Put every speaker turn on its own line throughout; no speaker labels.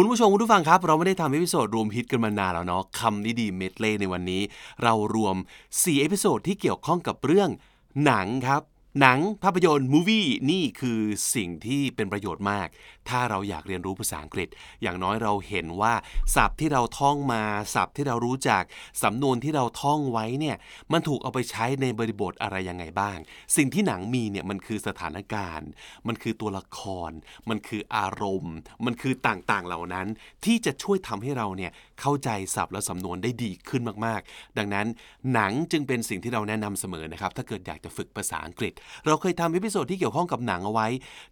คุณผู้ชมคุณผู้ฟังครับ เราไม่ได้ทำ episode รวมฮิตกันมานานแล้วเนาะคำนี้ดีเมดเล่ในวันนี้ เรารวม 4 episode ที่เกี่ยวข้องกับเรื่องหนังครับ หนังภาพยนตร์ movie นี่คือสิ่งที่เป็นประโยชน์มาก ถ้าเราอยากเรียนรู้ภาษาอังกฤษ อย่างน้อยเราเห็นว่าศัพท์ที่เราท่องมาศัพท์ที่เรารู้จักสำนวนที่เราท่องไว้เนี่ยมันถูกเอาไปใช้ในบริบทอะไรยังไงบ้าง สิ่งที่หนังมีเนี่ยมันคือสถานการณ์ มันคือตัวละคร มันคืออารมณ์ มันคือต่างๆเหล่านั้น ที่จะช่วยทำให้เราเนี่ยเข้าใจศัพท์และสำนวนได้ดีขึ้นมากๆ ดังนั้นหนังจึงเป็นสิ่งที่เราแนะนำเสมอนะครับถ้าเกิดอยากจะฝึกภาษาอังกฤษ เราเคยทำ episode ที่เกี่ยวข้องกับหนังเอาไว้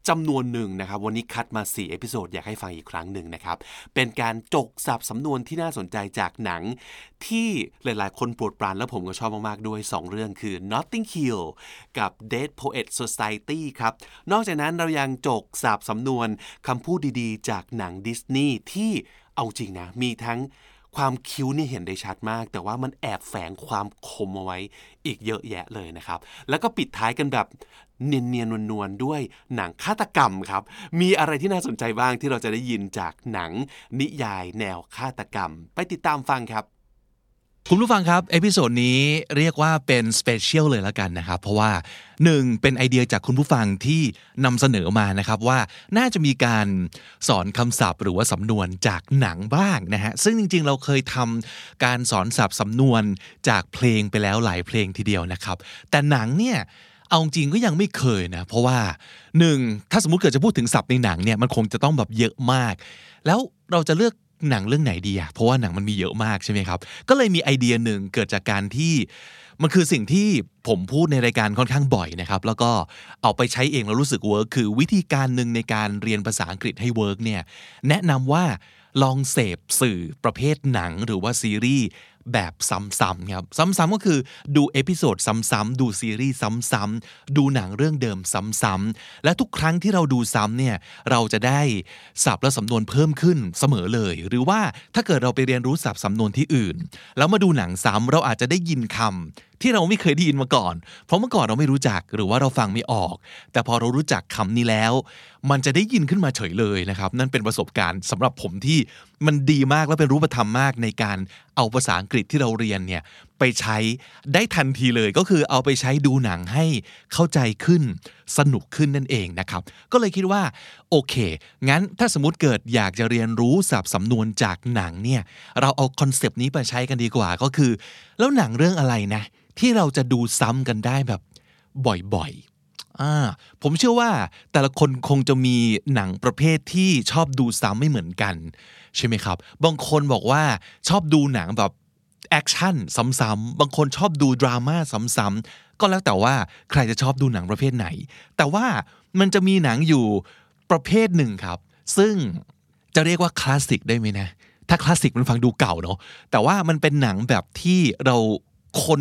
จำนวนหนึ่งนะครับวันนี้คัดมา4 episode อยากให้ฟังอีกครั้งหนึ่งนะครับ เป็นการจกศัพท์สำนวนที่น่าสนใจจากหนัง ที่หลายๆ คนโปรดปรานและผมก็ชอบมาก ๆ ด้วย 2 เรื่องคือ Notting Hill กับ Dead Poet Society ครับ นอกจากนั้นเรายังจกศัพท์สำนวนคำพูดดีๆ จากหนังดิสนีย์ที่เอาจริงนะ มีทั้งความ cute นี่เห็นได้ชัดมาก แต่ว่ามันแอบแฝงความคมเอาไว้อีกเยอะแยะเลยนะครับ แล้วก็ปิดท้ายกันแบบ เนียนๆนวลๆด้วยหนังฆาตกรรมครับ มีอะไรที่น่าสนใจบ้างที่เราจะได้ยินจากหนังนิยายแนวฆาตกรรม ไปติดตามฟังครับคุณผู้ฟังครับ episode นี้เรียกว่าเป็นสเปเชียลเลยละกันนะครับ เพราะว่า 1. เป็นไอเดียจากคุณผู้ฟังที่นำเสนอมานะครับว่าน่าจะมีการสอนคำศัพท์ หรือว่าสำนวนจากหนังบ้างนะฮะซึ่งจริงๆ เราเคยทำการสอนศัพท์สำนวนจากเพลงไปแล้วหลายเพลงทีเดียวนะครับ แต่หนังเนี่ย เอาจริงก็ยังไม่เคยนะ เพราะว่าหนึ่งถ้าสมมติเกิดจะพูดถึงศัพท์ในหนังเนี่ยมันคงจะต้องแบบเยอะมาก แล้วเราจะเลือกหนังเรื่องไหนดีอะเพราะว่าหนังมันมีเยอะมากใช่ไหมครับ ก็เลยมีไอเดียหนึ่งเกิดจากการที่มันคือสิ่งที่ผมพูดในรายการค่อนข้างบ่อยนะครับ แล้วก็เอาไปใช้เองแล้วรู้สึก work คือวิธีการหนึ่งในการเรียนภาษาอังกฤษให้ work เนี่ยแนะนำว่าลองเสพสื่อประเภทหนังหรือว่าซีรีส์ แบบซ้ำๆครับซ้ำๆก็คือดู episode ซ้ำๆดูซีรีส์ซ้ำๆดูหนังเรื่องเดิมซ้ำๆและทุกครั้งที่เราดูซ้ำเนี่ยเราจะได้ศัพท์และสำนวนเพิ่มขึ้นเสมอเลย หรือว่าถ้าเกิดเราไปเรียนรู้ศัพท์สำนวนที่อื่น แล้วมาดูหนังซ้ำเราอาจจะได้ยินคำ ที่เราไม่เคยได้ยินมาก่อน เพราะเมื่อก่อนเราไม่รู้จักหรือว่าเราฟังไม่ออก แต่พอเรารู้จักคำนี้แล้ว มันจะได้ยินขึ้นมาเฉยเลยนะครับ นั่นเป็นประสบการณ์สำหรับผมที่มันดีมากและเป็นรูปธรรมมากในการเอาภาษาอังกฤษที่เราเรียนเนี่ย ไปใช้ได้ทันทีเลยก็คือเอาไปใช้ดูหนังให้เข้าใจขึ้น สนุกขึ้นนั่นเองนะครับ ก็เลยคิดว่า โอเค งั้นถ้าสมมติเกิดอยากจะเรียนรู้ศัพท์สำนวนจากหนังเนี่ย เราเอาคอนเซปต์นี้ไปใช้กันดีกว่าก็คือ แล้วหนังเรื่องอะไรนะ ที่เราจะดูซ้ำกันได้แบบบ่อยๆผมเชื่อว่าแต่ละคนคงจะมีหนังประเภทที่ชอบดูซ้ำไม่เหมือนกัน ใช่ไหมครับ บางคนบอกว่าชอบดูหนังแบบ แอคชั่นซ้ำๆบางคนชอบดูดราม่าซ้ำๆก็แล้วแต่ว่าใครจะชอบดูหนังประเภทไหน แต่ว่ามันจะมีหนังอยู่ประเภทหนึ่งครับ ซึ่งจะเรียกว่าคลาสสิกได้ไหมนะ ถ้าคลาสสิกมันฟังดูเก่าเนาะแต่ว่ามันเป็นหนังแบบที่เราคน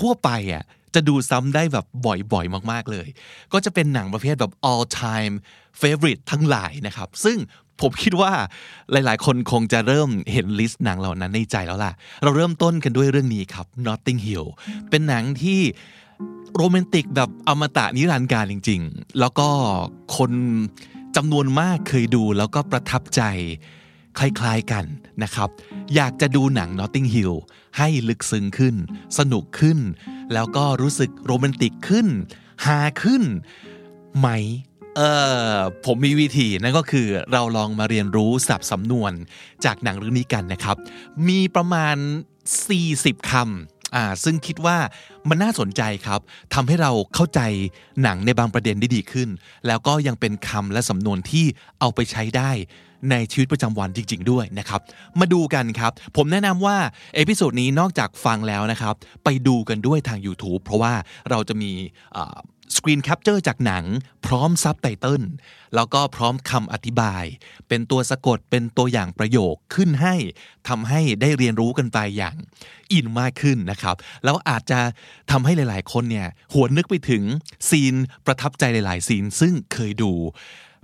ทั่วไปอะ จะดูซ้ำได้แบบบ่อยๆ มากๆเลย ก็จะเป็นหนังประเภทแบบ all time favorite ทั้งหลายนะครับ ซึ่งผมคิดว่าหลายๆ คนคงจะเริ่มเห็น list หนังเหล่านั้นในใจแล้วล่ะ เราเริ่มต้นกันด้วยเรื่องนี้ครับ Notting Hill เป็นหนังที่โรแมนติกแบบอมตะนิรันดร์การจริง ๆ แล้วก็คนจำนวนมากเคยดูแล้วก็ประทับใจคล้ายๆกันนะครับ อยากจะดูหนัง Notting Hill ให้ลึกซึ้งขึ้น สนุกขึ้น แล้วก็รู้สึกโรแมนติกขึ้นฮาขึ้นไหมเออผมมีวิธีนั่นก็คือเราลองมาเรียนรู้ศัพท์สำนวนจากหนังเรื่องนี้กันนะครับ มีประมาณ 40 คำอ่าซึ่งคิดว่ามันน่าสนใจครับทำให้เราเข้าใจหนังในบางประเด็นได้ดีขึ้น แล้วก็ยังเป็นคำและสำนวนที่เอาไปใช้ได้ ในชีวิตประจำวันจริง ๆ ด้วยนะครับ มาดูกันครับ ผมแนะนำว่า episode นี้นอกจากฟังแล้วนะครับ ไปดูกันด้วยทาง YouTube เพราะว่าเราจะมี screen capture จากหนัง พร้อมซับไตเติลแล้วก็พร้อมคำอธิบาย เป็นตัวสะกดเป็นตัวอย่างประโยคขึ้นให้ทำให้ได้เรียนรู้กันไปอย่างอินมากขึ้นนะครับ แล้วอาจจะทำให้หลาย ๆ คนเนี่ยหวนนึกไปถึง scene ประทับใจหลาย ๆ scene ซึ่งเคยดู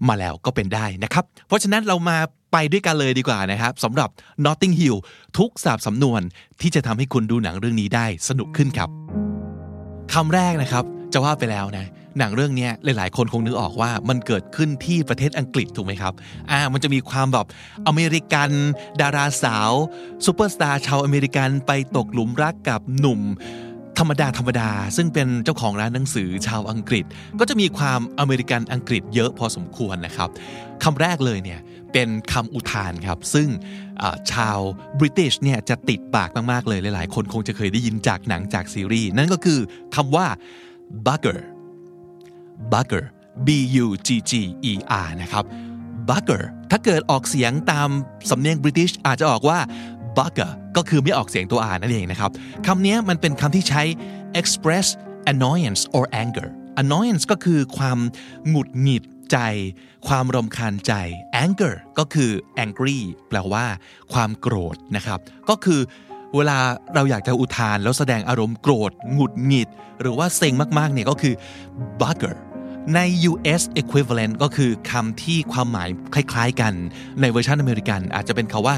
มาแล้วก็เป็นได้นะครับ เพราะฉะนั้นเรามาไปด้วยกันเลยดีกว่านะครับสำหรับ Notting Hill ทุกศัพท์สำนวนที่จะทำให้คุณดูหนังเรื่องนี้ได้สนุกขึ้นครับคำแรกนะครับจะว่าไปแล้วนะหนังเรื่องนี้หลาย ๆ คนคงนึกออกว่ามันเกิดขึ้นที่ประเทศอังกฤษถูกไหมครับอ่ามันจะมีความแบบอเมริกัน ดาราสาวซูเปอร์สตาร์ชาวอเมริกันไปตกหลุมรักกับหนุ่ม ธรรมดาธรรมดา ซึ่งเป็นเจ้าของร้านหนังสือชาวอังกฤษ ก็จะมีความอเมริกันอังกฤษเยอะพอสมควรนะครับคำแรกเลยเนี่ยเป็นคำอุทานครับ ซึ่งชาวบริติชเนี่ยจะติดปากมากๆเลยหลายๆ คนคงจะเคยได้ยินจากหนังจากซีรีส์ นั่นก็คือคำว่า bugger bugger b u g g e r นะครับ bugger ถ้าเกิดออกเสียงตามสำเนียงบริติชอาจจะออกว่า bugger ก็คือไม่ออกเสียงตัว r นั่นเองนะครับคำนี้มันเป็นคำที่ใช้ express annoyance or anger annoyance ก็คือความหงุดหงิดใจ ความรำคาญใจ anger ก็คือ angry แปลว่า ความโกรธนะครับ ก็คือเวลาเราอยากจะอุทานแล้วแสดงอารมณ์โกรธหงุดหงิด หรือว่าเซ็งมากๆเนี่ยก็คือ bugger ใน US equivalent ก็คือคำที่ความหมายคล้ายๆกันในเวอร์ชันอเมริกัน อาจจะเป็นคำว่า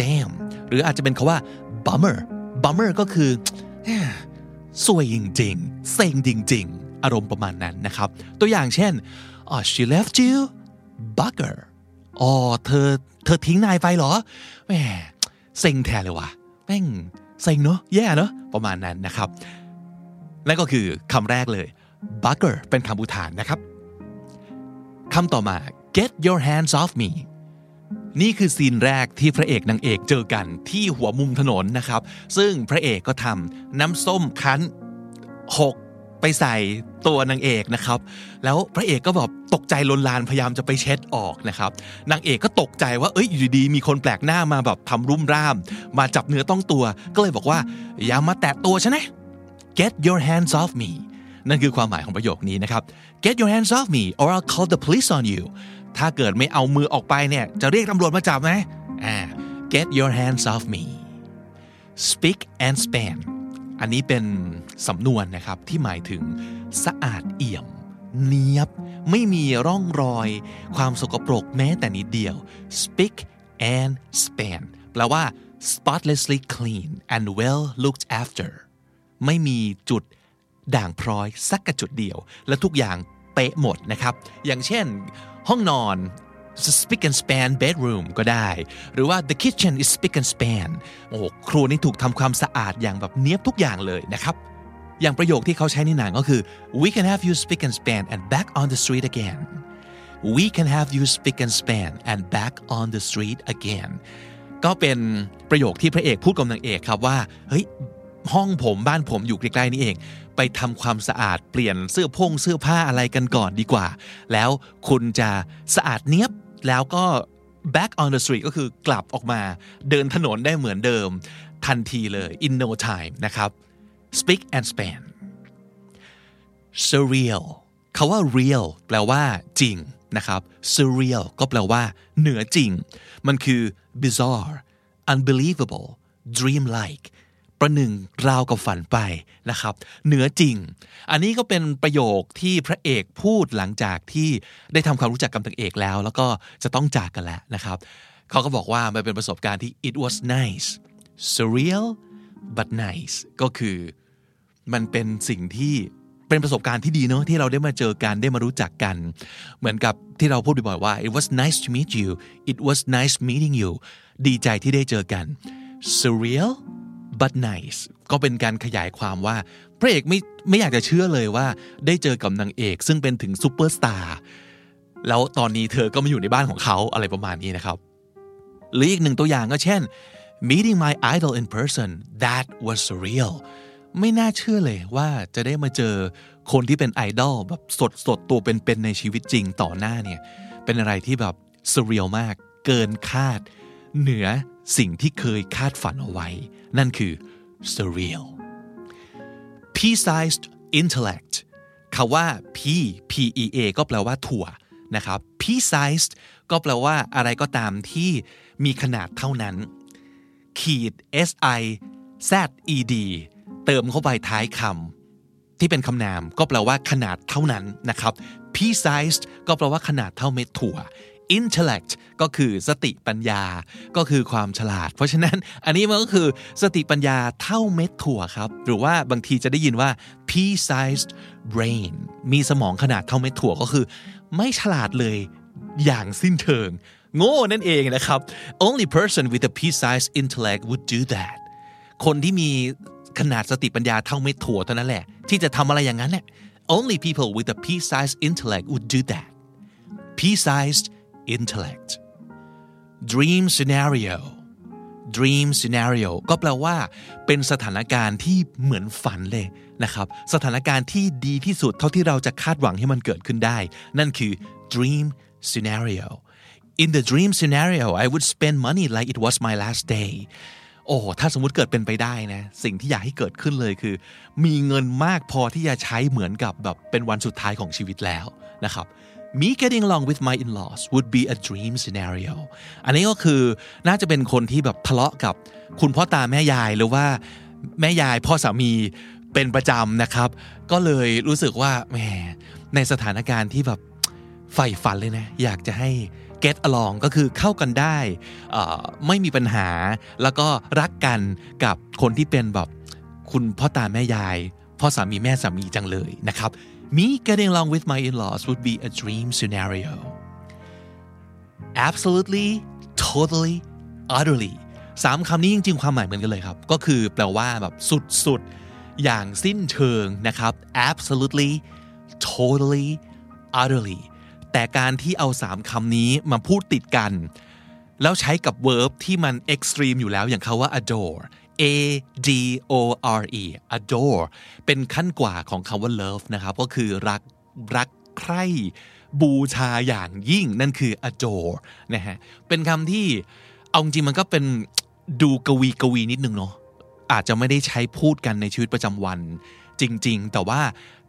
damn หรืออาจจะเป็นคาว่า bummer bummer ก็คือสวยจริงๆ เซ็งจริง ๆ อารมณ์ประมาณนั้นนะครับ ตัวอย่างเช่น oh she left you bugger อ๋อเธอเธอทิ้งนายไปเหรอแหมเซ็งแทนเลยวะแม่งเซ็งเนาะแย่เนาะประมาณนั้นนะครับนั่นก็คือคำแรกเลย bugger เป็นคำอุทานนะครับคำต่อมา get your hands off me นี่คือซีนแรกที่พระเอกนางเอกเจอกันที่หัวมุมถนนนะครับ ซึ่งพระเอกก็ทำน้ำส้มคั้นหกไปใส่ตัวนางเอกนะครับ แล้วพระเอกก็แบบตกใจลนลานพยายามจะไปเช็ดออกนะครับ นางเอกก็ตกใจว่าเอ้ยอยู่ดีมีคนแปลกหน้ามาแบบทำรุ่มร่าม มาจับเนื้อต้องตัว ก็เลยบอกว่า อย่ามาแตะตัวฉันนะ get your hands off me นั่นคือความหมายของประโยคนี้นะครับ get your hands off me or I'll call the police on you ถ้าเกิดไม่เอามือออกไปเนี่ย จะเรียกตำรวจมาจับไหมอ่า get your hands off me speak and span อันนี้เป็นสำนวนนะครับที่หมายถึงสะอาดเอี่ยม เนียบ ไม่มีร่องรอย ความสกปรกแม้แต่นิดเดียว speak and span แปลว่า spotlessly clean and well looked after ไม่มีจุดด่างพร้อยสักกระจุดเดียว และทุกอย่างเป๊ะหมดนะครับ อย่างเช่น ห้องนอน speak and span bedroom ก็ได้ หรือว่า the kitchen is speak and span โอ้โหครัวนี่ถูกทำความสะอาดอย่างแบบเนี้ยบทุกอย่างเลยนะครับ อย่างประโยคที่เขาใช้ในหนังก็คือ we can have you speak and span and back on the street again we can have you speak and span and back on the street again ก็เป็นประโยคที่พระเอกพูดกับนางเอกครับว่า เฮ้ย ห้องผมบ้านผมอยู่ใกล้ๆนี่เอง ไปทำความสะอาดเปลี่ยนเสื้อพงเสื้อผ้าอะไรกันก่อนดีกว่า แล้วคุณจะสะอาดเนี้ยบแล้วก็ back on the street ก็คือกลับออกมาเดินถนนได้เหมือนเดิม ทันทีเลย in no time นะครับ speak and span surreal คาว่า real แปลว่าจริงนะครับ surreal ก็แปลว่า เหนือจริง มันคือ bizarre unbelievable dream like ประหนึ่งราวกับฝันไปนะครับ เหนือจริง อันนี้ก็เป็นประโยคที่พระเอกพูดหลังจากที่ได้ทำความรู้จักกับนางเอกแล้ว แล้วก็จะต้องจากกันแล้วนะครับ เขาก็บอกว่ามันเป็นประสบการณ์ที่ it was nice surreal but nice ก็คือมันเป็นสิ่งที่เป็นประสบการณ์ที่ดีเนาะที่เราได้มาเจอกันได้มารู้จักกัน เหมือนกับที่เราพูดบ่อยๆว่า it was nice to meet you it was nice meeting you ดีใจที่ได้เจอกัน surreal but nice ก็เป็นการขยายความว่าพระเอกไม่ไม่อยากจะเชื่อเลยว่า ได้เจอกับนางเอกซึ่งเป็นถึงซูเปอร์สตาร์แล้วตอนนี้เธอก็มาอยู่ในบ้านของเขาอะไรประมาณนี้นะครับ หรืออีกหนึ่งตัวอย่างก็เช่น meeting my idol in person that was surreal ไม่น่าเชื่อเลยว่าจะได้มาเจอคนที่เป็นไอดอลแบบสดสดตัวเป็นๆในชีวิตจริงต่อหน้าเนี่ย เป็นอะไรที่แบบ surreal มาก เกินคาด เหนือสิ่งที่เคยคาดฝันเอาไว้ นั่นคือ surreal pea-sized intellect คาว่า p p e a ก็แปลว่าถั่วนะครับ pea-sized ก็แปลว่าอะไรก็ตามที่มีขนาดเท่านั้น ขีด s i z e d เติมเข้าไปท้ายคำที่เป็นคำนามก็แปลว่าขนาดเท่านั้นนะครับ pea-sized ก็แปลว่าขนาดเท่าเม็ดถั่ว intellect ก็คือสติปัญญา ก็คือความฉลาด เพราะฉะนั้นอันนี้มันก็คือสติปัญญาเท่าเม็ดถั่วครับ หรือว่าบางทีจะได้ยินว่า pea-sized brain มีสมองขนาดเท่าเม็ดถั่วก็คือ ไม่ฉลาดเลยอย่างสิ้นเชิง โง่นั่นเองนะครับ only person with a pea-sized intellect would do that คนที่มีขนาดสติปัญญาเท่าเม็ดถั่วเท่านั้นแหละ ที่จะทำอะไรอย่างนั้นเนี่ย only people with a pea-sized intellect would do that pea-sized intellect dream scenario dream scenario ก็แปลว่า เป็นสถานการณ์ที่เหมือนฝันเลยนะครับ สถานการณ์ที่ดีที่สุดเท่าที่เราจะคาดหวังให้มันเกิดขึ้นได้ นั่นคือ dream scenario in the dream scenario I would spend money like it was my last day โอ้ถ้าสมมุติเกิดเป็นไปได้นะ สิ่งที่อยากให้เกิดขึ้นเลยคือ มีเงินมากพอที่จะใช้เหมือนกับแบบเป็นวันสุดท้ายของชีวิตแล้วนะครับ me getting along with my in-laws would be a dream scenario อันนี้ก็คือน่าจะเป็นคนที่แบบทะเลาะกับคุณพ่อตาแม่ยายหรือว่าแม่ยายพ่อสามีเป็นประจำนะครับ ก็เลยรู้สึกว่าแหมในสถานการณ์ที่แบบใฝ่ฝันเลยนะ อยากจะให้ get along ก็คือเข้ากันได้ ไม่มีปัญหา แล้วก็รักกันกับคนที่เป็นแบบคุณพ่อตาแม่ยาย พ่อสามีแม่สามีจังเลยนะครับ me getting along with my in-laws would be a dream scenario absolutely totally utterly สามคำนี้จริงๆ ความหมายเหมือนกันเลยครับ ก็คือแปลว่าแบบสุดๆ อย่างสิ้นเชิงนะครับ absolutely totally utterly แต่การที่เอาสามคำนี้มาพูดติดกัน แล้วใช้กับ verb ที่มัน extreme อยู่แล้วอย่างคาว่า adore a d o r e adore เป็นขั้นกว่าของคำว่า love นะครับก็คือรักรักใคร่บูชาอย่างยิ่งนั่นคือ adore นะฮะเป็นคำที่เอาจริงมันก็เป็นดูกวีกวีนิดนึงเนาะอาจจะไม่ได้ใช้พูดกันในชีวิตประจำวันจริง ๆ แต่ว่า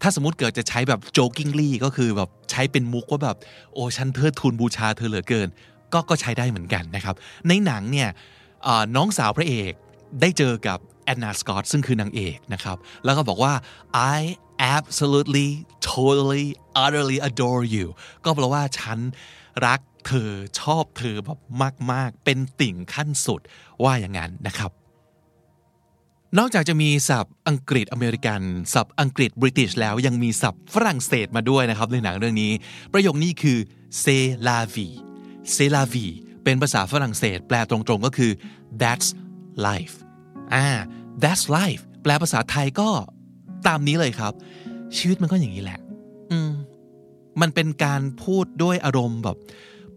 ถ้าสมมติเกิดจะใช้แบบ jokingly ก็คือแบบใช้เป็นมุกว่าแบบโอ้ฉันเทิดทูนบูชาเธอเหลือเกิน ก็ก็ใช้ได้เหมือนกันนะครับ ในหนังเนี่ยน้องสาวพระเอก ได้เจอกับแอนนาสกอตซึ่งคือนางเอกนะครับ แล้วก็บอกว่า I absolutely totally utterly adore you ก็แปลว่าฉันรักเธอชอบเธอแบบมาก ๆ เป็นติ่งขั้นสุดว่าอย่างนั้นนะครับ นอกจากจะมีศัพท์อังกฤษอเมริกันศัพท์อังกฤษบริติชแล้วยังมีศัพท์ฝรั่งเศสมาด้วยนะครับในหนังเรื่องนี้ ประโยคนี้คือ c'est la vie c'est la vie เป็นภาษาฝรั่งเศส แปลตรงๆก็คือ that's life อ่า that's life แปลภาษาไทยก็ตามนี้เลยครับ ชีวิตมันก็อย่างนี้แหละ อืมมันเป็นการพูดด้วยอารมณ์แบบ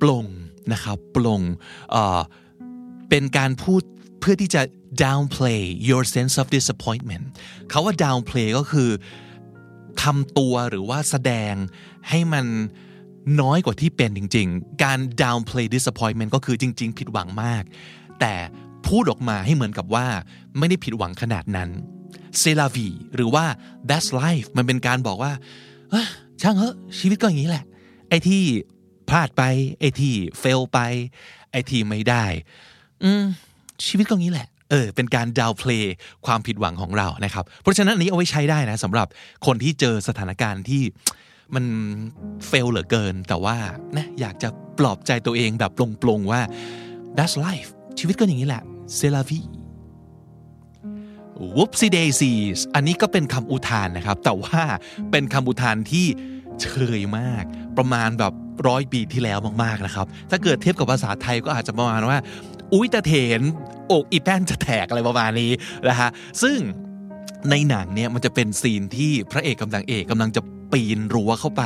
ปลงนะครับปลงเอ่อเป็นการพูดเพื่อที่จะ downplay your sense of disappointment เขาว่า downplay ก็คือทำตัวหรือว่าแสดงให้มันน้อยกว่าที่เป็นจริง ๆ การ downplay disappointment ก็คือจริง ๆ ผิดหวังมาก แต่ พูดออกมาให้เหมือนกับว่า ไม่ได้ผิดหวังขนาดนั้น c e l a v i หรือว่า that's life มันเป็นการบอกว่าช่างเหอะชีวิตก็อย่างนี้แหละ ไอ้ที่พลาดไป ไอ้ที่ fail ไป ไอ้ที่ไม่ได้ อืมชีวิตก็อย่างนี้แหละเออเป็นการ downplay ความผิดหวังของเรานะครับ เพราะฉะนั้นอันนี้เอาไว้ใช้ได้นะสำหรับคนที่เจอสถานการณ์ที่มัน fail เหลือเกิน แต่ว่านะอยากจะปลอบใจตัวเองแบบปลงๆว่า that's life ชีวิตก็อย่างนี้แหละ c'est la vie whoopsie daisies อันนี้ก็เป็นคำอุทานนะครับ แต่ว่าเป็นคำอุทานที่เชยมาก ประมาณแบบร้อยปีที่แล้วมากๆนะครับ ถ้าเกิดเทียบกับภาษาไทยก็อาจจะประมาณว่า อุ้ยตะเถนอกอีแป้นจะแตกอะไรประมาณนี้นะฮะซึ่งในหนังเนี่ยมันจะเป็นซีนที่พระเอกกำลังเอกกำลังจะ ปีนรั้วเข้าไป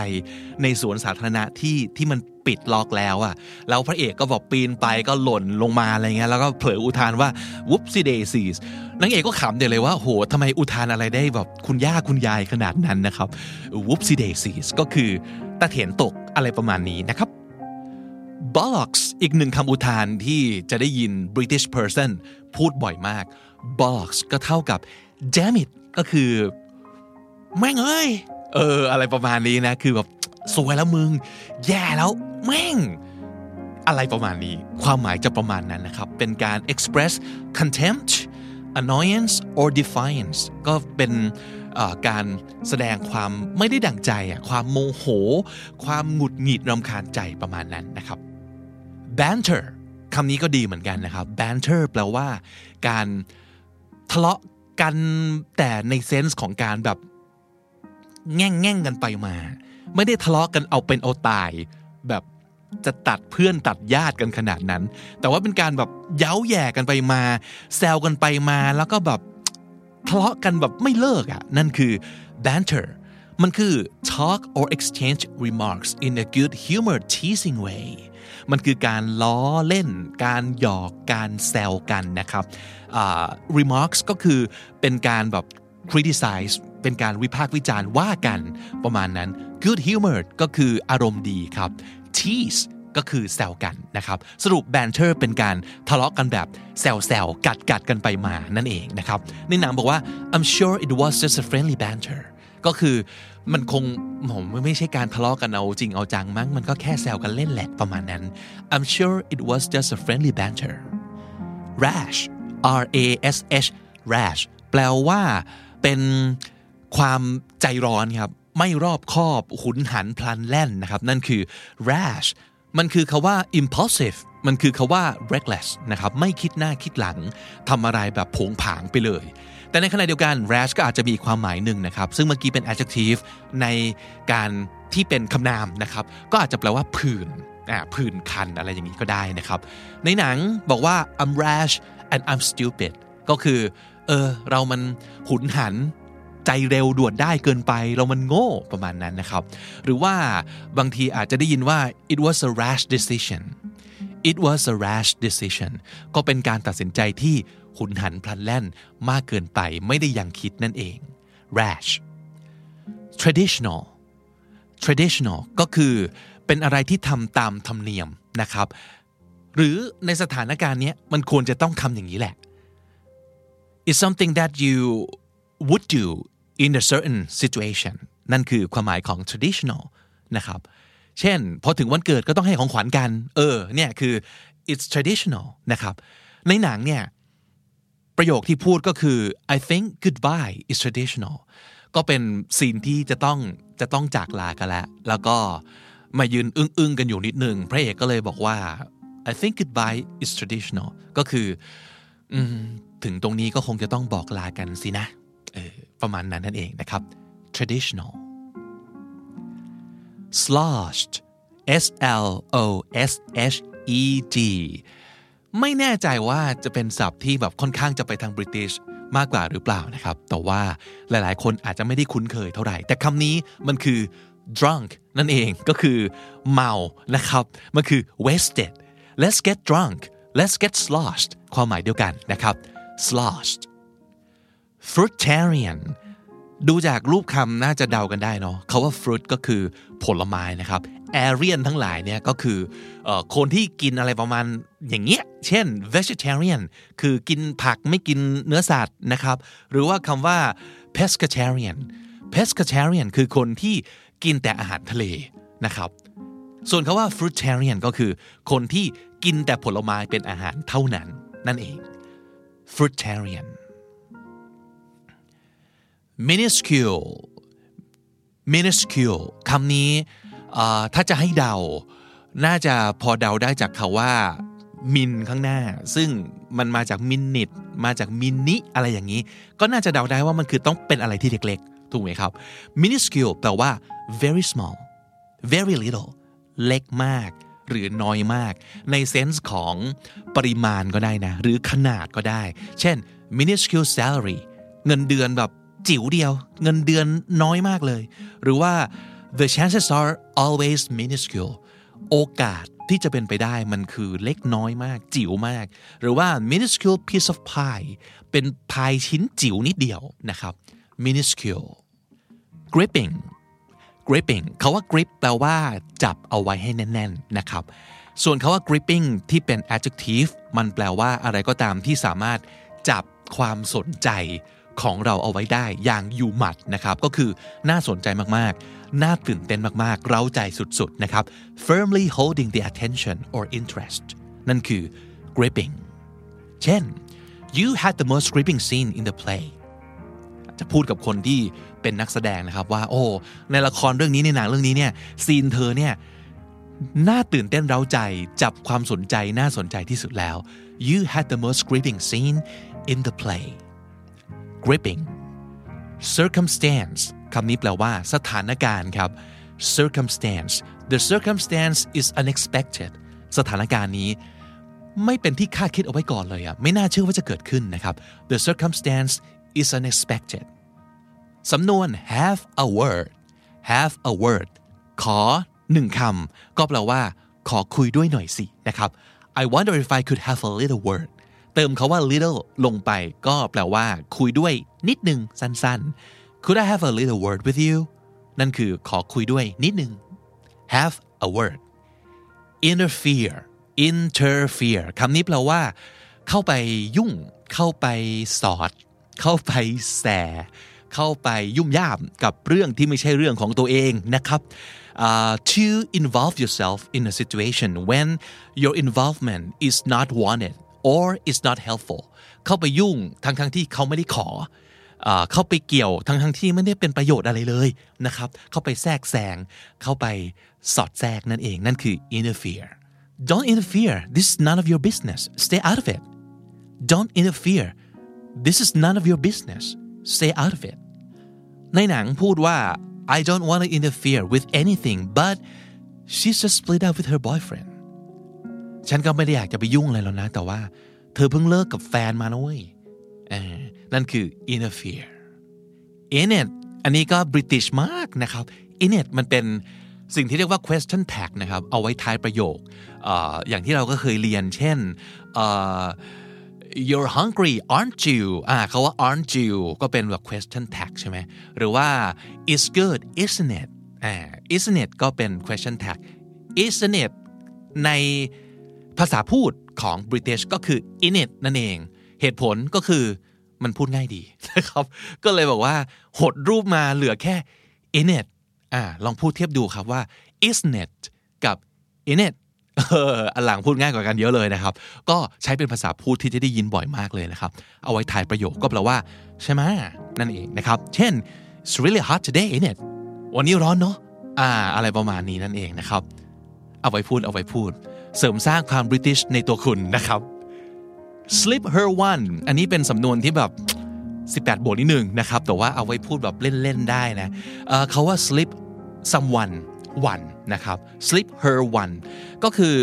ในสวนสาธารณะที่ที่มันปิดล็อกแล้วอะแล้วพระเอกก็บอกปีนไปก็หล่นลงมาอะไรเงี้ยแล้วก็เผลออุทานว่า whoopsie daisies นางเอกก็ขำเดี๋ยวเลยว่าโหทำไมอุทานอะไรได้แบบคุณย่าคุณยายขนาดนั้นนะครับ whoopsie daisies ก็คือตะเถียนตกอะไรประมาณนี้นะครับ bollocks อีกหนึ่งคำอุทานที่จะได้ยิน British person พูดบ่อยมาก bollocks ก็เท่ากับ damn it ก็คือ แม่งเอ้ย เออ อะไรประมาณนี้นะ คือแบบสวยแล้วมึง แย่แล้วแม่ง อะไรประมาณนี้ ความหมายจะประมาณนั้นนะครับ เป็นการ express contempt annoyance or defiance ก็เป็นการแสดงความไม่ได้ดั่งใจความโมโห ความหงุดหงิดรำคาญใจประมาณนั้นนะครับ banter คำนี้ก็ดีเหมือนกันนะครับ banter แปลว่า การทะเลาะกันแต่ในเซนส์ของการแบบ แง่งแง่งกันไปมา ไม่ได้ทะเลาะกันเอาเป็นเอาตาย แบบจะตัดเพื่อนตัดญาติกันขนาดนั้น แต่ว่าเป็นการแบบเย้าแย่กันไปมา แซวกันไปมาแล้วก็แบบทะเลาะกันแบบไม่เลิกอะ่ะนั่นคือ banter มันคือ talk or exchange remarks in a good humor teasing way มันคือการล้อเล่น การหยอก การแซวกันนะครับอ่า remarks ก็คือเป็นการแบบ criticize เป็นการวิพากษ์วิจารณ์ว่ากัน ประมาณนั้น good humor ก็คืออารมณ์ดีครับ tease ก็คือแซวกันนะครับ สรุป banter เป็นการทะเลาะกันแบบแซวๆกัดกัดกันไปมานั่นเองนะครับ ในหนังบอกว่า I'm sure it was just a friendly banter ก็คือมันคงผมไม่ใช่การทะเลาะกันเอาจริงเอาจังมั้ง มันก็แค่แซวกันเล่นแหละประมาณนั้น I'm sure it was just a friendly banter rash R A S H rash แปลว่าเป็น ความใจร้อนครับ ไม่รอบคอบหุนหันพลันแล่นนะครับ นั่นคือ rash มันคือคาว่า impulsive มันคือคาว่า reckless นะครับ ไม่คิดหน้าคิดหลังทำอะไรแบบผงผางไปเลย แต่ในขณะเดียวกัน rash ก็อาจจะมีความหมายหนึ่งนะครับ ซึ่งเมื่อกี้เป็น adjective ในการที่เป็นคำนามนะครับ ก็อาจจะแปลว่าผื่นอ่าผื่นคันอะไรอย่างนี้ก็ได้นะครับ ในหนังบอกว่า I'm rash and I'm stupid ก็คือ เออ เรามันหุนหัน ใจเร็วด่วนได้เกินไปเรามันโง่ประมาณนั้นนะครับ หรือว่าบางทีอาจจะได้ยินว่า it was a rash decision it was a rash decision ก็เป็นการตัดสินใจที่หุนหันพลันแล่นมากเกินไปไม่ได้ยังคิดนั่นเอง rash traditional traditional ก็คือเป็นอะไรที่ทำตามธรรมเนียมนะครับ หรือในสถานการณ์เนี้ยมันควรจะต้องทำอย่างนี้แหละ is something that you would do in a certain situation นั่นคือความหมายของ traditional นะครับ เช่น พอถึงวันเกิดก็ต้องให้ของขวัญกัน เออ เนี่ยคือ it's traditional นะครับ ในหนังเนี่ย ประโยคที่พูดก็คือ I think goodbye is traditional ก็เป็นซีนที่จะต้องจะต้องจากลากันแล้ว แล้วก็มายืนอึ้งๆกันอยู่นิดนึง พระเอกก็เลยบอกว่า I think goodbye is traditional ก็คืออถึงตรงนี้ก็คงจะต้องบอกลากันสินะ ประมาณนั้นนั่นเองนะครับ traditional sloshed S L O S H E D ไม่แน่ใจว่าจะเป็นศัพท์ที่แบบค่อนข้างจะไปทางบริติชมากกว่าหรือเปล่านะครับ แต่ว่าหลายๆ คนอาจจะไม่ได้คุ้นเคยเท่าไหร่ แต่คำนี้มันคือ drunk นั่นเองก็คือเมานะครับ มันคือ wasted let's get drunk let's get sloshed ความหมายเดียวกันนะครับ sloshed fruitarian ดูจากรูปคำน่าจะเดากันได้เนาะเขาว่า fruit ก็คือผลไม้นะครับ arian ทั้งหลายเนี่ยก็คือคนที่กินอะไรประมาณอย่างเงี้ย เช่น vegetarian คือกินผักไม่กินเนื้อสัตว์นะครับ หรือว่าคำว่า pescatarian pescatarian คือคนที่กินแต่อาหารทะเลนะครับ ส่วนคาว่า fruitarian ก็คือคนที่กินแต่ผลไม้เป็นอาหารเท่านั้น นั่นเอง fruitarian minuscule minuscule คำนี้ถ้าจะให้เดา น่าจะพอเดาได้จากคาว่ามินข้างหน้า ซึ่งมันมาจากมินิทมาจากมินิอะไรอย่างนี้ ก็น่าจะเดาได้ว่ามันคือต้องเป็นอะไรที่เล็กๆ ถูกไหมครับ minuscule แปลว่า very small very little เล็กมาก หรือน้อยมาก ในเซนส์ของปริมาณก็ได้นะ หรือขนาดก็ได้ เช่น minuscule salary เงินเดือนแบบ จิ๋วเดียว เงินเดือนน้อยมากเลย หรือว่า the chances are always minuscule โอกาสที่จะเป็นไปได้มันคือเล็กน้อยมาก จิ๋วมาก หรือว่า minuscule piece of pie เป็นพายชิ้นจิ๋วนิดเดียวนะครับ minuscule gripping gripping เขาว่า grip แปลว่า จับเอาไว้ให้แน่น ๆ นะครับ ส่วนคาว่า gripping ที่เป็น adjective มันแปลว่าอะไรก็ตามที่สามารถจับความสนใจ ของเราเอาไว้ได้อย่างอยู่หมัดนะครับก็คือน่าสนใจมากๆ น่าตื่นเต้นมากๆ เร้าใจสุดๆนะครับ firmly holding the attention or interest นั่นคือ gripping เช่น you had the most gripping scene in the play จะพูดกับคนที่เป็นนักแสดงนะครับว่าโอ้ในละครเรื่องนี้ในหนังเรื่องนี้เนี่ยซีนเธอเนี่ยน่าตื่นเต้นเร้าใจจับความสนใจน่าสนใจที่สุดแล้ว you had the most gripping scene in the play gripping circumstance คำนี้แปลว่าสถานการณ์ครับ circumstance the circumstance is unexpected สถานการณ์นี้ ไม่เป็นที่คาดคิดเอาไว้ก่อนเลยอะไม่น่าเชื่อว่าจะเกิดขึ้นนะครับ the circumstance is unexpected สำนวน have a word have a word ขอหนึ่งคำก็แปลว่า ขอคุยด้วยหน่อยสินะครับ I wonder if I could have a little word เติมคาว่า little ลงไปก็แปลว่า คุยด้วยนิดหนึ่งสั้นๆ Could I have a little word with you นั่นคือขอคุยด้วยนิดหนึ่ง have a word interfere interfere คำนี้แปลว่า เข้าไปยุ่ง เข้าไปสอด เข้าไปแส เข้าไปยุ่มย่ามกับเรื่องที่ไม่ใช่เรื่องของตัวเองนะครับ uh, to involve yourself in a situation when your involvement is not wanted or is not helpful เข้าไปยุ่งทั้งทั้งที่เขาไม่ได้ขอเข้าไปเกี่ยวทั้งทั้งที่ไม่ได้เป็นประโยชน์อะไรเลยนะครับ เข้าไปแทรกแซงเข้าไปสอดแทรกนั่นเองนั่นคือ interfere don't interfere this is none of your business stay out of it don't interfere this is none of your business stay out of it ในหนังพูดว่า I don't want to interfere with anything but she's just split up with her boyfriend ฉันก็ไม่ได้อยากจะไปยุ่งอะไรแล้วนะ แต่ว่าเธอเพิ่งเลิกกับแฟนมานะเว้ยนั่นคือ interfere in it อันนี้ก็ British มากนะครับ in it มันเป็นสิ่งที่เรียกว่า question tag นะครับ เอาไว้ท้ายประโยคออย่างที่เราก็เคยเรียน เช่น you're hungry aren't you อ่าเขาว่า aren't you ก็เป็นแบบ question tag ใช่ไหม หรือว่า it's good isn't it อ่า isn't it ก็เป็น question tag isn't it ใน ภาษาพูดของ British ก็คือ in it นั่นเอง เหตุผลก็คือมันพูดง่ายดีนะครับก็เลยบอกว่า หดรูปมาเหลือแค่ in it อ่าลองพูดเทียบดูครับว่า isn't it กับ in it อันหลังพูดง่ายกว่ากันเยอะเลยนะครับ ก็ใช้เป็นภาษาพูดที่จะได้ยินบ่อยมากเลยนะครับ เอาไว้ถ่ายประโยคก็แปลว่า ใช่ไหมนั่นเองนะครับ เช่น it's really hot today isn't it วันนี้ร้อนเนาะอ่า อะไรประมาณนี้นั่นเองนะครับ เอาไว้พูดเอาไว้พูด เสริมสร้างความบริติชในตัวคุณนะครับ slip her one อันนี้เป็นสำนวนที่แบบ 18บทนิดหนึ่งนะครับ แต่ว่าเอาไว้พูดแบบเล่น ๆ ได้นะเเขาว่า slip someone one นะครับ slip her one ก็คือ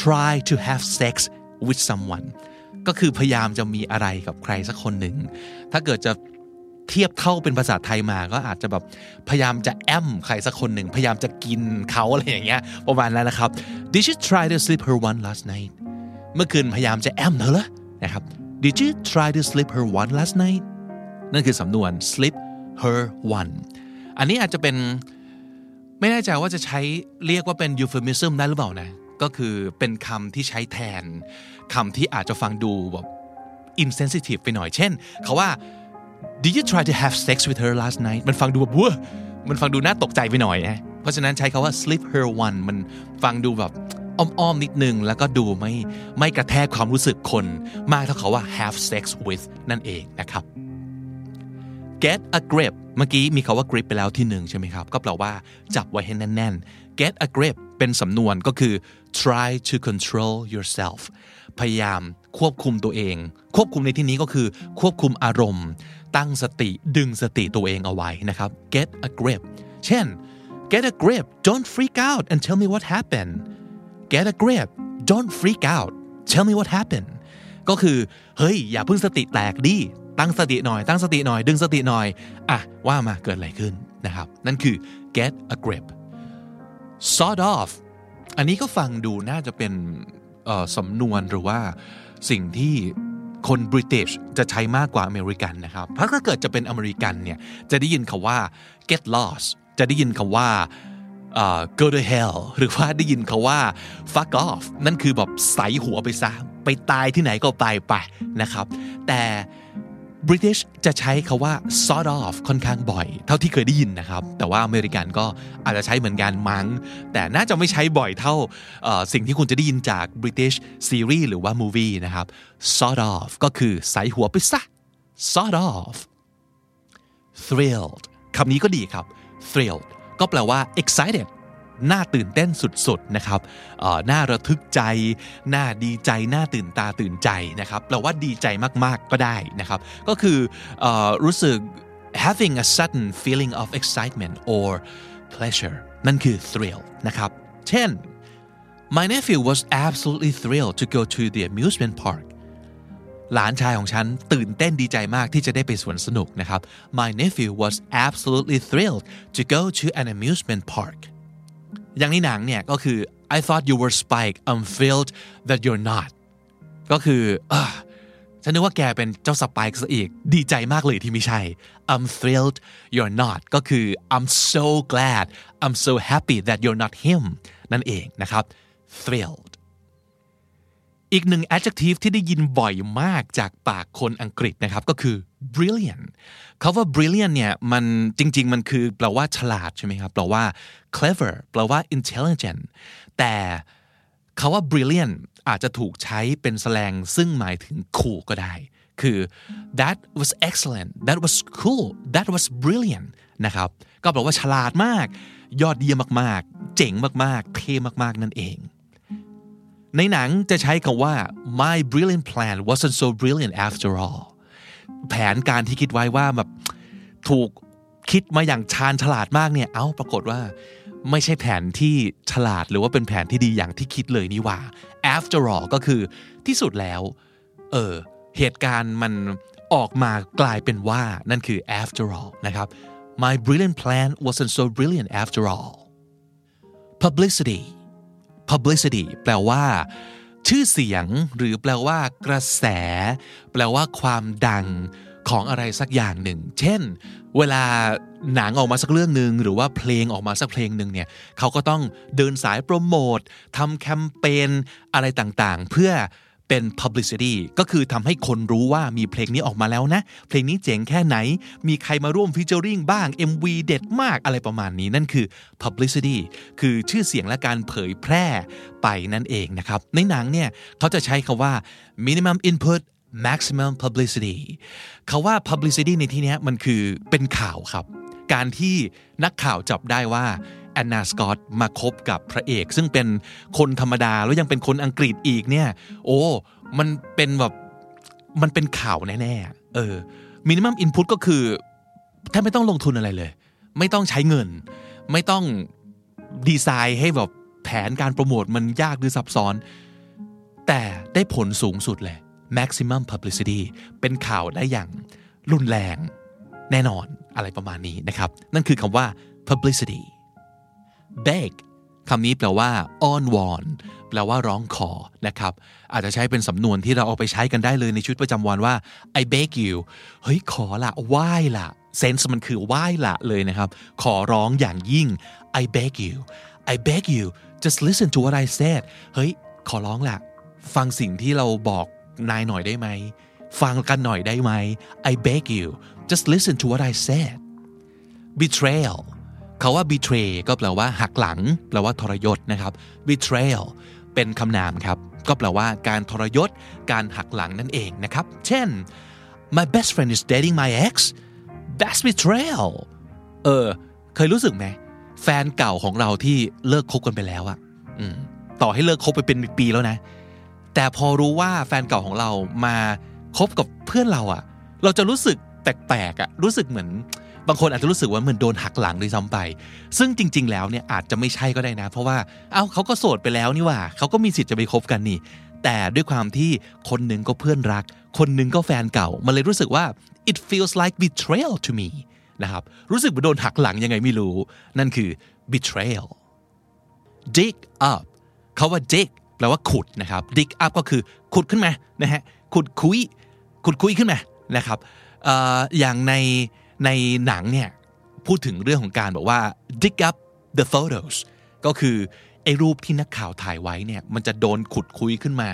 try to have sex with someone ก็คือพยายามจะมีอะไรกับใครสักคนหนึ่ง ถ้าเกิดจะ เทียบเท่าเป็นภาษาไทยมาก็อาจจะแบบพยายามจะแอมใครสักคนหนึ่งพยายามจะกินเขาอะไรอย่างเงี้ยประมาณนั้นนะครับ Did you try to sleep her one last night เมื่อคืนพยายามจะแอมเธอเหรอนะครับ Did you try to sleep her one last night นั่นคือสำนวน sleep her one อันนี้อาจจะเป็นไม่แน่ใจว่าจะใช้เรียกว่าเป็น euphemism ได้หรือเปล่านะ ก็คือเป็นคำที่ใช้แทนคำที่อาจจะฟังดูแบบ insensitive ไปหน่อย เช่น เขาว่า Did you try to have sex with her last night มันฟังดูแบบว้ามันฟังดูน่าตกใจไปหน่อยนะเพราะฉะนั้นใช้คาว่า sleep her one มันฟังดูแบบอ้อมๆนิดนึง แล้วก็ดูไม่ไม่กระแทกความรู้สึกคน มากเท่าเขาว่า have sex with นั่นเองนะครับ get a grip เมื่อกี้มีคาว่า grip ไปแล้วที่หนึ่งใช่ไหมครับ ก็แปลว่าจับไว้ให้แน่นๆ get a grip เป็นสำนวนก็คือ try to control yourself พยายามควบคุมตัวเอง ควบคุมในที่นี้ก็คือควบคุมอารมณ์ ตั้งสติดึงสติตัวเองเอาไว้นะครับ get a grip เช่น get a grip don't freak out and tell me what happened get a grip don't freak out tell me what happened ก็คือเฮ้ย อย่าเพิ่งสติแตกดิตั้งสติหน่อย ตั้งสติหน่อย ดึงสติหน่อย อะ ว่ามาเกิดอะไรขึ้นนะครับ นั่นคือ get a grip sort of อันนี้ก็ฟังดูน่าจะเป็นสำนวนหรือว่าสิ่งที่ คนบริเตชจะใช้มากกว่าอเมริกันนะครับเพราะถ้าเกิดจะเป็นอเมริกันเนี่ยจะได้ยินคาว่า get lost จะได้ยินคาว่า uh, go to hell หรือว่าได้ยินเขาว่า fuck off นั่นคือแบบใส่หัวไปซะไปตายที่ไหนก็ไปไปนะครับ แต่ British จะใช้คาว่า sort of ค่อนข้างบ่อย เท่าที่เคยได้ยินนะครับ แต่ว่าอเมริกันก็อาจจะใช้เหมือนกันมั้ง แต่น่าจะไม่ใช้บ่อยเท่าสิ่งที่คุณจะได้ยินจาก British series หรือว่า movie นะครับ sort of ก็คือใส่หัวไปซะ sort of thrilled คำนี้ก็ดีครับ thrilled ก็แปลว่า excited น่าตื่นเต้นสุดๆนะครับน่าระทึกใจ น่าดีใจ น่าตื่นตาตื่นใจนะครับแปลว่าดีใจมากๆก็ได้นะครับ ก็คืออรู้สึก having a sudden feeling of excitement or pleasure นั่นคือ thrill นะครับ เช่น My nephew was absolutely thrilled to go to the amusement park หลานชายของฉันตื่นเต้นดีใจมากที่จะได้ไปสวนสนุกนะครับ My nephew was absolutely thrilled to go to an amusement park อย่างในหนังเนี่ยก็คือ I thought you were Spike I'm thrilled that you're not ก็คืออฉันนึกว่าแกเป็นเจ้าสไปค์ซะอีก ดีใจมากเลยที่ไม่ใช่ I'm thrilled you're not ก็คือ I'm so glad I'm so happy that you're not him นั่นเองนะครับ thrilled อีกหนึ่ง adjective ที่ได้ยินบ่อยมากจากปากคนอังกฤษนะครับก็คือ brilliant คาว่า brilliant เนี่ยมันจริง ๆ มันคือแปลว่าฉลาดใช่ไหมครับแปลว่า clever แปลว่า intelligent แต่คาว่า brilliant อาจจะถูกใช้เป็นแสลงซึ่งหมายถึง cool ก็ได้ คือ that was excellent that was cool that was brilliant นะครับก็แปลว่าฉลาดมาก ยอดเยี่ยมมากๆ เจ๋งมากๆ เท่มากๆ นั่นเอง ในหนังจะใช้คำว่า my brilliant plan wasn't so brilliant after all แผนการที่คิดไว้ว่าแบบถูกคิดมาอย่างชาญฉลาดมากเนี่ยเอ้าปรากฏว่า ไม่ใช่แผนที่ฉลาดหรือว่าเป็นแผนที่ดีอย่างที่คิดเลยนี่หว่า after all ก็คือที่สุดแล้ว เออเหตุการณ์มันออกมากลายเป็นว่านั่นคือ after all นะครับ my brilliant plan wasn't so brilliant after all publicity publicity แปลว่า ชื่อเสียง หรือแปลว่า กระแส แปลว่า ความดังของอะไรสักอย่างหนึ่ง เช่น เวลาหนังออกมาสักเรื่องหนึ่งหรือว่าเพลงออกมาสักเพลงหนึ่งเนี่ยเขาก็ต้องเดินสายโปรโมททำแคมเปญอะไรต่างๆ เพื่อ เป็น publicity ก็คือทำให้คนรู้ว่ามีเพลงนี้ออกมาแล้วนะ เพลงนี้เจ๋งแค่ไหน มีใครมาร่วมฟิเจอริงบ้าง MV เด็ดมากอะไรประมาณนี้นั่นคือ publicity คือชื่อเสียงและการเผยแพร่ไปนั่นเองนะครับ ในหนังเนี่ยเขาจะใช้คาว่า minimum input maximum publicity เขาว่า publicity ในที่นี้มันคือเป็นข่าวครับ การที่นักข่าวจับได้ว่า แอนนาสกอตมาคบกับพระเอก ซึ่งเป็นคนธรรมดาแล้วยังเป็นคนอังกฤษอีกเนี่ย โอ้ มันเป็นแบบมันเป็นข่าวแน่ๆเออมินิมัมอินพุตก็คือแทบไม่ต้องลงทุนอะไรเลย ไม่ต้องใช้เงิน ไม่ต้องดีไซน์ให้แบบแผนการโปรโมทมันยากหรือซับซ้อน แต่ได้ผลสูงสุดเลย maximum publicity เป็นข่าวได้อย่างรุนแรงแน่นอนอะไรประมาณนี้นะครับ นั่นคือคำว่า publicity beg คำนี้แปลว่าอ้อนวอน แปลว่าร้องขอนะครับ อาจจะใช้เป็นสำนวนที่เราเอาไปใช้กันได้เลยในชีวิตประจำวันว่า I beg you เฮ้ยขอละไหว้ละเซนส์มันคือไหว้ละเลยนะครับ ขอร้องอย่างยิ่ง I beg you I beg you just listen to what I said เฮ้ย ขอร้องละฟังสิ่งที่เราบอกนายหน่อยได้ไหม ฟังกันหน่อยได้ไหม I beg you just listen to what I said betrayal เขาว่า betray ก็แปลว่าหักหลัง แปลว่าทรยศนะครับ betrayal เป็นคำนามครับ ก็แปลว่าการทรยศ การหักหลังนั่นเองนะครับ เช่น my best friend is dating my ex that's betrayal เออ เคยรู้สึกไหม แฟนเก่าของเราที่เลิกคบกันไปแล้วอะต่อให้เลิกคบไปเป็นปีแล้วนะ แต่พอรู้ว่าแฟนเก่าของเรามาคบกับเพื่อนเราอะเราจะรู้สึกแปลกๆอะรู้สึกเหมือน บางคนอาจจะรู้สึกว่าเหมือนโดนหักหลังด้วยซ้ำไป ซึ่งจริง ๆ แล้วเนี่ยอาจจะไม่ใช่ก็ได้นะ เพราะว่าเอ้าเขาก็โสดไปแล้วนี่ว่าเขาก็มีสิทธิ์จะไปคบกันนี่ แต่ด้วยความที่คนหนึ่งก็เพื่อนรัก คนหนึ่งก็แฟนเก่า มันเลยรู้สึกว่า it feels like betrayal to me นะครับรู้สึกเหมือนโดนหักหลังยังไงไม่รู้ นั่นคือ betrayal dig up เขาว่า dig แปลว่าขุดนะครับ dig up ก็คือขุดขึ้นมานะฮะขุดคุยขุดคุยขึ้นมานะครับอออย่างใน ในหนังเนี่ยพูดถึงเรื่องของการบอกว่า dig up the photos ก็คือไอ้รูปที่นักข่าวถ่ายไว้เนี่ยมันจะโดนขุดคุยขึ้นมา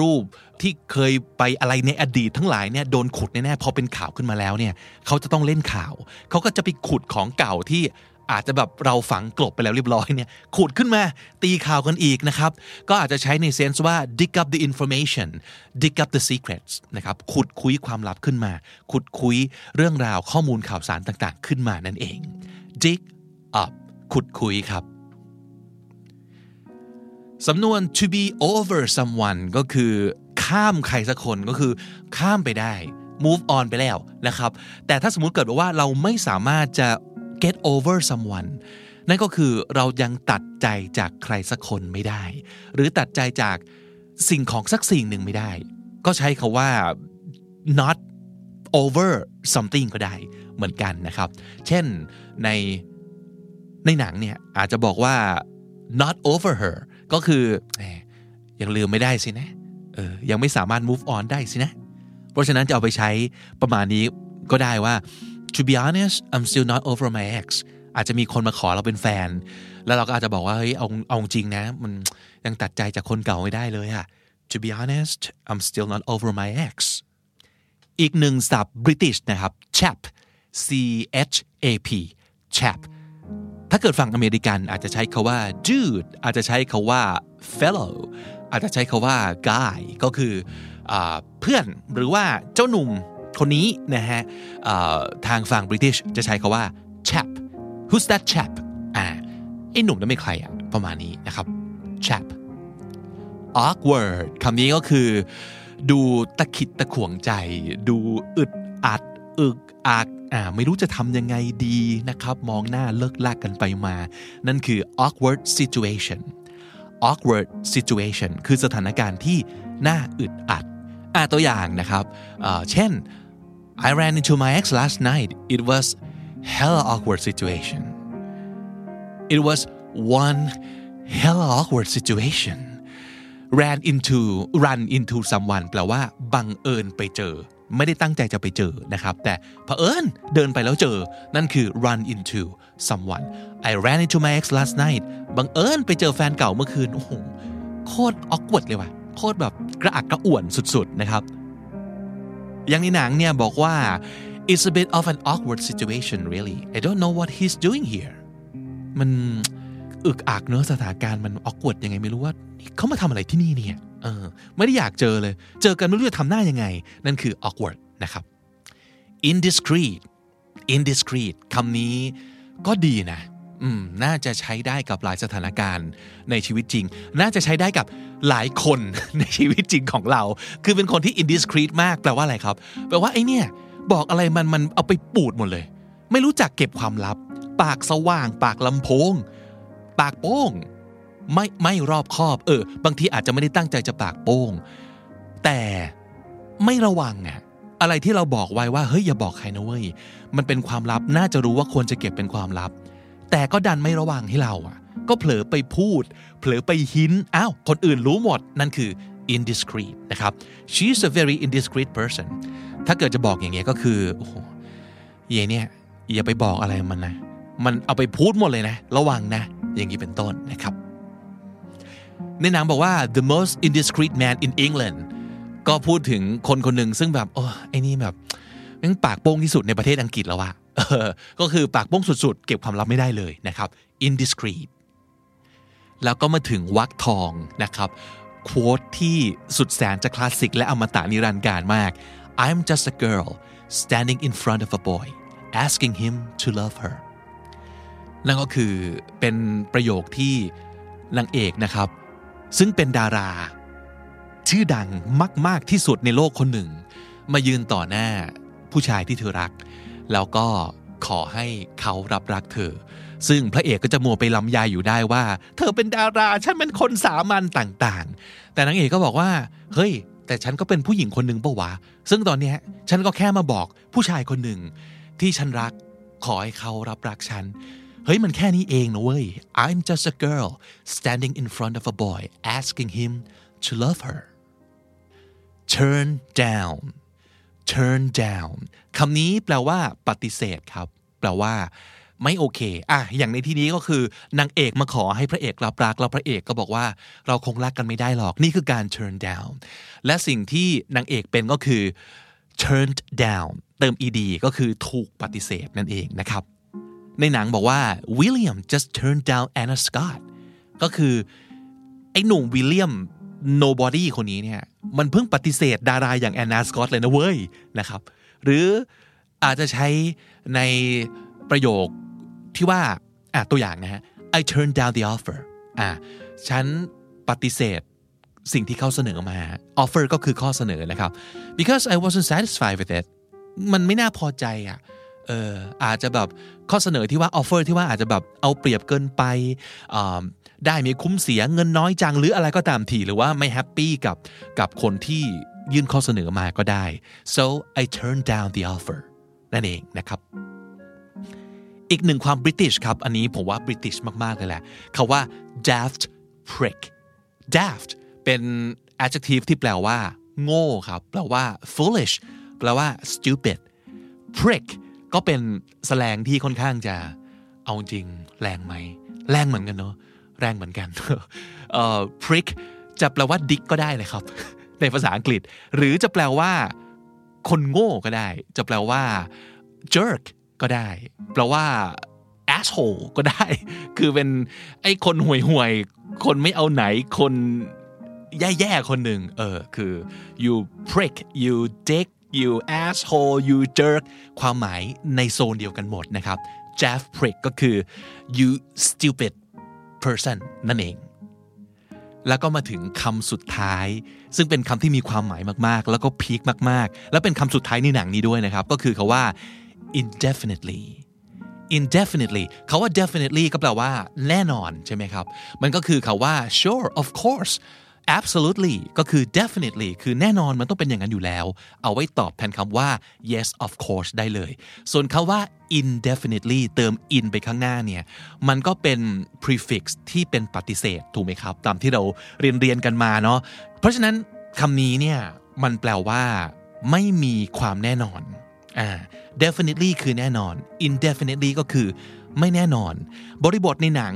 รูปที่เคยไปอะไรในอดีตทั้งหลายเนี่ยโดนขุดแน่ๆพอเป็นข่าวขึ้นมาแล้วเนี่ยเขาจะต้องเล่นข่าว เขาก็จะไปขุดของเก่าที่ อาจจะแบบเราฝังกลบไปแล้วเรียบร้อยเนี่ยขุดขึ้นมาตีข่าวกันอีกนะครับ ก็อาจจะใช้ในเซนส์ว่า dig up the information dig up the secrets นะครับขุดคุยความลับขึ้นมา ขุดคุยเรื่องราวข้อมูลข่าวสารต่างๆ ขึ้นมานั่นเอง dig up ขุดคุยครับสำนวน to be over someone ก็คือข้ามใครสักคนก็คือข้ามไปได้ move on ไปแล้วนะครับ แต่ถ้าสมมุติเกิดว่าเราไม่สามารถจะ get over someone นั่นก็คือเรายังตัดใจจากใครสักคนไม่ได้ หรือตัดใจจากสิ่งของสักสิ่งหนึ่งไม่ได้ ก็ใช้คาว่า not over something ก็ได้เหมือนกันนะครับ เช่นในในหนังเนี่ยอาจจะบอกว่า not over her ก็คือยังลืมไม่ได้สินะเออยังไม่สามารถ move on ได้สินะ เพราะฉะนั้นจะเอาไปใช้ประมาณนี้ก็ได้ว่า to be honest I'm still not over my ex อาจจะมีคนมาขอเราเป็นแฟน แล้วเราก็อาจจะบอกว่าเฮ้ยเอาเอาจริงนะ มันยังตัดใจจากคนเก่าไม่ได้เลยอะ to be honest I'm still not over my ex อีกหนึ่งศัพท์ British นะครับ chap c h a p chap ถ้าเกิดฝั่งอเมริกันอาจจะใช้คาว่า dude อาจจะใช้คาว่า fellow อาจจะใช้คาว่า guy ก็คืออเพื่อนหรือว่าเจ้าหนุ่ม คนนี้นะฮะทางฝั่ง British จะใช้คาว่า chap who's that chap อ่าไอหนุ่มนั้นไม่ใครอะประมาณนี้นะครับ chap awkward คำนี้ก็คือ ดูตะขิดตะขวงใจ ดูอึดอัดอึกอักอ่าไม่รู้จะทำยังไงดีนะครับ มองหน้าเลิกลากกันไปมา นั่นคือ awkward situation awkward situation คือสถานการณ์ที่น่าอึดอัดอ่าตัวอย่างนะครับ เช่น I ran into my ex last night it was hella awkward situation it was one hella awkward situation ran into run into someone แปลว่าบังเอิญไปเจอ ไม่ได้ตั้งใจจะไปเจอนะครับ แต่เผอิญเดินไปแล้วเจอ นั่นคือ run into someone I ran into my ex last night บังเอิญไปเจอแฟนเก่าเมื่อคืน โอ้โห โคตร awkward เลยว่ะ โคตรแบบกระอักกระอ่วนสุดๆนะครับ อย่างในหนังเนี่ยบอกว่า it's a bit of an awkward situation really I don't know what he's doing here มันอึกอักเนอะสถานการณ์มัน awkward ยังไงไม่รู้ว่าเขามาทำอะไรที่นี่เนี่ยเออไม่ได้อยากเจอเลย เจอกันไม่รู้จะทำหน้ายังไง นั่นคือ awkward นะครับ indiscreet indiscreet คำนี้ก็ดีนะ อืม น่าจะใช้ได้กับหลายสถานการณ์ในชีวิตจริง น่าจะใช้ได้กับ หลายคนในชีวิตจริงของเรา คือเป็นคนที่ indiscreet มากแปลว่าอะไรครับแปลว่าไอ้เนี่ยบอกอะไรมันมันเอาไปปูดหมดเลย ไม่รู้จักเก็บความลับ ปากสว่าง ปากลำโพง ปากโป้ง ไม่ไม่รอบคอบ เออ บางทีอาจจะไม่ได้ตั้งใจจะปากโป้ง แต่ไม่ระวังอะอะไรที่เราบอกไว้ว่าเฮ้ยอย่าบอกใครนะเว้ยมันเป็นความลับน่าจะรู้ว่าควรจะเก็บเป็นความลับ แต่ก็ดันไม่ระวังให้เราอะ ก็เผลอไปพูด เผลอไปหินอ้าวคนอื่นรู้หมดนั่นคือ indiscreet นะครับ she's a very indiscreet person ถ้าเกิดจะบอกอย่างเงี้ยก็คือโอ้โหเยเนี่ยอย่าไปบอกอะไรมันนะ มันเอาไปพูดหมดเลยนะ ระวังนะ อย่างนี้เป็นต้นนะครับ ในหนังบอกว่า the most indiscreet man in England ก็พูดถึงคนคนหนึ่งซึ่งแบบโอ้ไอ้นี่แบบม่งปากโป้งที่สุดในประเทศอังกฤษแล้วอะก็คือปากโป้งสุดๆ เก็บความลับไม่ได้เลยนะครับ indiscreet แล้วก็มาถึงวักทองนะครับโค้ดที่สุดแสนจะคลาสสิกและอมตะนิรันดร์การมาก I'm just a girl standing in front of a boy asking him to love her นั่นก็คือเป็นประโยคที่นางเอกนะครับ ซึ่งเป็นดารา ชื่อดังมาก ๆ ที่สุดในโลกคนหนึ่ง มายืนต่อหน้าผู้ชายที่เธอรัก แล้วก็ขอให้เขารับรักเธอ ซึ่งพระเอกก็จะมัวไปลำยายอยู่ได้ว่า เธอเป็นดาราฉันเป็นคนสามัญต่างๆ แต่นางเอกก็บอกว่า เฮ้ย แต่ฉันก็เป็นผู้หญิงคนหนึ่งปะวะ ซึ่งตอนนี้ฉันก็แค่มาบอกผู้ชายคนหนึ่ง ที่ฉันรักขอให้เขารับรักฉันเฮ้ยมันแค่นี้เองนะเว้ย I'm just a girl standing in front of a boy asking him to love her turn down turn down คำนี้แปลว่า ปฏิเสธครับ แปลว่า ไม่โอเคอะอย่างในที่นี้ก็คือนางเอกมาขอให้พระเอกรับรักแล้วพระเอกก็บอกว่าเราคงรักกันไม่ได้หรอกนี่คือการ turn down และสิ่งที่นางเอกเป็นก็คือ turned down เติม ed ก็คือถูกปฏิเสธนั่นเองนะครับ ในหนังบอกว่า William just turned down Anna Scott ก็คือไอ้หนุ่มวิลเลียม nobody คนนี้เนี่ยมันเพิ่งปฏิเสธดาราอย่างแอนนาสกอตเลยนะเว้ยนะครับ หรืออาจจะใช้ในประโยค ที่ว่าอะตัวอย่างนะฮะ I turned down the offer อะฉันปฏิเสธสิ่งที่เขาเสนอมา offer ก็คือข้อเสนอนะครับ because I wasn't satisfied with it มันไม่น่าพอใจอะเอออาจจะแบบข้อเสนอที่ว่า offer ที่ว่าอาจจะแบบเอาเปรียบเกินไป ได้มีคุ้มเสียเงินน้อยจังหรืออะไรก็ตามทีหรือว่าไม่แฮปปี้กับกับคนที่ยื่นข้อเสนอมาก็ได้ so I turned down the offer นั่นเองนะครับ อีกหนึ่งความบริติชครับ อันนี้ผมว่าบริติชมากๆเลยแหละคาว่า daft prick daft เป็น adjective ที่แปลว่า โง่ครับ แปลว่า foolish แปลว่า stupid prick ก็เป็นแสลงที่ค่อนข้างจะเอาจริงแรงไหม แรงเหมือนกันเนาะแรงเหมือนกันเอ่อ prick จะแปลว่า dick ก็ได้เลยครับ ในภาษาอังกฤษ หรือจะแปลว่า คนโง่ก็ได้ จะแปลว่า jerk ก็ได้แปลว่า asshole ก็ได้ คือเป็นไอ้คนห่วยห่วยๆคนไม่เอาไหนคนแย่ๆคนหนึ่งเออคือ you prick you dick you asshole you jerk ความหมายในโซนเดียวกันหมดนะครับ Jeff prick ก็คือ you stupid person นั่นเอง แล้วก็มาถึงคำสุดท้าย ซึ่งเป็นคำที่มีความหมายมากๆ แล้วก็พีคมากๆ แล้วเป็นคำสุดท้ายในหนังนี้ด้วยนะครับ ก็คือคาว่า indefinitely indefinitely คาว่า definitely ก็แปลว่าแน่นอนใช่ไหมครับ มันก็คือคาว่า sure of course absolutely ก็คือ definitely คือแน่นอนมันต้องเป็นอย่างนั้นอยู่แล้ว เอาไว้ตอบแทนคำว่า yes of course ได้เลย ส่วนคาว่า indefinitely เติม in ไปข้างหน้าเนี่ย มันก็เป็น prefix ที่เป็นปฏิเสธถูกไหมครับ ตามที่เราเรียนเรียนกันมาเนาะ เพราะฉะนั้นคำนี้เนี่ย มันแปลว่า ไม่มีความแน่นอน อ่า definitely คือแน่นอน indefinitely ก็คือไม่แน่นอน บริบทในหนัง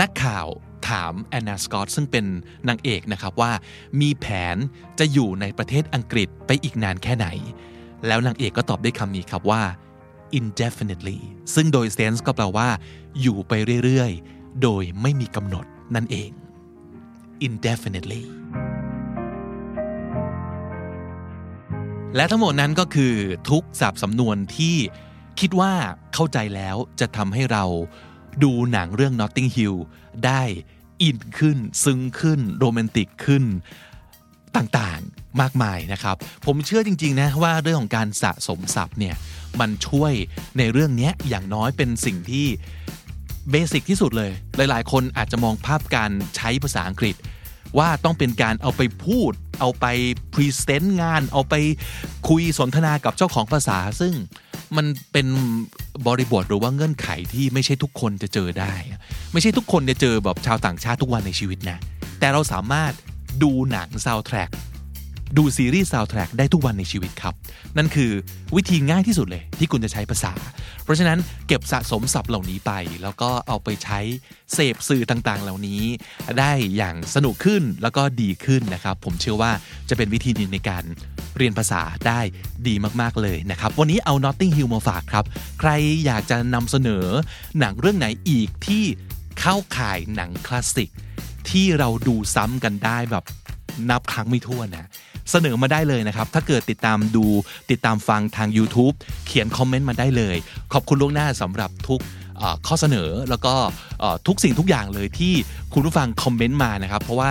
นักข่าวถามแอนนาสกอตซึ่งเป็นนางเอกนะครับว่า มีแผนจะอยู่ในประเทศอังกฤษไปอีกนานแค่ไหน แล้วนางเอกก็ตอบด้วยคำนี้ครับว่า indefinitely ซึ่งโดยเซนส์ก็แปลว่า อยู่ไปเรื่อย ๆ โดยไม่มีกำหนดนั่นเอง indefinitely และทั้งหมดนั้นก็คือทุกสับสำนวนที่คิดว่าเข้าใจแล้วจะทำให้เราดูหนังเรื่อง Notting Hill ได้อินขึ้น ซึ้งขึ้น โรแมนติกขึ้นต่างๆมากมายนะครับ ผมเชื่อจริงๆนะว่าเรื่องของการสะสมศัพท์เนี่ยมันช่วยในเรื่องนี้อย่างน้อยเป็นสิ่งที่ basic ที่สุดเลย หลายๆ คนอาจจะมองภาพการใช้ภาษาอังกฤษ ว่าต้องเป็นการเอาไปพูด เอาไป present งาน เอาไปคุยสนทนากับเจ้าของภาษา ซึ่งมันเป็นบริบทหรือว่าเงื่อนไขที่ไม่ใช่ทุกคนจะเจอได้ ไม่ใช่ทุกคนจะเจอแบบชาวต่างชาติทุกวันในชีวิตนะ แต่เราสามารถดูหนังซาวแทร็ก ดูซีรีส์ซาวด์แทร็กได้ทุกวันในชีวิตครับ นั่นคือวิธีง่ายที่สุดเลยที่คุณจะใช้ภาษา เพราะฉะนั้นเก็บสะสมศัพท์เหล่านี้ไป แล้วก็เอาไปใช้เสพสื่อต่างๆ เหล่านี้ ได้อย่างสนุกขึ้นแล้วก็ดีขึ้นนะครับ ผมเชื่อว่าจะเป็นวิธีดีในการเรียนภาษาได้ดีมากๆเลยนะครับ วันนี้เอา Notting Hill มาฝากครับ ใครอยากจะนำเสนอหนังเรื่องไหนอีกที่เข้าข่ายหนังคลาสสิกที่เราดูซ้ำกันได้แบบนับครั้งไม่ถ้วนนะ เสนอมาได้เลยนะครับ ถ้าเกิดติดตามดูติดตามฟังทาง YouTube เขียนคอมเมนต์มาได้เลย ขอบคุณล่วงหน้าสำหรับทุกข้อเสนอแล้วก็ทุกสิ่งทุกอย่างเลยที่คุณผู้ฟังคอมเมนต์มานะครับ เพราะว่า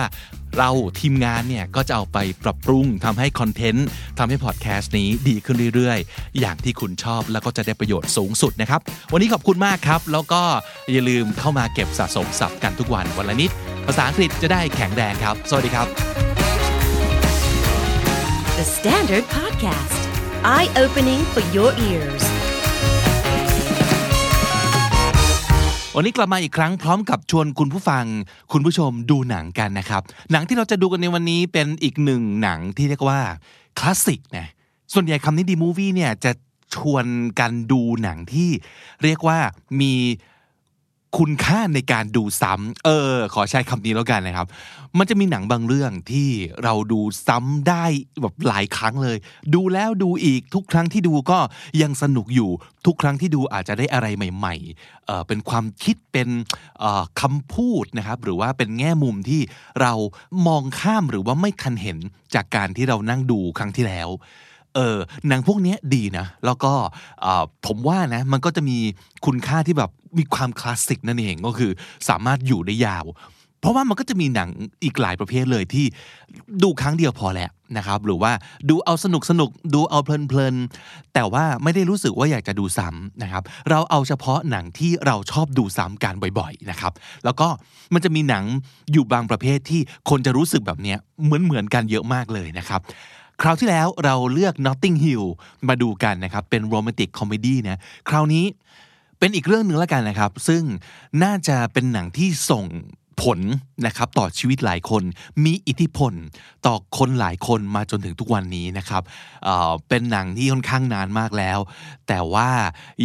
เราทีมงานเนี่ยก็จะเอาไปปรับปรุงทำให้คอนเทนต์ทำให้พอดแคสต์นี้ดีขึ้นเรื่อยๆ อย่างที่คุณชอบแล้วก็จะได้ประโยชน์สูงสุดนะครับ วันนี้ขอบคุณมากครับ แล้วก็อย่าลืมเข้ามาเก็บสะสมศัพท์กันทุกวันวันละนิด ภาษาอังกฤษจะได้แข็งแรงครับ สวัสดีครับ
The Standard Podcast. Eye opening for your ears.
วันนี้กลับมาอีกครั้งพร้อมกับชวนคุณผู้ฟัง คุณผู้ชมดูหนังกันนะครับ หนังที่เราจะดูกันในวันนี้เป็นอีกหนึ่งหนังที่เรียกว่าคลาสสิกนะ ส่วนใหญ่คำนี้ดีมูวี่เนี่ยจะชวนกันดูหนังที่เรียกว่ามี คุณค่าในการดูซ้ำเออ ขอใช้คำนี้แล้วกันนะครับ มันจะมีหนังบางเรื่องที่เราดูซ้ำได้แบบหลายครั้งเลย ดูแล้วดูอีกทุกครั้งที่ดูก็ยังสนุกอยู่ ทุกครั้งที่ดูอาจจะได้อะไรใหม่ๆเออเป็นความคิดเป็นออคำพูดนะครับ หรือว่าเป็นแง่มุมที่เรามองข้ามหรือว่าไม่ทันเห็นจากการที่เรานั่งดูครั้งที่แล้วเออหนังพวกนี้ดีนะ แล้วก็เอ่อผมว่านะ มันก็จะมีคุณค่าที่แบบ มีความคลาสสิกนั่นเองก็คือสามารถอยู่ได้ยาว เพราะว่ามันก็จะมีหนังอีกหลายประเภทเลยที่ดูครั้งเดียวพอแล้วนะครับ หรือว่าดูเอาสนุกสนุกดูเอาเพลินเพลินแต่ว่าไม่ได้รู้สึกว่าอยากจะดูซ้ำนะครับ เราเอาเฉพาะหนังที่เราชอบดูซ้ำกันบ่อยๆนะครับ แล้วก็มันจะมีหนังอยู่บางประเภทที่คนจะรู้สึกแบบเนี้ยเหมือนเหมือนๆกันเยอะมากเลยนะครับคราวที่แล้วเราเลือก Notting Hill มาดูกันนะครับ เป็น romantic comedy นะ คราวนี้ เป็นอีกเรื่องหนึ่งแล้วกันนะครับ ซึ่งน่าจะเป็นหนังที่ส่งผลนะครับต่อชีวิตหลายคน มีอิทธิพล ต่อคนหลายคนมาจนถึงทุกวันนี้นะครับเป็นหนังที่ค่อนข้างนานมากแล้ว แต่ว่า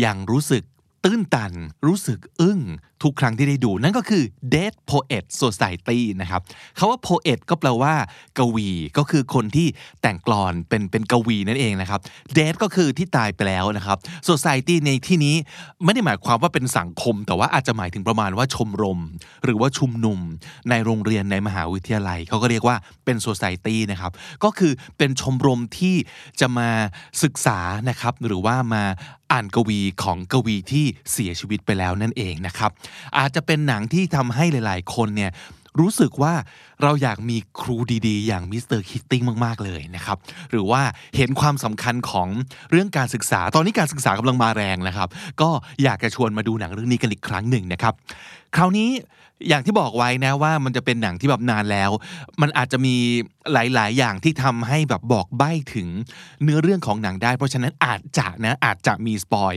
ยังรู้สึกตื้นตัน รู้สึกอึ้ง ทุกครั้งที่ได้ดูนั่นก็คือ Dead Poet Society นะครับคาว่า poet ก็แปลว่า กวีก็คือคนที่แต่งกลอนเป็นเป็นกวีนั่นเองนะครับ Dead ก็คือที่ตายไปแล้วนะครับ Society ในที่นี้ไม่ได้หมายความว่าเป็นสังคม แต่ว่าอาจจะหมายถึงประมาณว่าชมรม หรือว่าชุมนุม ในโรงเรียนในมหาวิทยาลัยเขาก็เรียกว่าเป็น Society นะครับก็คือเป็นชมรมที่จะมาศึกษานะครับหรือว่ามาอ่านกวีของกวีที่เสียชีวิตไปแล้วนั่นเองนะครับอาจจะเป็นหนังที่ทำให้หลาย ๆ คนเนี่ยรู้สึกว่าเราอยากมีครูดีๆ อย่าง Mr. Keating มาก ๆ เลยนะครับ หรือว่าเห็นความสำคัญของเรื่องการศึกษา ตอนนี้การศึกษากำลังมาแรงนะครับ ก็อยากจะชวนมาดูหนังเรื่องนี้กันอีกครั้งหนึ่งนะครับ คราวนี้อย่างที่บอกไว้นะว่ามันจะเป็นหนังที่แบบนานแล้ว มันอาจจะมีหลาย ๆ อย่างที่ทำให้แบบบอกใบ้ถึงเนื้อเรื่องของหนังได้ เพราะฉะนั้นอาจจะนะอาจจะมีสปอย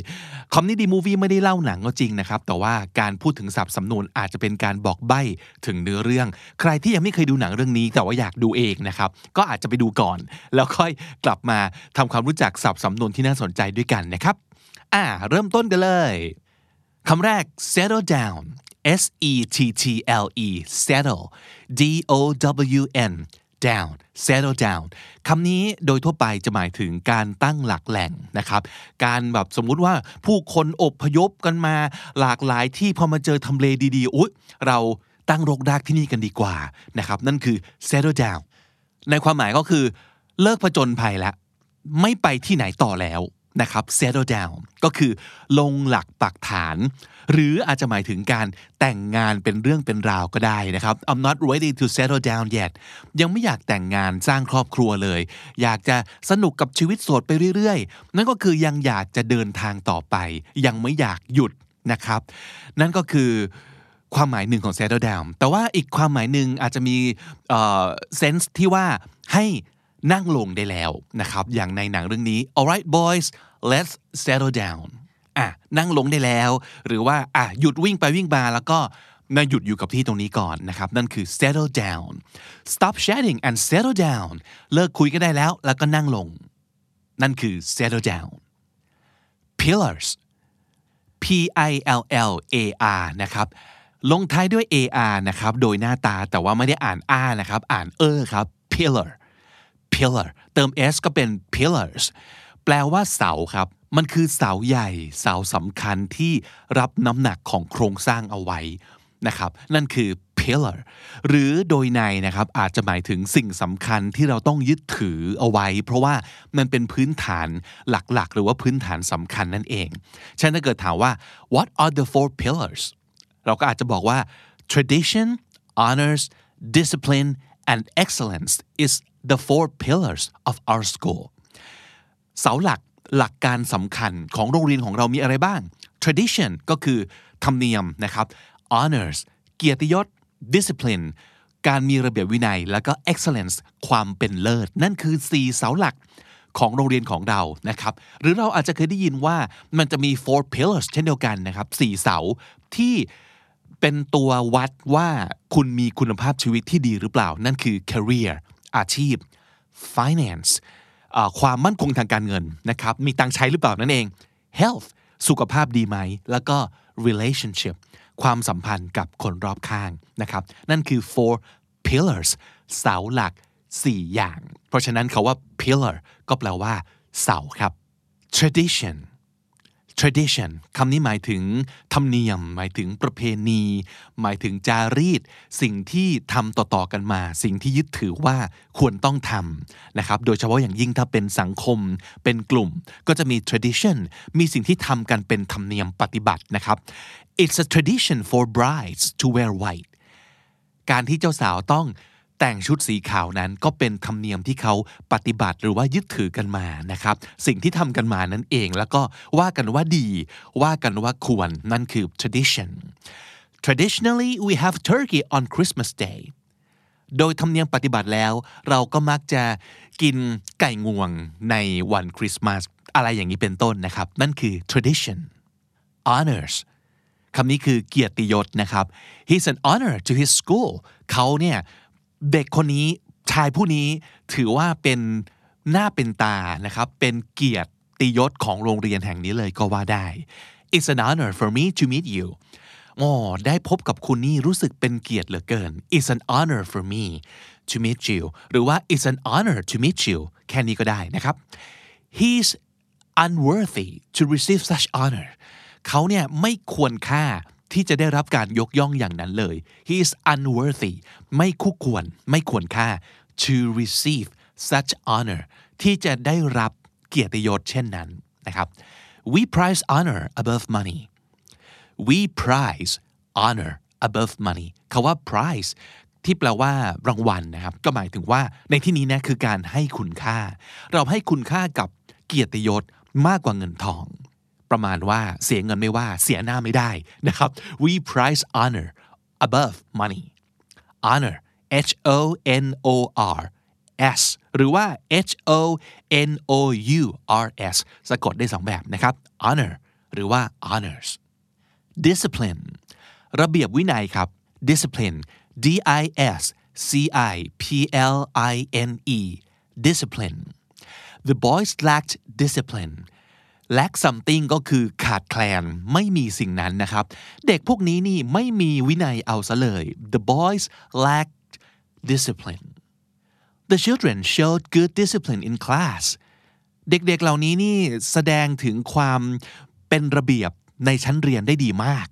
คอมนี่ดีมูวี่ไม่ได้เล่าหนังก็จริงนะครับ แต่ว่าการพูดถึงศัพท์สำนวนอาจจะเป็นการบอกใบ้ถึงเนื้อเรื่อง ใครที่ยังไม่เคยดูหนังเรื่องนี้ แต่ว่าอยากดูเองนะครับ ก็อาจจะไปดูก่อน แล้วค่อยกลับมาทำความรู้จักศัพท์สำนวนที่น่าสนใจด้วยกันนะครับ อ่า เริ่มต้นกันเลยคำแรก settle down S E T T L E settle D O W N down settle down คำนี้โดยทั่วไปจะหมายถึงการตั้งหลักแหล่งนะครับ การแบบสมมุติว่าผู้คนอบพยพกันมาหลากหลายที่พอมาเจอทำเลดีๆอุ๊ยเราตั้งรกรากที่นี่กันดีกว่านะครับ นั่นคือ settle down ในความหมายก็คือเลิกผจญภัยแล้ว ไม่ไปที่ไหนต่อแล้วนะครับ settle down ก็คือลงหลักปักฐาน หรืออาจจะหมายถึงการแต่งงานเป็นเรื่องเป็นราวก็ได้นะครับ I'm not ready to settle down yet ยังไม่อยากแต่งงานสร้างครอบครัวเลย อยากจะสนุกกับชีวิตโสดไปเรื่อยๆ นั่นก็คือยังอยากจะเดินทางต่อไป ยังไม่อยากหยุดนะครับ นั่นก็คือความหมายหนึ่งของ settle down แต่ว่าอีกความหมายหนึ่งอาจจะมีเอ่อ sense ที่ว่าให้นั่งลงได้แล้วนะครับ อย่างในหนังเรื่องนี้ alright boys let's settle down อะนั่งลงได้แล้ว หรือว่าอะหยุดวิ่งไปวิ่งมาแล้วก็มาหยุดอยู่กับที่ตรงนี้ก่อนนะครับ นั่นคือ settle down stop chatting and settle down เลิกคุยก็ได้แล้ว แล้วก็นั่งลง นั่นคือ settle down pillars P I L L A R นะครับลงท้ายด้วย A R นะครับ โดยหน้าตาแต่ว่าไม่ได้อ่านอานะครับ อ่านเออครับ pillar pillar เติม s ก็เป็น pillars แปลว่าเสาครับ มันคือเสาใหญ่เสาสำคัญที่รับน้ำหนักของโครงสร้างเอาไว้นะครับ นั่นคือ pillar หรือโดยในนะครับอาจจะหมายถึงสิ่งสำคัญที่เราต้องยึดถือเอาไว้ เพราะว่ามันเป็นพื้นฐานหลักๆ หรือว่าพื้นฐานสำคัญนั่นเองฉะนั้นถ้าเกิดถามว่า what are the four pillars เราก็อาจจะบอกว่า tradition honors discipline and excellence is the four pillars of our school เสาหลัก หลักการสำคัญของโรงเรียนของเรามีอะไรบ้าง tradition ก็คือธรรมเนียมนะครับ honors เกียรติยศ discipline การมีระเบียบวินัย แล้วก็ excellence ความเป็นเลิศ นั่นคือ 4 เสาหลักของโรงเรียนของเรานะครับ หรือเราอาจจะเคยได้ยินว่ามันจะมี four pillars เช่นเดียวกันนะครับสี่เสาที่เป็นตัววัดว่าคุณมีคุณภาพชีวิตที่ดีหรือเปล่า นั่นคือ career อาชีพ finance ความมั่นคงทางการเงินนะครับมีตังใช้หรือเปล่านั่นเอง health สุขภาพดีไหม แล้วก็ relationship ความสัมพันธ์กับคนรอบข้างนะครับ นั่นคือ four pillars เสาหลัก 4 อย่าง เพราะฉะนั้นคาว่า pillar ก็แปลว่า เสาครับ tradition tradition คำนี้หมายถึงธรรมเนียม หมายถึงประเพณี หมายถึงจารีต สิ่งที่ทำต่อๆกันมา สิ่งที่ยึดถือว่าควรต้องทำนะครับ โดยเฉพาะอย่างยิ่งถ้าเป็นสังคม เป็นกลุ่ม ก็จะมี tradition มีสิ่งที่ทำกันเป็นธรรมเนียมปฏิบัตินะครับ it's a tradition for brides to wear white การที่เจ้าสาวต้อง แต่งชุดสีขาวนั้นก็เป็นธรรมเนียมที่เขาปฏิบัติหรือว่ายึดถือกันมานะครับ สิ่งที่ทำกันมานั่นเอง แล้วก็ว่ากันว่าดี ว่ากันว่าควรนั่นคือ tradition traditionally we have turkey on Christmas Day โดยธรรมเนียมปฏิบัติแล้ว เราก็มักจะกินไก่งวงในวันคริสต์มาสอะไรอย่างนี้เป็นต้นนะครับ นั่นคือ tradition honors คำนี้คือเกียรติยศนะครับ he's an honor to his school เขาเนี่ย เด็กคนนี้ชายผู้นี้ถือว่าเป็นหน้าเป็นตานะครับเป็นเกียรติยศของโรงเรียนแห่งนี้เลยก็ว่าได้ it's an honor for me to meet you อ๋อได้พบกับคุณนี่รู้สึกเป็นเกียรติเหลือเกิน it's an honor for me to meet you หรือว่า it's an honor to meet you แค่นี้ก็ได้นะครับ he's unworthy to receive such honor เขาเนี่ยไม่ควรค่า ที่จะได้รับการยกย่องอย่างนั้นเลย he is unworthy ไม่คู่ควร ไม่ควรค่า to receive such honor ที่จะได้รับเกียรติยศเช่นนั้นนะครับ we prize honor above money we prize honor above money คาว่า prize ที่แปลว่ารางวัลนะครับ ก็หมายถึงว่าในที่นี้นะคือการให้คุณค่า เราให้คุณค่ากับเกียรติยศมากกว่าเงินทอง ประมาณว่าเสียเงินไม่ว่าเสียหน้าไม่ได้นะครับ we prize honor above money honor H O N O R S หรือว่า H O N O U R S สะกดได้สองแบบนะครับ honor หรือว่า honors discipline ระเบียบวินัยครับ discipline D I S C I P L I N E discipline the boys lacked discipline lack something ก็คือขาดแคลนไม่มีสิ่งนั้นนะครับ เด็กพวกนี้นี่ไม่มีวินัยเอาซะเลย the boys lacked discipline the children showed good discipline in class เด็กๆเหล่านี้นี่แสดงถึงความเป็นระเบียบในชั้นเรียนได้ดีมาก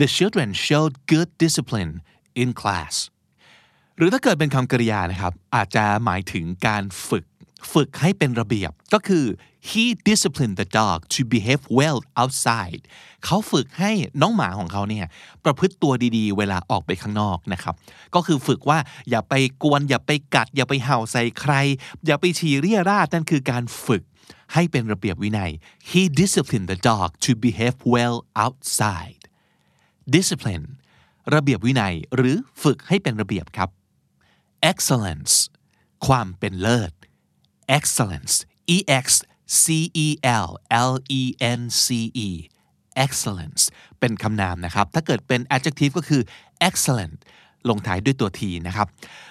the children showed good discipline in class หรือถ้าเกิดเป็นคำกริยานะครับ อาจจะหมายถึงการฝึก ฝึกให้เป็นระเบียบก็คือ he disciplined the dog to behave well outside เขาฝึกให้น้องหมาของเขาเนี่ยประพฤติตัวดีๆ เวลาออกไปข้างนอกนะครับ ก็คือฝึกว่าอย่าไปกวน อย่าไปกัด อย่าไปเห่าใส่ใคร อย่าไปฉี่เรี่ยราดนั่นคือการฝึกให้เป็นระเบียบวินัย he disciplined the dog to behave well outside discipline ระเบียบวินัยหรือฝึกให้เป็นระเบียบครับ excellence ความเป็นเลิศ excellence e x c e l l e n c e excellence เป็นคำนามนะครับ ถ้าเกิดเป็น adjective ก็คือ excellent ลงท้ายด้วยตัวทีนะครับ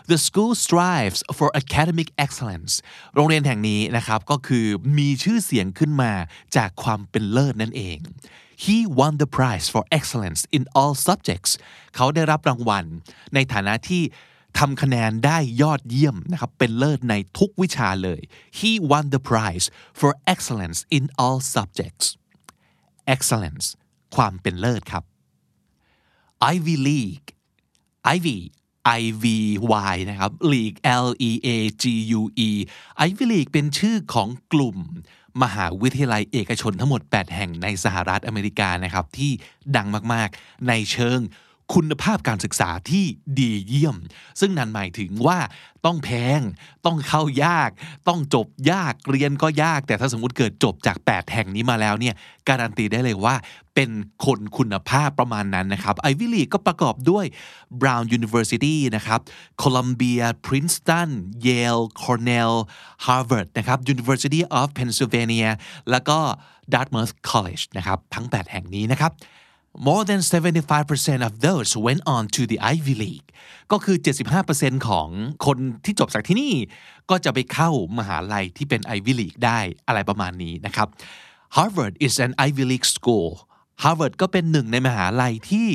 the school strives for academic excellence โรงเรียนแห่งนี้นะครับก็คือมีชื่อเสียงขึ้นมาจากความเป็นเลิศนั่นเอง he won the prize for excellence in all subjects เขาได้รับรางวัล ในฐานะที่ ทำคะแนนได้ยอดเยี่ยมนะครับเป็นเลิศในทุกวิชาเลย he won the prize for excellence in all subjects excellence ความเป็นเลิศครับ Ivy League Ivy I V Y นะครับ League L E A G U E Ivy League เป็นชื่อของกลุ่ม มหาวิทยาลัยเอกชนทั้งหมด 8 แห่งในสหรัฐอเมริกานะครับ ที่ดังมากๆ ในเชิง คุณภาพการศึกษาที่ดีเยี่ยม ซึ่งนั่นหมายถึงว่าต้องแพง ต้องเข้ายาก ต้องจบยากเรียนก็ยาก แต่ถ้าสมมติเกิดจบจาก 8 แห่งนี้มาแล้วเนี่ยการันตีได้เลยว่าเป็นคนคุณภาพประมาณนั้นนะครับ Ivy League ก็ประกอบด้วย Brown University นะครับ Columbia Princeton Yale Cornell Harvard นะครับ University of Pennsylvania แล้วก็ Dartmouth College นะครับ ทั้ง 8 แห่งนี้นะครับ more than 75% of those went on to the Ivy League ก็คือ 75%ของคนที่จบจากที่นี่ ก็จะไปเข้ามหาลัยที่เป็น Ivy League ได้อะไรประมาณนี้นะครับ Harvard is an Ivy League school Harvard ก็เป็นหนึ่งในมหาลัยที่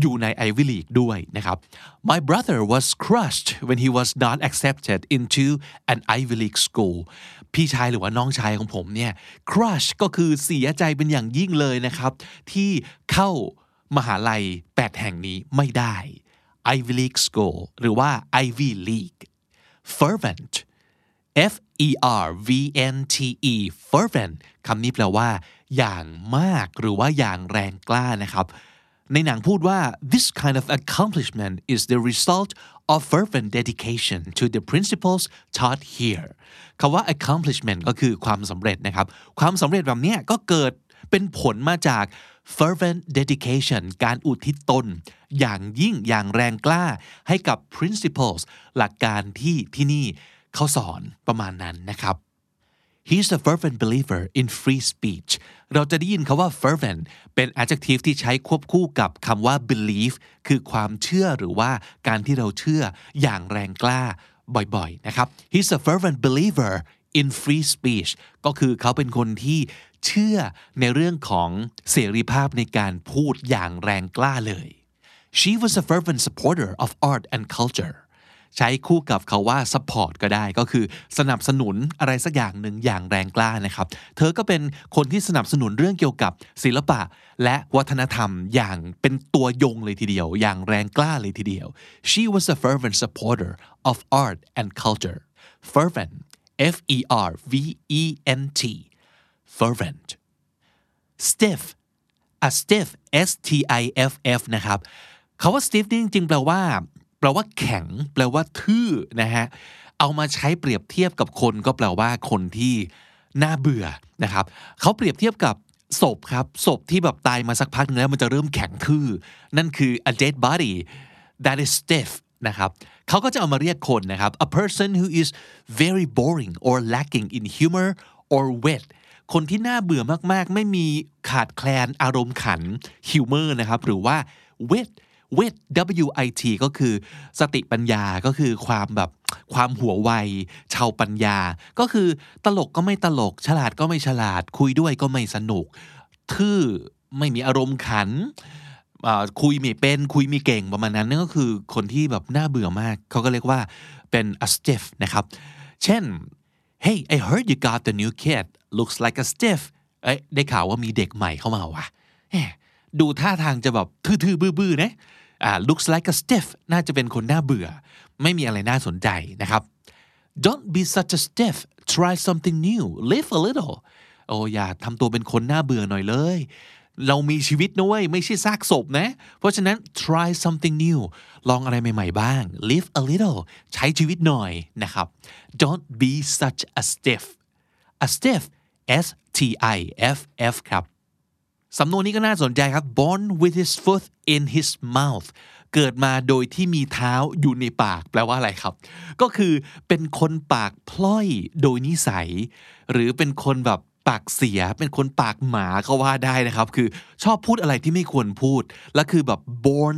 อยู่ในไอวิลีกด้วยนะครับ My brother was crushed when he was not accepted into an Ivy League school พี่ชายหรือว่าน้องชายของผมเนี่ย crush ก็คือเสียใจเป็นอย่างยิ่งเลยนะครับ ที่เข้ามหาลัย 8 แห่งนี้ไม่ได้ Ivy League school หรือว่า Ivy League fervent F E R V N T E fervent คำนี้แปลว่า อย่างมากหรือว่าอย่างแรงกล้านะครับ ในหนังพูดว่า this kind of accomplishment is the result of fervent dedication to the principles taught here คำว่า accomplishment ก็คือความสำเร็จนะครับ ความสำเร็จแบบเนี้ยก็เกิดเป็นผลมาจาก fervent dedication การอุทิศตน อย่างยิ่งอย่างแรงกล้าให้กับ principles หลักการที่ที่นี่เขาสอนประมาณนั้นนะครับ He's a fervent believer in free speech เราจะได้ยินคาว่า fervent เป็น adjective ที่ใช้ควบคู่กับคำว่า belief คือความเชื่อหรือว่าการที่เราเชื่ออย่างแรงกล้าบ่อยๆนะครับ He's a fervent believer in free speech ก็คือเขาเป็นคนที่เชื่อในเรื่องของเสรีภาพในการพูดอย่างแรงกล้าเลย She was a fervent supporter of art and culture ใช้คู่กับเขาว่า support ก็ได้ก็คือสนับสนุนอะไรสักอย่างหนึ่งอย่างแรงกล้านะครับ เธอก็เป็นคนที่สนับสนุนเรื่องเกี่ยวกับศิลปะ และวัฒนธรรมอย่างเป็นตัวยงเลยทีเดียว อย่างแรงกล้าเลยทีเดียว she was a fervent supporter of art and culture fervent F E R V E N T fervent stiff a stiff S T I F F นะครับคาว่า stiff นี่จริงๆแปลว่า ลว่าแข็ง แปลว่าทื่อนะฮะเอามาใช้เปรียบเทียบกับคนก็แปลว่าคนที่น่าเบื่อนะครับเขาเปรียบเทียบกับศพครับศพที่แบบตายมาสักพักนึงแล้วมันจะเริ่มแข็งทื่อ นั่นคือ a dead body that is stiff นะครับเขาก็จะเอามาเรียกคนนะครับ a person who is very boring or lacking in humor or wit คนที่น่าเบื่อมากๆ ไม่มีขาดแคลนอารมณ์ขัน humor นะครับหรือว่า wit wit W I T ก็คือสติปัญญาก็คือความแบบความหัวไวชาวปัญญา ก็คือตลกก็ไม่ตลก ฉลาดก็ไม่ฉลาด คุยด้วยก็ไม่สนุก ทื่อไม่มีอารมณ์ขันคุยไม่เป็นคุยไม่เก่งประมาณนั้นนั่นก็คือคนที่แบบน่าเบื่อมาก เขาก็เรียกว่าเป็น a stiff นะครับ เช่น hey I heard you got the new kid looks like a stiff เอ้ยได้ข่าวว่ามีเด็กใหม่เข้ามาว่ะดูท่าทางจะแบบทื่อๆ บื้อๆนะ อ่า looks like a stiff น่าจะเป็นคนน่าเบื่อ ไม่มีอะไรน่าสนใจนะครับ don't be such a stiff try something new live a little โอ้อย่าทำตัวเป็นคนน่าเบื่อหน่อยเลย เรามีชีวิตนะเว้ยไม่ใช่ซากศพนะ เพราะฉะนั้น try something new ลองอะไรใหม่ ๆ บ้าง live a little ใช้ชีวิตหน่อยนะครับ don't be such a stiff a stiff S T I F F ครับ สำนวนนี้ก็น่าสนใจครับ born with his foot in his mouth เกิดมาโดยที่มีเท้าอยู่ในปากแปลว่าอะไรครับ ก็คือเป็นคนปากพล่อยโดยนิสัย หรือเป็นคนแบบปากเสียเป็นคนปากหมาก็ว่าได้นะครับ คือชอบพูดอะไรที่ไม่ควรพูด และคือแบบ born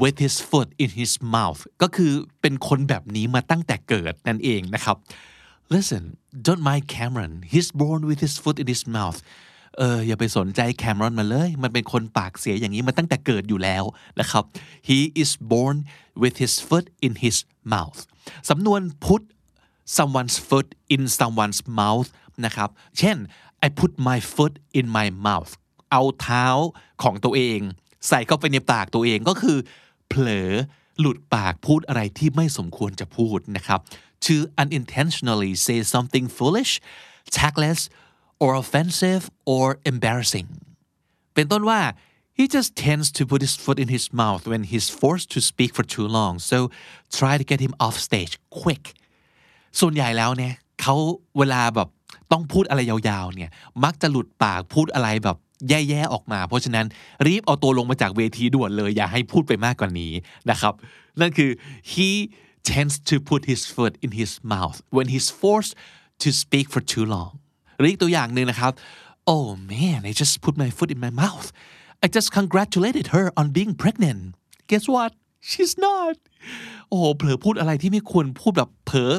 with his foot in his mouth ก็คือเป็นคนแบบนี้มาตั้งแต่เกิดนั่นเองนะครับ listen don't mind Cameron he's born with his foot in his mouth เอออย่าไปสนใจแคมรอนมาเลย มันเป็นคนปากเสียอย่างนี้มาตั้งแต่เกิดอยู่แล้วนะครับ he is born with his foot in his mouth สำนวน put someone's foot in someone's mouth นะครับ เช่น I put my foot in my mouth เอาเท้าของตัวเอง ใส่เข้าไปในปากตัวเองก็คือ เผลอหลุดปากพูดอะไรที่ไม่สมควรจะพูดนะครับ to unintentionally say something foolish tactless or offensive or embarrassing เป็นต้นว่า he just tends to put his foot in his mouth when he's forced to speak for too long so try to get him off stage quick ส่วนใหญ่แล้วเนี่ยเขาเวลาแบบต้องพูดอะไรยาวๆเนี่ยมักจะหลุดปากพูดอะไรแบบแย่ๆออกมา เพราะฉะนั้นรีบเอาตัวลงมาจากเวทีด่วนเลย อย่าให้พูดไปมากกว่านี้นะครับ นั่นคือ he tends to put his foot in his mouth when he's forced to speak for too long หรืออีกตัวอย่างหนึ่งนะครับ oh man I just put my foot in my mouth I just congratulated her on being pregnant guess what she's not โอ้โหเผลอพูดอะไรที่ไม่ควรพูดแบบเผลอ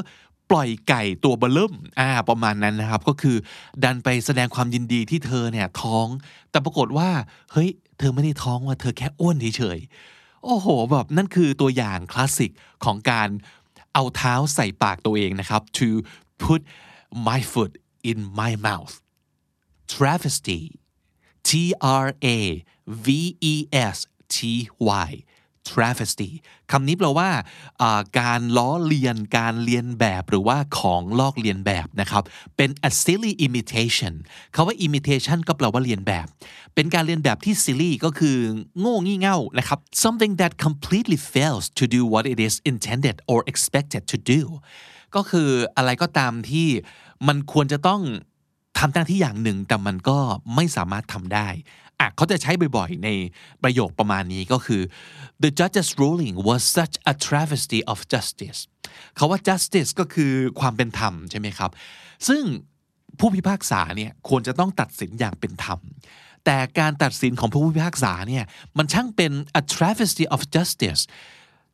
ปล่อยไก่ตัวเบลิ่มอ่าประมาณนั้นนะครับ ก็คือดันไปแสดงความยินดีที่เธอเนี่ยท้อง แต่ปรากฏว่าเฮ้ยเธอไม่ได้ท้องว่าเธอแค่อ้วนเฉยๆโอ้โหแบบนั่นคือตัวอย่างคลาสสิกของการเอาเท้าใส่ปากตัวเองนะครับ to put my foot in my mouth travesty T R A V E S T Y travesty คำนี้แปลว่าการล้อเลียนการเลียนแบบหรือว่าของลอกเลียนแบบนะครับ เป็น a silly imitation คาว่า imitation ก็แปลว่าเลียนแบบ เป็นการเลียนแบบที่ silly ก็คือโง่งี่เง่านะครับ something that completely fails to do what it is intended or expected to do ก็คืออะไรก็ตามที่ มันควรจะต้องทำหน้าที่อย่างหนึ่งแต่มันก็ไม่สามารถทำได้อะเขาจะใช้บ่อยๆ ในประโยคประมาณนี้ก็คือ the judge's ruling was such a travesty of justice เขาว่า justice ก็คือความเป็นธรรมใช่ไหมครับ ซึ่งผู้พิพากษาเนี่ยควรจะต้องตัดสินอย่างเป็นธรรม แต่การตัดสินของผู้พิพากษาเนี่ยมันช่างเป็น a travesty of justice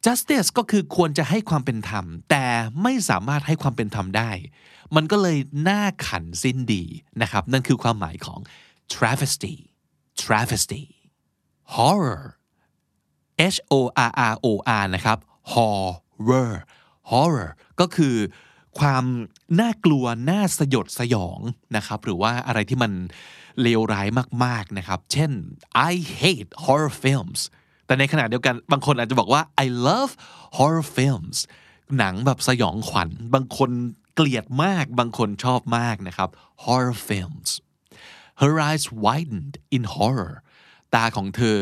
justice ก็คือควรจะให้ความเป็นธรรม แต่ไม่สามารถให้ความเป็นธรรมได้ มันก็เลยน่าขันสิ้นดีนะครับ นั่นคือความหมายของ travesty travesty horror H O R R O R นะครับ horror horror ก็คือความน่ากลัวน่าสยดสยองนะครับ หรือว่าอะไรที่มันเลวร้ายมากๆนะครับ เช่น I hate horror films แต่ในขณะเดียวกันบางคนอาจจะบอกว่า I love horror films หนังแบบสยองขวัญ บางคน เกลียดมากบางคนชอบมากนะครับ horror films her eyes widened in horror ตาของเธอ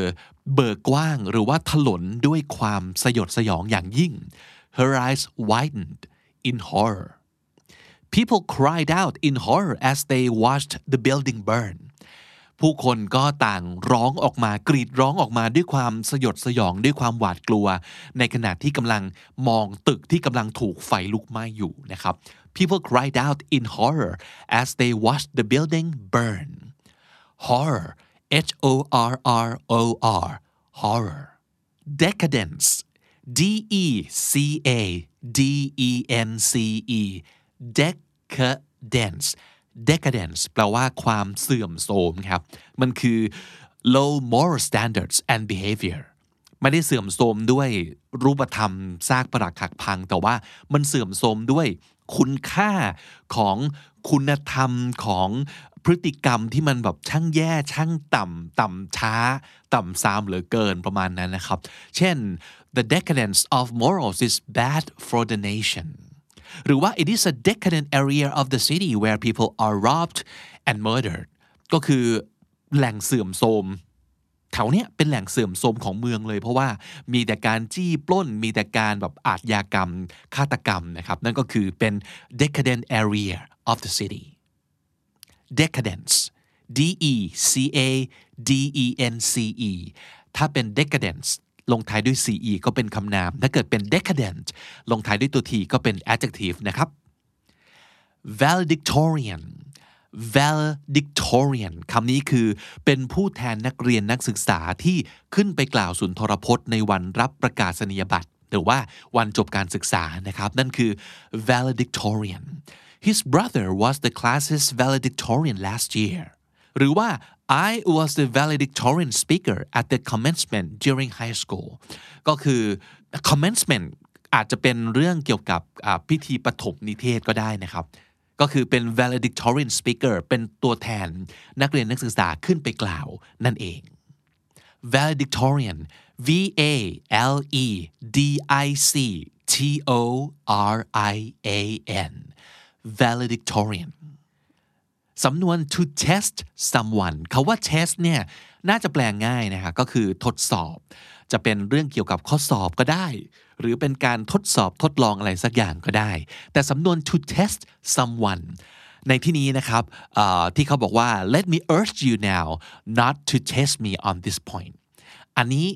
เบิกกว้างหรือว่าถลนด้วยความสยดสยองอย่างยิ่ง her eyes widened in horror people cried out in horror as they watched the building burn ผู้คนก็ต่างร้องออกมากรีดร้องออกมาด้วยความสยดสยองด้วยความหวาดกลัว ในขณะที่กำลังมองตึกที่กำลังถูกไฟลุกไหม้อยู่นะครับ people cried out in horror as they watched the building burn horror H O R R O R horror decadence D E C A D E N C E decadence decadence แปลว่าความเสื่อมโทรมครับ มันคือ low moral standards and behavior ไม่ได้เสื่อมโทรมด้วยรูปธรรมซากปรักหักพัง แต่ว่ามันเสื่อมโทรมด้วย คุณค่าของคุณธรรมของพฤติกรรมที่มันแบบช่างแย่ช่างต่ำต่ำช้า ต่ำซามเหลือเกินประมาณนั้นนะครับ เช่น the decadence of morals is bad for the nation หรือว่า it is a decadent area of the city where people are robbed and murdered ก็คือแหล่งเสื่อมโทรม แถวเนี้ยเป็นแหล่งเสื่อมโทรมของเมืองเลย เพราะว่ามีแต่การจี้ปล้น มีแต่การแบบอาชญากรรมฆาตกรรมนะครับ นั่นก็คือเป็น decadent area of the city decadence D E C A D E N C E ถ้าเป็น decadence ลงท้ายด้วย ce ก็เป็นคำนาม ถ้าเกิดเป็น decadent ลงท้ายด้วยตัว t ก็เป็น adjective นะครับ valedictorian valedictorian คำนี้คือเป็นผู้แทนนักเรียนนักศึกษาที่ขึ้นไปกล่าวสุนทรพจน์ในวันรับประกาศนียบัตร หรือว่าวันจบการศึกษานะครับ นั่นคือ valedictorian his brother was the class's valedictorian last year หรือว่า I was the valedictorian speaker at the commencement during high school ก็คือ commencement อาจจะเป็นเรื่องเกี่ยวกับพิธีปฐมนิเทศก็ได้นะครับ ก็คือเป็น valedictorian speaker เป็นตัวแทนนักเรียนนักศึกษาขึ้นไปกล่าวนั่นเอง valedictorian V A L E D I C T O R I A N valedictorian สำนวน to test someone คาว่า test เนี่ยน่าจะแปลงง่ายนะคะก็คือทดสอบ จะเป็นเรื่องเกี่ยวกับข้อสอบก็ได้ หรือเป็นการทดสอบทดลองอะไรสักอย่างก็ได้ แต่สำนวน to test someone ในที่นี้นะครับที่เขาบอกว่า let me urge you now not to test me on this point อันนี้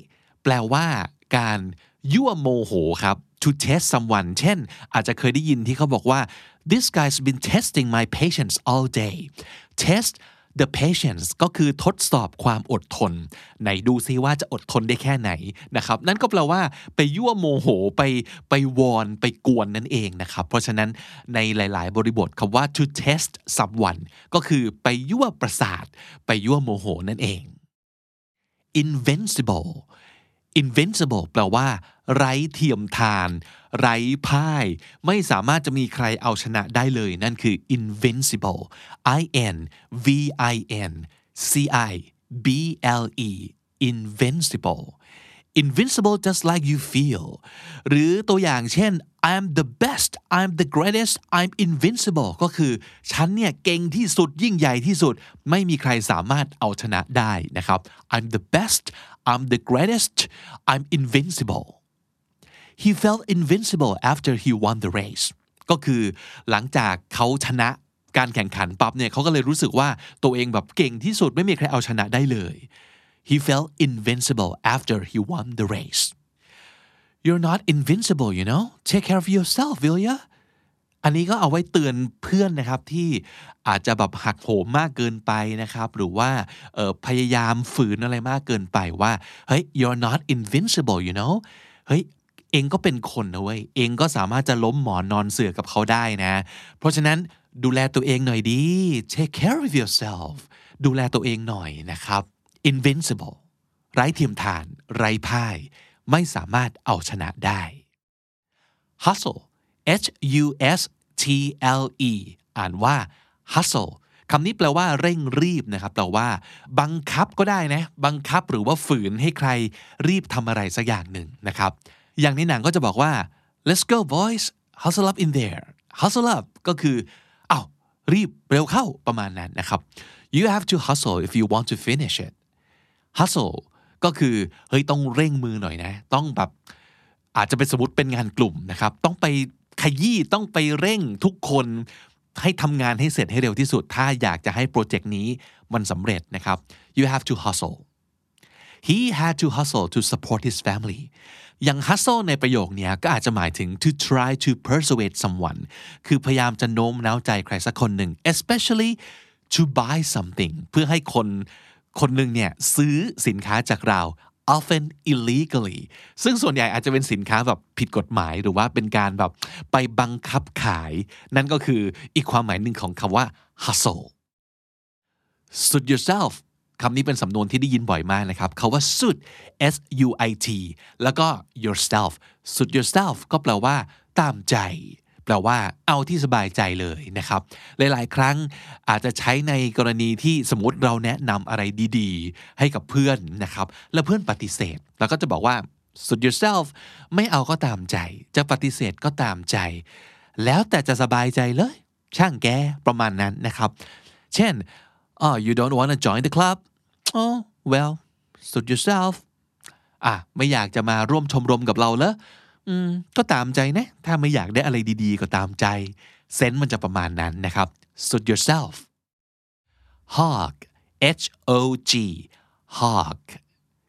แปลว่าการยั่วโมโหครับ to test someone เช่น อาจจะเคยได้ยินที่เขาบอกว่า this guy's been testing my patience all day test the patience ก็คือทดสอบความอดทนไหนดูซิว่าจะอดทนได้แค่ไหนนะครับนั่นก็แปลว่าไปยั่วโมโหไปไปวอนไปกวนนั่นเองนะครับ เพราะฉะนั้นในหลาย ๆ บริบทคำว่า to test someone ก็คือไปยั่วประสาท ไปยั่วโมโหนั่นเอง invincible invincible แปลว่า ไร้เทียมทาน ไร้พ่าย ไม่สามารถจะมีใครเอาชนะได้เลย นั่นคือ invincible i n v i n c i b l e invincible invincible just like you feel หรือตัวอย่างเช่น I'm the best I'm the greatest I'm invincible ก็คือ ฉันเนี่ยเก่งที่สุดยิ่งใหญ่ที่สุด ไม่มีใครสามารถเอาชนะได้นะครับ I'm the best I'm the greatest I'm invincible he felt invincible after he won the race ก็คือหลังจากเขาชนะการแข่งขันปั๊บเนี่ยเขาก็เลยรู้สึกว่าตัวเองแบบเก่งที่สุดไม่มีใครเอาชนะได้เลย he felt invincible after he won the race you're not invincible you know take care of yourself will ya อันนี้ก็เอาไว้เตือนเพื่อนนะครับที่อาจจะแบบหักโหมมากเกินไปนะครับ หรือว่าพยายามฝืนอะไรมากเกินไปว่าเฮ้ย you're not invincible you know เฮ้ย เองก็เป็นคนนะเว้ยเองก็สามารถจะล้มหมอนนอนเสือกับเขาได้นะ เพราะฉะนั้นดูแลตัวเองหน่อยดี take care of yourself ดูแลตัวเองหน่อยนะครับ invincible ไร้เทียมทาน ไร้พ่าย ไม่สามารถเอาชนะได้ hustle h u s t l e อ่านว่า hustle คำนี้แปลว่าเร่งรีบนะครับแปลว่า บังคับก็ได้นะ บังคับหรือว่าฝืนให้ใครรีบทำอะไรสักอย่างหนึ่งนะครับ อย่างในหนังก็จะบอกว่า let's go boys hustle up in there hustle up ก็คืออ้าวรีบเร็วเข้าประมาณนั้นนะครับ you have to hustle if you want to finish it hustle ก็คือเฮ้ยต้องเร่งมือหน่อยนะ ต้องแบบอาจจะเป็นสมมติเป็นงานกลุ่มนะครับ ต้องไปขยี้ต้องไปเร่งทุกคนให้ทำงานให้เสร็จให้เร็วที่สุด ถ้าอยากจะให้โปรเจกต์นี้มันสำเร็จนะครับ you have to hustle he had to hustle to support his family อย่าง hustle ในประโยคนี้ก็อาจจะหมายถึง to try to persuade someone คือพยายามจะโน้มน้าวใจใครสักคนหนึ่ง especially to buy something เพื่อให้คนคนหนึ่งเนี่ยซื้อสินค้าจากเรา often illegally ซึ่งส่วนใหญ่อาจจะเป็นสินค้าแบบผิดกฎหมายหรือว่าเป็นการแบบไปบังคับขาย นั่นก็คืออีกความหมายหนึ่งของคำว่า hustle suit yourself คำนี้เป็นสำนวนที่ได้ยินบ่อยมากนะครับคาว่า suit s u i t แล้วก็ yourself suit yourself ก็แปลว่า ตามใจ แปลว่าเอาที่สบายใจเลยนะครับ หลาย ๆ ครั้งอาจจะใช้ในกรณีที่สมมติเราแนะนำอะไรดี ๆ ให้กับเพื่อนนะครับ แล้วเพื่อนปฏิเสธเราก็จะบอกว่า suit yourself ไม่เอาก็ตามใจ จะปฏิเสธก็ตามใจ แล้วแต่จะสบายใจเลย ช่างแกประมาณนั้นนะครับ เช่น oh you don't want to join the club oh well suit yourself อะไม่อยากจะมาร่วมชมรมกับเราเลยอืมก็ตามใจนะ ถ้าไม่อยากได้อะไรดีๆ ก็ตามใจ เซนส์มันจะประมาณนั้นนะครับ suit yourself hog h o g hog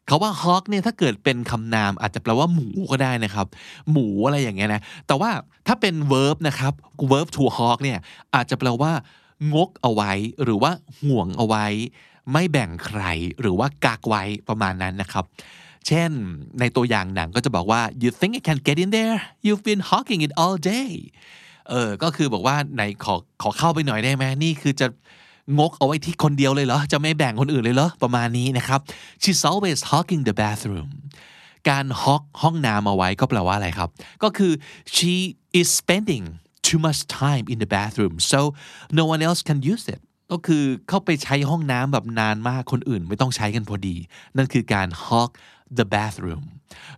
เขาว่า hog เนี่ยถ้าเกิดเป็นคำนามอาจจะแปลว่าหมูก็ได้นะครับ หมูอะไรอย่างเงี้ยนะ แต่ว่าถ้าเป็น verb นะครับ verb to hog เนี่ยอาจจะแปลว่า งกเอาไว้ หรือว่าห่วงเอาไว้ ไม่แบ่งใครหรือว่ากักไว้ประมาณนั้นนะครับ เช่นในตัวอย่างหนังก็จะบอกว่า you think I can get in there you've been hawking it all day เออ ก็คือบอกว่าไหนขอขอเข้าไปหน่อยได้ไหมนี่คือจะงกเอาไว้ที่คนเดียวเลยเหรอ จะไม่แบ่งคนอื่นเลยเหรอ ประมาณนี้นะครับ she's always hawking the bathroom การฮอกห้องน้ำเอาไว้ก็แปลว่าอะไรครับ ก็คือ she is spending too much time in the bathroom so no one else can use it ก็คือเข้าไปใช้ห้องน้ำแบบนานมากคนอื่นไม่ต้องใช้กันพอดี นั่นคือการ hawk the bathroom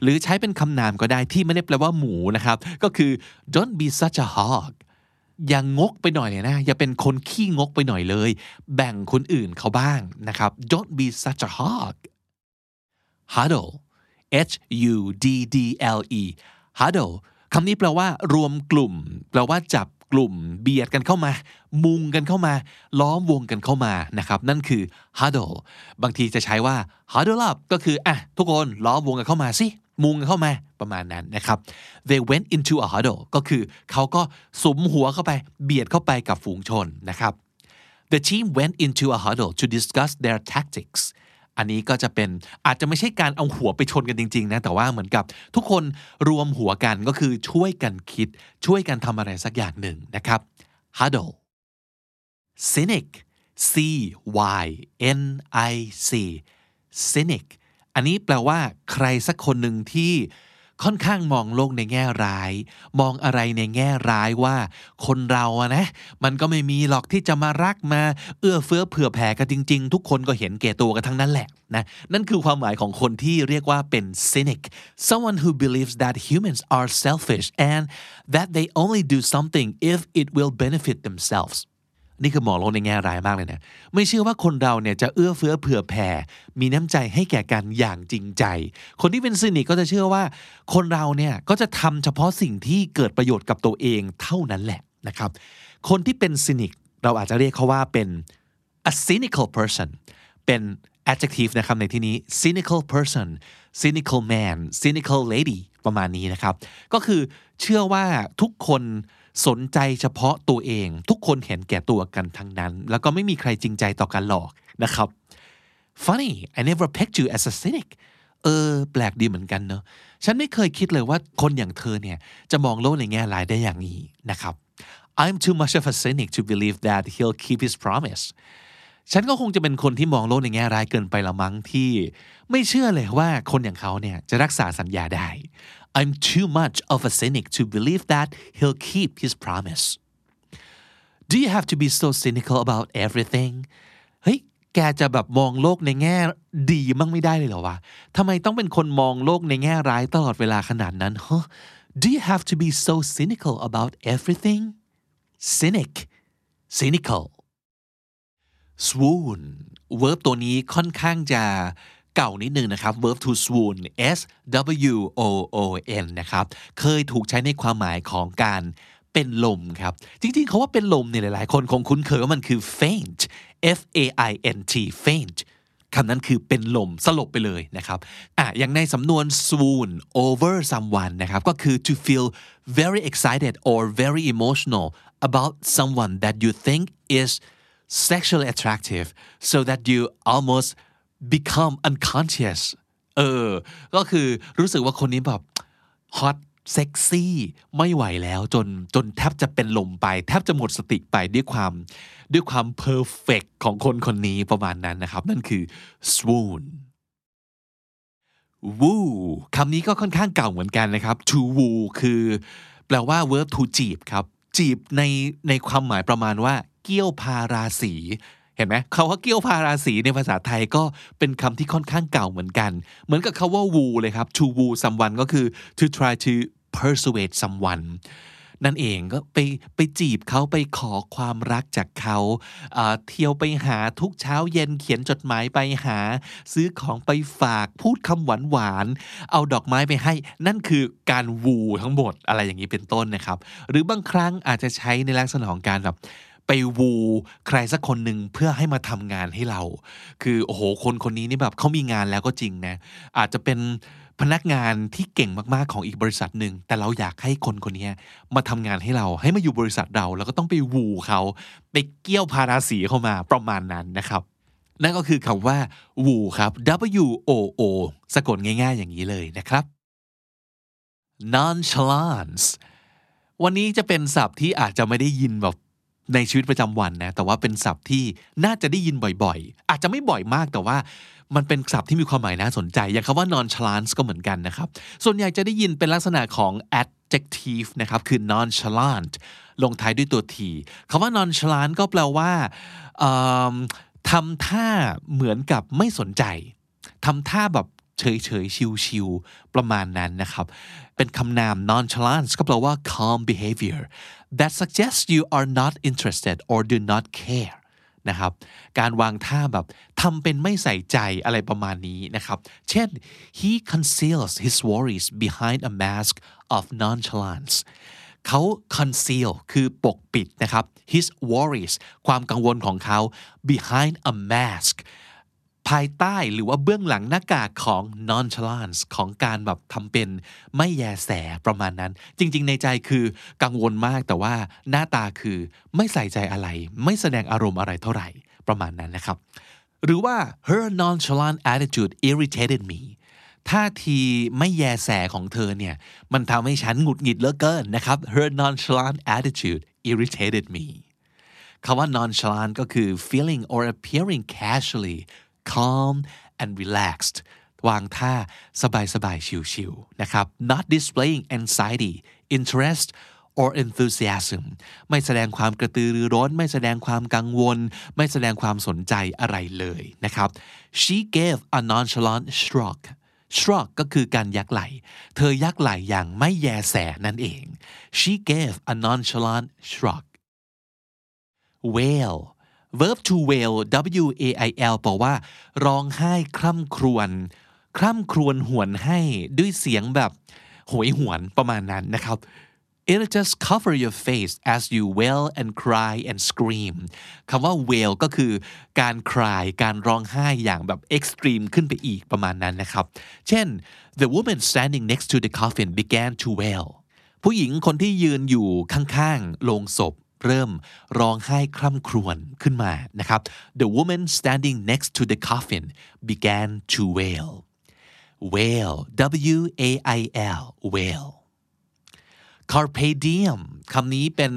หรือใช้เป็นคำนามก็ได้ที่ไม่ได้แปลว่าหมูนะครับ ก็คือ don't be such a hog อย่างงกไปหน่อยเลยนะ อย่าเป็นคนขี้งกไปหน่อยเลย แบ่งคนอื่นเขาบ้างนะครับ don't be such a hog huddle h u d d l e huddle คำนี้แปลว่า รวมกลุ่ม แปลว่าจับกลุ่ม เบียดกันเข้ามา มุงกันเข้ามา ล้อมวงกันเข้ามานะครับ นั่นคือ huddle บางทีจะใช้ว่า huddle up ก็คืออะทุกคนล้อมวงกันเข้ามาสิมุงกันเข้ามาประมาณนั้นนะครับ they went into a huddle ก็คือเขาก็สุมหัวเข้าไป เบียดเข้าไปกับฝูงชนนะครับ the team went into a huddle to discuss their tactics อันนี้ก็จะเป็นอาจจะไม่ใช่การเอาหัวไปชนกันจริง ๆ นะ แต่ว่าเหมือนกับทุกคนรวมหัวกันก็คือช่วยกันคิด ช่วยกันทำอะไรสักอย่างหนึ่งนะครับ huddle cynic c y n i c cynic อันนี้แปลว่าใครสักคนหนึ่งที่ ค่อนข้างมองโลกในแง่ร้าย มองอะไรในแง่ร้ายว่า คนเราอะนะ มันก็ไม่มีหรอกที่จะมารักมา เอื้อเฟื้อเผื่อแผ่กันจริง ๆ ทุกคนก็เห็นแก่ตัวกันทั้งนั้นแหละนะนั่นคือความหมายของคนที่เรียกว่าเป็น cynic someone who believes that humans are selfish and that they only do something if it will benefit themselves นี่คือมองโลกในแง่ร้ายมากเลยนะไม่เชื่อว่าคนเราเนี่ยจะเอื้อเฟื้อเผื่อแผ่มีน้ำใจให้แก่กันอย่างจริงใจ คนที่เป็นซินิกก็จะเชื่อว่า คนเราเนี่ยก็จะทำเฉพาะสิ่งที่เกิดประโยชน์กับตัวเองเท่านั้นแหละนะครับ คนที่เป็นซินิกเราอาจจะเรียกเขาว่าเป็น a cynical person เป็น adjective นะครับในที่นี้ cynical person cynical man cynical lady ประมาณนี้นะครับ ก็คือเชื่อว่าทุกคน สนใจเฉพาะตัวเอง ทุกคนเห็นแก่ตัวกันทั้งนั้น แล้วก็ไม่มีใครจริงใจต่อกันหรอกนะครับ funny I never pegged you as a cynic เออ แปลกดีเหมือนกันเนอะฉันไม่เคยคิดเลยว่าคนอย่างเธอเนี่ย จะมองโลกในแง่ร้ายได้อย่างนี้นะครับ I'm too much of a cynic to believe that he'll keep his promise ฉันก็คงจะเป็นคนที่มองโลกในแง่ร้ายเกินไปละมั้งที่ ไม่เชื่อเลยว่าคนอย่างเขาเนี่ยจะรักษาสัญญาได้ I'm too much of a cynic to believe that he'll keep his promise Do you have to be so cynical about everything เฮ้ยแกจะแบบมองโลกในแง่ดีมั่งไม่ได้เลยเหรอวะทำไมต้องเป็นคนมองโลกในแง่ร้ายตลอดเวลาขนาดนั้นฮะ Do you have to be so cynical about everything cynic cynical swoon verb ตัวนี้ค่อนข้างจะ เก่านิดนึงนะครับ verb to swoon s w o o n นะครับ เคยถูกใช้ในความหมายของการเป็นลมครับ จริงๆ เขาว่าเป็นลมเนี่ยหลายๆ คนคงคุ้นเคยว่ามันคือ faint f a i n t faint คำนั้นคือเป็นลมสลบไปเลยนะครับอะอย่างในสำนวน swoon over someone นะครับก็คือ to feel very excited or very emotional about someone that you think is sexually attractive so that you almost become unconscious เออ ก็คือรู้สึกว่าคนนี้แบบฮอตเซ็กซี่ไม่ไหวแล้วจนจนแทบจะเป็นลมไป แทบจะหมดสติไปด้วยความด้วยความเพอร์เฟกของคนคนนี้ประมาณนั้นนะครับ นั่นคือ swoon woo คำนี้ก็ค่อนข้างเก่าเหมือนกันนะครับ to woo คือ แปลว่า verb to จีบครับ จีบในในความหมายประมาณว่า เกี่ยวพาราสี เห็นไหมคาว่าเกี่ยวพาราสีในภาษาไทยก็เป็นคำที่ค่อนข้างเก่าเหมือนกัน เหมือนกับคาว่า woo เลยครับ to woo someone ก็คือ to try to persuade someone นั่นเองก็ไปไปจีบเขาไปขอความรักจากเขาเที่ยวไปหาทุกเช้าเย็นเขียนจดหมายไปหา ซื้อของไปฝากพูดคำหวานหวานเอาดอกไม้ไปให้ นั่นคือการวูทั้งหมดอะไรอย่างนี้เป็นต้นนะครับ หรือบางครั้งอาจจะใช้ในลักษณะของการแบบ ไปวูใครสักคนหนึ่งเพื่อให้มาทำงานให้เรา คือโอ้โหคนคนนี้นี่แบบเขามีงานแล้วก็จริงนะอาจจะเป็นพนักงานที่เก่งมากๆของอีกบริษัทหนึ่งแต่เราอยากให้คนคนนี้มาทำงานให้เราให้มาอยู่บริษัทเรา แล้วก็ต้องไปวูเขาไปเกี่ยวพาราสีเข้ามาประมาณนั้นนะครับนั่นก็คือคำว่าวูครับ W O O สะกดง่ายๆอย่างนี้เลยนะครับ nonchalance วันนี้จะเป็นศัพท์ที่อาจจะไม่ได้ยินแบบ ในชีวิตประจำวันนะแต่ว่าเป็นศัพท์ที่น่าจะได้ยินบ่อยๆ อาจจะไม่บ่อยมากแต่ว่ามันเป็นศัพท์ที่มีความหมายน่าสนใจ อย่างคำว่า nonchalant ก็เหมือนกันนะครับ ส่วนใหญ่จะได้ยินเป็นลักษณะของ adjective นะครับคือ nonchalant ลงท้ายด้วยตัว t คำว่า nonchalant ก็แปลว่าทำท่าเหมือนกับไม่สนใจทำท่าแบบเฉยเฉยชิวๆประมาณนั้นนะครับ เป็นคำนาม nonchalance ก็แปลว่า calm behavior that suggests you are not interested or do not care นะครับการวางท่าแบบทำเป็นไม่ใส่ใจอะไรประมาณนี้นะครับ เช่น he conceals his worries behind a mask of nonchalance เขา conceal คือปกปิดนะครับ his worries ความกังวลของเขา behind a mask ภายใต้หรือว่าเบื้องหลังหน้ากากของ nonchalance ของการแบบทำเป็นไม่แยแสประมาณนั้น จริง ๆ ในใจคือกังวลมากแต่ว่าหน้าตาคือไม่ใส่ใจอะไร ไม่แสดงอารมณ์อะไรเท่าไหร่ประมาณนั้นนะครับ หรือว่า her nonchalant attitude irritated me ท่าทีไม่แยแสของเธอเนี่ย มันทำให้ฉันหงุดหงิดเหลือเกินนะครับ her nonchalant attitude irritated me คำว่า nonchalant ก็คือ feeling or appearing casually calm and relaxed วางท่าสบายสบายชิวๆนะครับ not displaying anxiety interest or enthusiasm ไม่แสดงความกระตือรือร้น ไม่แสดงความกังวล ไม่แสดงความสนใจอะไรเลยนะครับ she gave a nonchalant shrug shrug ก็คือการยักไหล่ เธอยักไหล่อย่างไม่แยแสนั่นเอง she gave a nonchalant shrug wail verb to wail w a i l แปลว่า ร้องไห้คร่ำครวญคร่ำครวญหวนให้ด้วยเสียงแบบโหยหวนประมาณนั้นนะครับ It'll just cover your face as you wail and cry and scream คำว่า wail ก็คือการ cry การร้องไห้อย่างแบบ extreme ขึ้นไปอีกประมาณนั้นนะครับ เช่น the woman standing next to the coffin began to wail ผู้หญิงคนที่ยืนอยู่ข้างๆโลงศพ เริ่มร้องไห้คร่ำครวญขึ้นมานะครับ The woman standing next to the coffin began to wail wail w a i l wail carpe diem คำนี้เป็น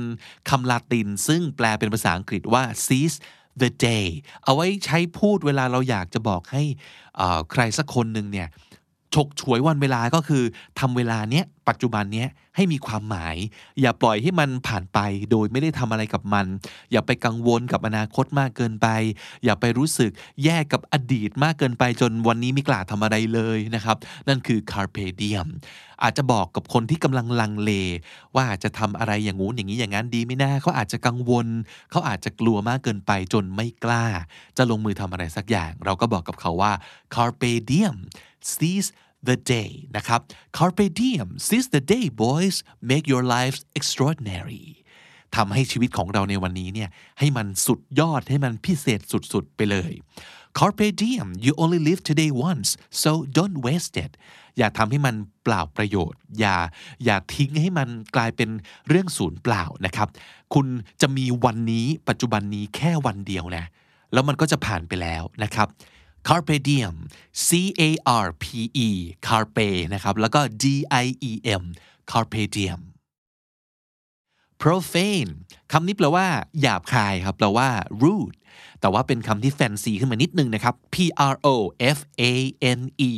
คำลาตินซึ่งแปลเป็นภาษาอังกฤษว่า seize the day เอาไว้ใช้พูดเวลาเราอยากจะบอกให้ใครสักคนหนึ่งเนี่ย ฉกฉวยวันเวลาก็คือทำเวลาเนี้ยปัจจุบันเนี้ยให้มีความหมาย อย่าปล่อยให้มันผ่านไปโดยไม่ได้ทำอะไรกับมัน อย่าไปกังวลกับอนาคตมากเกินไป อย่าไปรู้สึกแย่กับอดีตมากเกินไปจนวันนี้ไม่กล้าทำอะไรเลยนะครับ นั่นคือ carpe diem อาจจะบอกกับคนที่กำลังลังเล ว่าจะทำอะไรอย่างงู้นอย่างนี้อย่างนั้นดีไม่น่าเขาอาจจะกังวล เขาอาจจะกลัวมากเกินไปจนไม่กล้า จะลงมือทำอะไรสักอย่าง เราก็บอกกับเขาว่า carpe diem seize the day นะครับ carpe diem seize the day boys make your lives extraordinary ทำให้ชีวิตของเราในวันนี้เนี่ยให้มันสุดยอดให้มันพิเศษสุดๆไปเลย carpe diem you only live today once so don't waste it อย่าทำให้มันเปล่าประโยชน์ อย่าอย่าทิ้งให้มันกลายเป็นเรื่องศูนย์เปล่านะครับ คุณจะมีวันนี้ปัจจุบันนี้แค่วันเดียวนะแล้วมันก็จะผ่านไปแล้วนะครับ carpe diem c a r p e carpe นะครับแล้วก็ d i e m carpe diem profane คำนี้แปลว่า หยาบคายครับแปลว่า rude แต่ว่าเป็นคำที่แฟนซีขึ้นมานิดนึงนะครับ p r o f a n e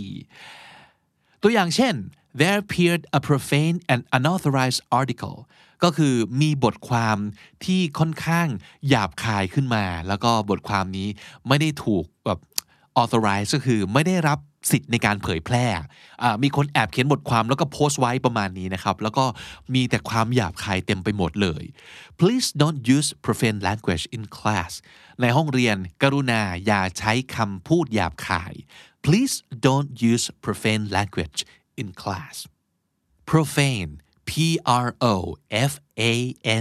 ตัวอย่างเช่น there appeared a profane and unauthorized article ก็คือมีบทความที่ค่อนข้างหยาบคายขึ้นมา แล้วก็บทความนี้ไม่ได้ถูกแบบ authorize ก็คือไม่ได้รับสิทธิ์ในการเผยแพร่ มีคนแอบเขียนบทความแล้วก็โพสต์ไว้ประมาณนี้นะครับ แล้วก็มีแต่ความหยาบคายเต็มไปหมดเลย please don't use profane language in class ในห้องเรียนกรุณาอย่าใช้คำพูดหยาบคาย please don't use profane language in class profane P R O F A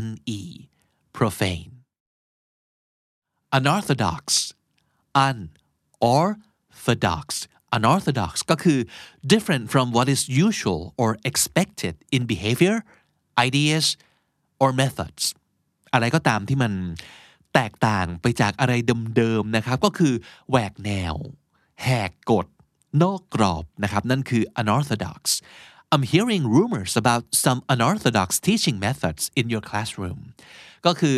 N E profane unorthodox un orthodox unorthodox ก็คือ different from what is usual or expected in behavior ideas or methods อะไรก็ตามที่มันแตกต่างไปจากอะไรเดิมๆนะครับ ก็คือแหวกแนว แหกกฎ นอกกรอบนะครับ นั่นคือ unorthodox I'm hearing rumors about some unorthodox teaching methods in your classroom ก็คือ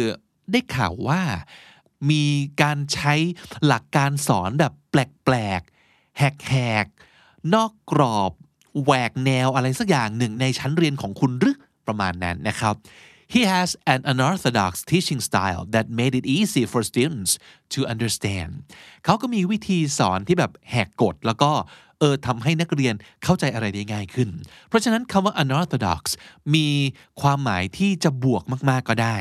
ได้ข่าวว่า มีการใช้หลักการสอนแบบแปลกๆ แหกๆ นอกกรอบ แหวกแนวอะไรสักอย่างหนึ่งในชั้นเรียนของคุณหรือประมาณนั้นนะครับ He has an unorthodox teaching style that made it easy for students to understand เขาก็มีวิธีสอนที่แบบแหกกฎแล้วก็เออทำให้นักเรียนเข้าใจอะไรได้ง่ายขึ้น เพราะฉะนั้นคำว่า unorthodox มีความหมายที่จะบวกมาก ๆ ก็ได้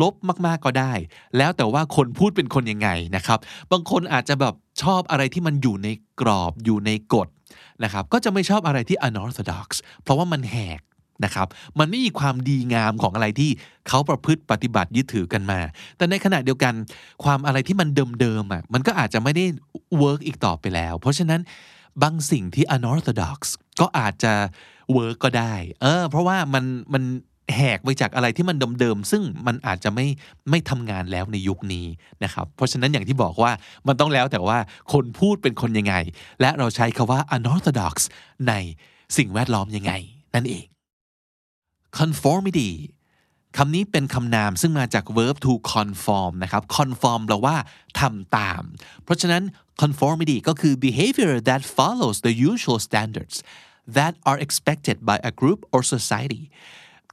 ลบมากๆก็ได้ แล้วแต่ว่าคนพูดเป็นคนยังไงนะครับ บางคนอาจจะแบบชอบอะไรที่มันอยู่ในกรอบอยู่ในกฎนะครับ ก็จะไม่ชอบอะไรที่ unorthodox เพราะว่ามันแหกนะครับ มันไม่มีความดีงามของอะไรที่เขาประพฤติปฏิบัติยึดถือกันมา แต่ในขณะเดียวกันความอะไรที่มันเดิมๆอะ มันก็อาจจะไม่ได้ work อีกต่อไปแล้ว เพราะฉะนั้นบางสิ่งที่ unorthodox ก็อาจจะ work ก็ได้ เออ เพราะว่ามันมัน แหกไปจากอะไรที่มันเดิมๆซึ่งมันอาจจะไม่ไม่ทำงานแล้วในยุคนี้นะครับเพราะฉะนั้นอย่างที่บอกว่ามันต้องแล้วแต่ว่าคนพูดเป็นคนยังไง และเราใช้คาว่า unorthodox ในสิ่งแวดล้อมยังไง นั่นเอง conformity คำนี้เป็นคำนามซึ่งมาจาก verb to conform นะครับ conform แปลว่าทำตาม เพราะฉะนั้น conformity ก็คือ behavior that follows the usual standards that are expected by a group or society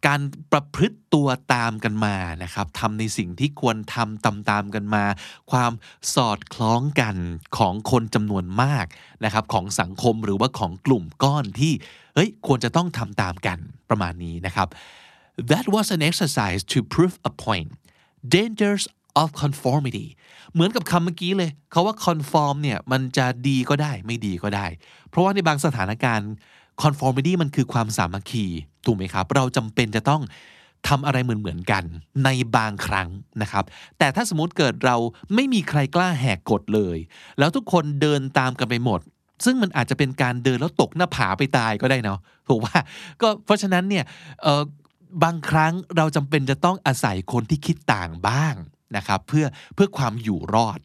การประพฤติตัวตามกันมานะครับทำในสิ่งที่ควรทำตามตามกันมา ความสอดคล้องกันของคนจำนวนมากนะครับของสังคมหรือว่าของกลุ่มก้อนที่เฮ้ยควรจะต้องทำตามกันประมาณนี้นะครับ That was an exercise to prove a point dangers of conformity เหมือนกับคำเมื่อกี้เลยเขาว่า conform เนี่ยมันจะดีก็ได้ไม่ดีก็ได้ เพราะว่าในบางสถานการณ์ conformity มันคือความสามัคคีถูกไหมครับ เราจำเป็นจะต้องทำอะไรเหมือนเหมือนกันในบางครั้งนะครับ แต่ถ้าสมมติเกิดเราไม่มีใครกล้าแหกกฎเลย แล้วทุกคนเดินตามกันไปหมด ซึ่งมันอาจจะเป็นการเดินแล้วตกหน้าผาไปตายก็ได้เนาะถูกว่าก็เพราะฉะนั้นเนี่ยบางครั้งเราจำเป็นจะต้องอาศัยคนที่คิดต่างบ้างนะครับเพื่อเพื่อความอยู่รอด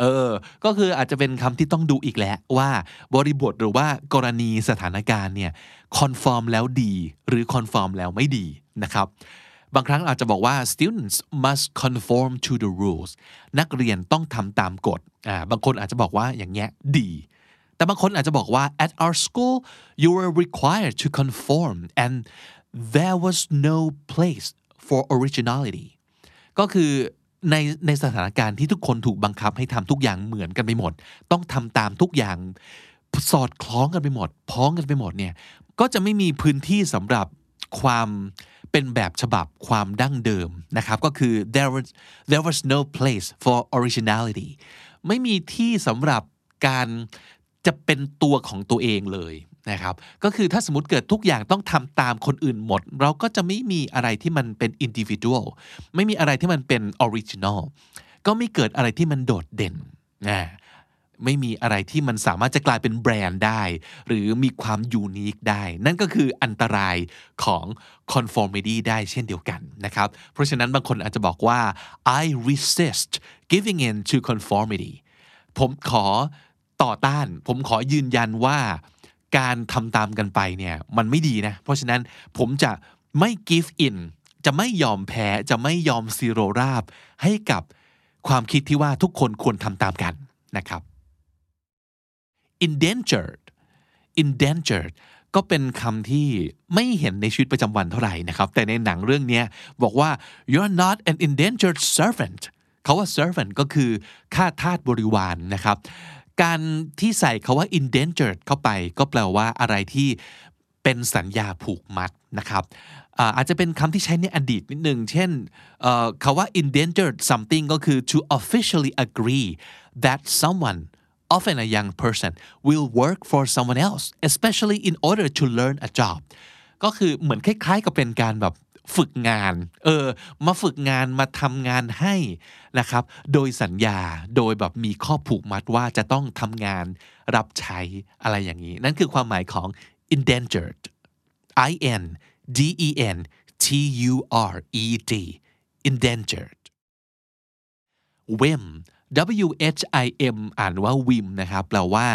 เออ ก็คืออาจจะเป็นคำที่ต้องดูอีกแล้วว่าบริบทหรือว่ากรณีสถานการณ์เนี่ยคอนฟอร์มแล้วดีหรือคอนฟอร์มแล้วไม่ดีนะครับบางครั้งอาจจะบอกว่า students must conform to the rules นักเรียนต้องทำตามกฎอ่าบางคนอาจจะบอกว่าอย่างเงี้ยดี แต่บางคนอาจจะบอกว่า at our school you were required to conform and there was no place for originality ก็คือ ในในสถานการณ์ที่ทุกคนถูกบังคับให้ทำทุกอย่างเหมือนกันไปหมด ต้องทำตามทุกอย่างสอดคล้องกันไปหมด พ้องกันไปหมดเนี่ยก็จะไม่มีพื้นที่สำหรับความเป็นแบบฉบับความดั้งเดิมนะครับ ก็คือ there was there was no place for originality ไม่มีที่สำหรับการจะเป็นตัวของตัวเองเลย นะครับก็คือถ้าสมมติเกิดทุกอย่างต้องทำตามคนอื่นหมด เราก็จะไม่มีอะไรที่มันเป็น individual ไม่มีอะไรที่มันเป็น original ก็ไม่เกิดอะไรที่มันโดดเด่นนะไม่มีอะไรที่มันสามารถจะกลายเป็นแบรนด์ได้ หรือมีความยูนิคได้ นั่นก็คืออันตรายของ conformity ได้เช่นเดียวกันนะครับ เพราะฉะนั้นบางคนอาจจะบอกว่า I resist giving in to conformity ผมขอต่อต้าน ผมขอยืนยันว่า การทำตามกันไปเนี่ยมันไม่ดีนะ เพราะฉะนั้นผมจะไม่ give in จะไม่ยอมแพ้จะไม่ยอมซีโรราบ ให้กับความคิดที่ว่าทุกคนควรทำตามกันนะครับ indentured indentured ก็เป็นคำที่ไม่เห็นในชีวิตประจำวันเท่าไหร่นะครับ แต่ในหนังเรื่องนี้บอกว่า you're not an indentured servant เขาว่า servant ก็คือข้าทาสบริวารนนะครับ การที่ใส่คาว่า indentured เข้าไป ก็แปลว่าอะไรที่เป็นสัญญาผูกมัดนะครับอาจจะเป็นคำที่ใช้ในอดีตนิดหนึ่ง เช่นคาว่า indentured something ก็คือ to officially agree that someone often a young person will work for someone else especially in order to learn a job ก็คือเหมือนคล้ายๆกับเป็นการแบบ ฝึกงาน เออ มาฝึกงานมาทำงานให้นะครับ โดยสัญญาโดยแบบมีข้อผูกมัดว่าจะต้องทำงานรับใช้อะไรอย่างนี้ นั่นคือความหมายของ indentured I N D E N T U R E D indentured whim W H I M อ่านว่า whim นะครับแปลว่า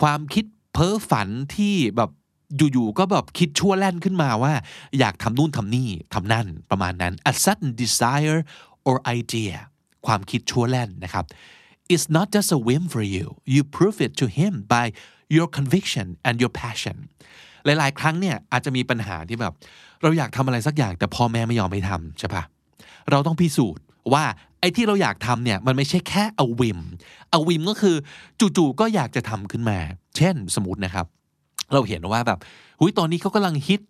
ความคิดเพ้อฝันที่แบบ อยู่ๆก็แบบคิดชั่วแล่นขึ้นมาว่า อยากทำนู่นทำนี่ทำนั่นประมาณนั้น a sudden desire or idea ความคิดชั่วแล่นนะครับ it's not just a whim for you you prove it to him by your conviction and your passion หลายๆ ครั้งเนี่ยอาจจะมีปัญหาที่แบบ เราอยากทำอะไรสักอย่างแต่พ่อแม่ไม่ยอมให้ทำใช่ปะเราต้องพิสูจน์ว่าไอ้ที่เราอยากทำเนี่ยมันไม่ใช่แค่อวิมอวิมก็คือจู่ๆก็อยากจะทำขึ้นมา เช่นสมมตินะครับ เราเห็นว่าแบบหุยตอนนี้เขากำลังฮิต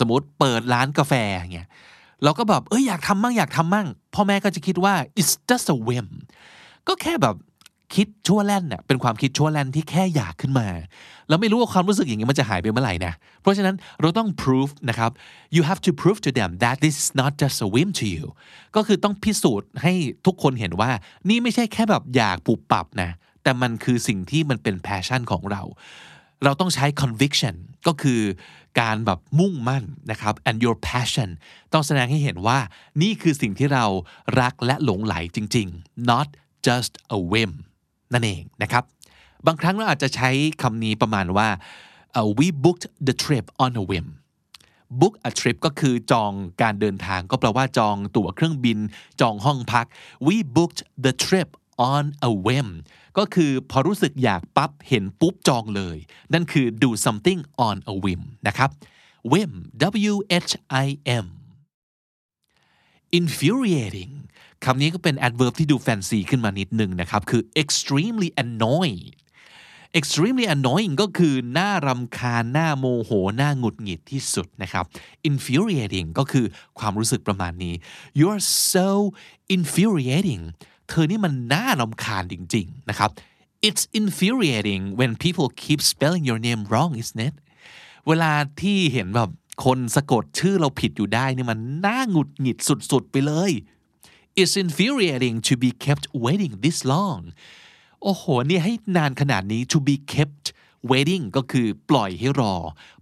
สมมติเปิดร้านกาแฟเงี้ยเราก็แบบเอ้ยอยากทำมั่งอยากทำมั่งพ่อแม่ก็จะคิดว่า it's just a whim ก็แค่แบบคิดชั่วแล่นเน่ะเป็นความคิดชั่วแล่นที่แค่อยากขึ้นมาแล้วไม่รู้ว่าความรู้สึกอย่างนี้มันจะหายไปเมื่อไหร่นะเพราะฉะนั้นเราต้อง prove นะครับ you have to prove to them that this is not just a whim to you ก็คือต้องพิสูจน์ให้ทุกคนเห็นว่า นี่ไม่ใช่แค่แบบอยากปุบปับนะแต่มันคือสิ่งที่มันเป็น passion ของเรา เราต้องใช้ conviction ก็คือการแบบมุ่งมั่นนะครับ and your passion ต้องแสดงให้เห็นว่านี่คือสิ่งที่เรารักและหลงไหลจริง ๆ not just a whim นั่นเองนะครับ บางครั้งเราอาจจะใช้คำนี้ประมาณว่า uh, we booked the trip on a whim book a trip ก็คือจองการเดินทางก็แปลว่าจองตั๋วเครื่องบิน จองห้องพัก we booked the trip on a whim ก็คือพอรู้สึกอยากปั๊บเห็นปุ๊บจองเลย นั่นคือ do something on a whim นะครับ whim w h i m infuriating คำนี้ก็เป็น adverb ที่ดูแฟนซีขึ้นมานิดนึงนะครับ คือ extremely annoying extremely annoying ก็คือหน้ารำคาญหน้าโมโห หน้าหงุดหงิดที่สุดนะครับ infuriating ก็คือความรู้สึกประมาณนี้ you are so infuriating เธอนี่มันน่ารำคาญจริง ๆ นะครับ it's infuriating when people keep spelling your name wrong isn't it เวลาที่เห็นแบบคนสะกดชื่อเราผิดอยู่ได้นี่มันน่าหงุดหงิดสุด ๆ ไปเลย It's infuriating to be kept waiting this long โอ้โห นี่ให้นานขนาดนี้ to be kept waiting ก็คือปล่อยให้รอ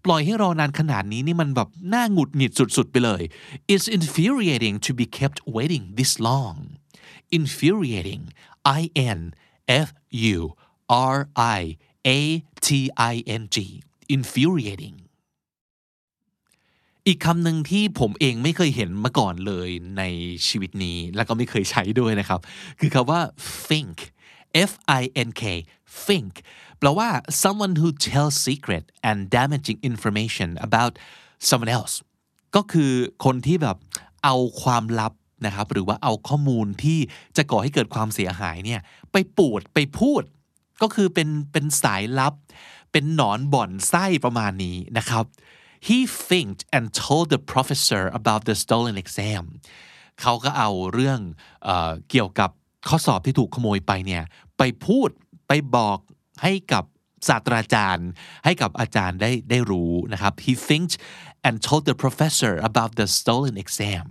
ปล่อยให้รอนานขนาดนี้นี่มันแบบน่าหงุดหงิดสุด ๆ ไปเลย It's infuriating to be kept waiting this long infuriating I N F U R I A T I N G infuriating อีกคำหนึ่งที่ผมเองไม่เคยเห็นมาก่อนเลยในชีวิตนี้ แล้วก็ไม่เคยใช้ด้วยนะครับ คือคำว่า think F I N K think แปลว่า someone who tells secret and damaging information about someone else ก็คือคนที่แบบเอาความลับ นะครับหรือว่าเอาข้อมูลที่จะก่อให้เกิดความเสียหายเนี่ยไปปูดไปพูด ก็คือเป็นเป็นสายลับ เป็นหนอนบ่อนไส้ประมาณนี้นะครับ he thinked and told the professor about the stolen exam เขาก็เอาเรื่องเอเกี่ยวกับข้อสอบที่ถูกขโมยไปเนี่ยไปพูดไปบอกให้กับศาสตราจารย์ ให้กับอาจารย์ได้ได้รู้นะครับ he thinked and told the professor about the stolen exam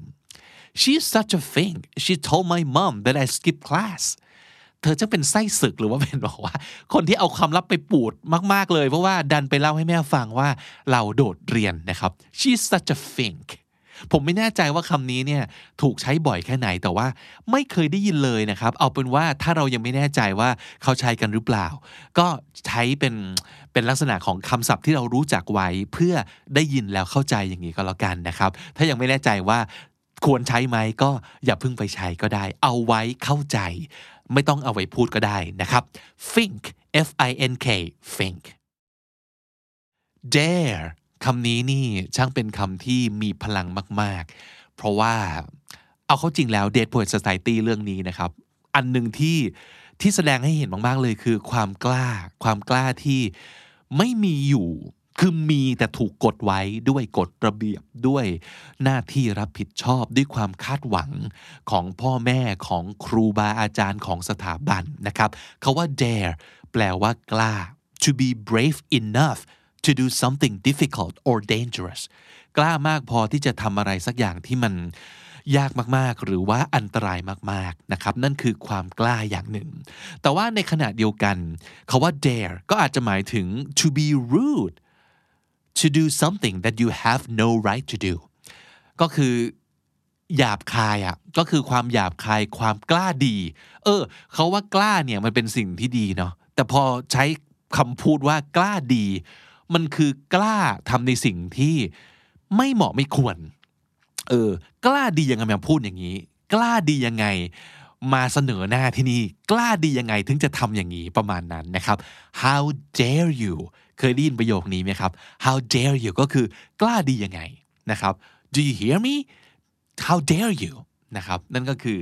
she's such a thing she told my mom that I skipped class เธอจะเป็นไส้ศึกหรือว่าเป็นบอกว่า คนที่เอาความลับไปปูดมาก ๆ เลย เพราะว่าดันไปเล่าให้แม่ฟังว่าเราโดดเรียนนะครับ she's such a think ผมไม่แน่ใจว่าคำนี้เนี่ยถูกใช้บ่อยแค่ไหนแต่ว่าไม่เคยได้ยินเลยนะครับ เอาเป็นว่าถ้าเรายังไม่แน่ใจว่าเขาใช้กันหรือเปล่า ก็ใช้เป็นเป็นลักษณะของคำศัพท์ที่เรารู้จักไว้เพื่อได้ยินแล้วเข้าใจอย่างนี้ก็แล้วกันนะครับ ถ้ายังไม่แน่ใจว่า ควรใช้ไหมก็อย่าเพิ่งไปใช้ก็ได้ เอาไว้เข้าใจ ไม่ต้องเอาไว้พูดก็ได้นะครับ think f i n k think dare คำนี้นี่ช่างเป็นคำที่มีพลังมาก ๆ เพราะว่าเอาเข้าจริงแล้ว Dead Poet Society เรื่องนี้นะครับ อันหนึ่งที่ที่แสดงให้เห็นมาก ๆ เลยคือความกล้า ความกล้าที่ไม่มีอยู่ คือมีแต่ถูกกดไว้ด้วยกฎระเบียบด้วยหน้าที่รับผิดชอบด้วยความคาดหวังของพ่อแม่ของครูบาอาจารย์ของสถาบันนะครับเขาว่า dare แปลว่ากล้า to be brave enough to do something difficult or dangerous กล้ามากพอที่จะทำอะไรสักอย่างที่มันยากมากๆ หรือว่าอันตรายมากๆนะครับนั่นคือความกล้าอย่างหนึ่ง แต่ว่าในขณะเดียวกันเขาว่า dare ก็อาจจะหมายถึง to be rude to do something that you have no right to do ก็คือหยาบคายอะก็คือความหยาบคายความกล้าดี เออเขาว่ากล้าเนี่ยมันเป็นสิ่งที่ดีเนาะแต่พอใช้คำพูดว่ากล้าดี มันคือกล้าทำในสิ่งที่ไม่เหมาะไม่ควร เออ กล้าดียังไงมาพูดอย่างนี้ กล้าดียังไง มาเสนอหน้าที่นี่กล้าดียังไงถึงจะทำอย่างนี้ประมาณนั้นนะครับ how dare you เคยได้ยินประโยคนี้ไหมครับ how dare you ก็คือกล้าดียังไงนะครับ do you hear me how dare you นะครับนั่นก็คือ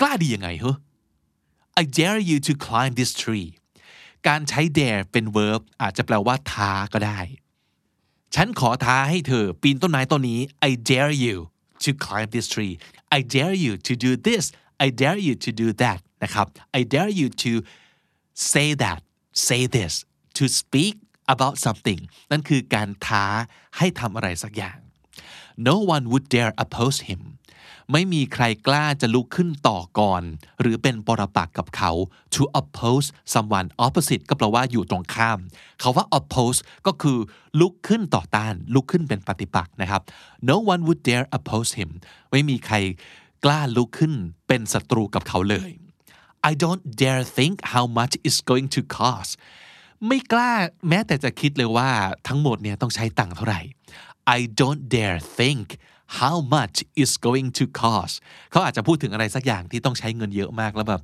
กล้าดียังไงเหรอ I dare you to climb this tree การใช้ dare เป็น verb อาจจะแปลว่าท้าก็ได้ ฉันขอท้าให้เธอปีนต้นไม้ต้นนี้ I dare you to climb this tree I dare you to do this I dare you to do that นะครับ I dare you to say that say this to speak about something นั่นคือการท้าให้ทำอะไรสักอย่าง no one would dare oppose him ไม่มีใครกล้าจะลุกขึ้นต่อก่อน หรือเป็นปรปักษ์กับเขา to oppose someone opposite ก็แปลว่าอยู่ตรงข้าม เขาว่า oppose ก็คือลุกขึ้นต่อต้าน ลุกขึ้นเป็นปฏิปักษ์นะครับ no one would dare oppose him ไม่มีใครกล้าลุกขึ้นเป็นศัตรูกับเขาเลย I don't dare think how much it's going to cost ไม่กล้าแม้แต่จะคิดเลยว่าทั้งหมดเนี่ยต้องใช้ตังค์เท่าไหร่ I don't dare think how much is going to cost เขาอาจจะพูดถึงอะไรสักอย่างที่ต้องใช้เงินเยอะมากแล้วแบบ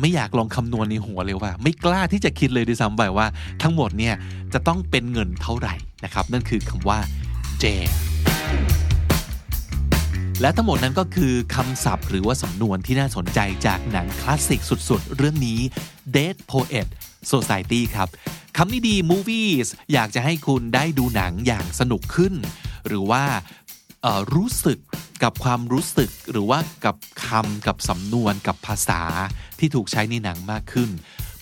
ไม่อยากลองคำนวณในหัวเลยว่า ไม่กล้าที่จะคิดเลยด้วยซ้ำไปว่า ทั้งหมดเนี่ยจะต้องเป็นเงินเท่าไหร่นะครับ นั่นคือคำว่า dare และทั้งหมดนั้นก็คือคำศัพท์หรือว่าสำนวนที่น่าสนใจจากหนังคลาสสิกสุดๆ เรื่องนี้ Dead Poet Society ครับคำนี้ดี Movies อยากจะให้คุณได้ดูหนังอย่างสนุกขึ้น หรือว่ารู้สึกกับความรู้สึกหรือว่ากับคำกับสำนวนกับภาษาที่ถูกใช้ในหนังมากขึ้น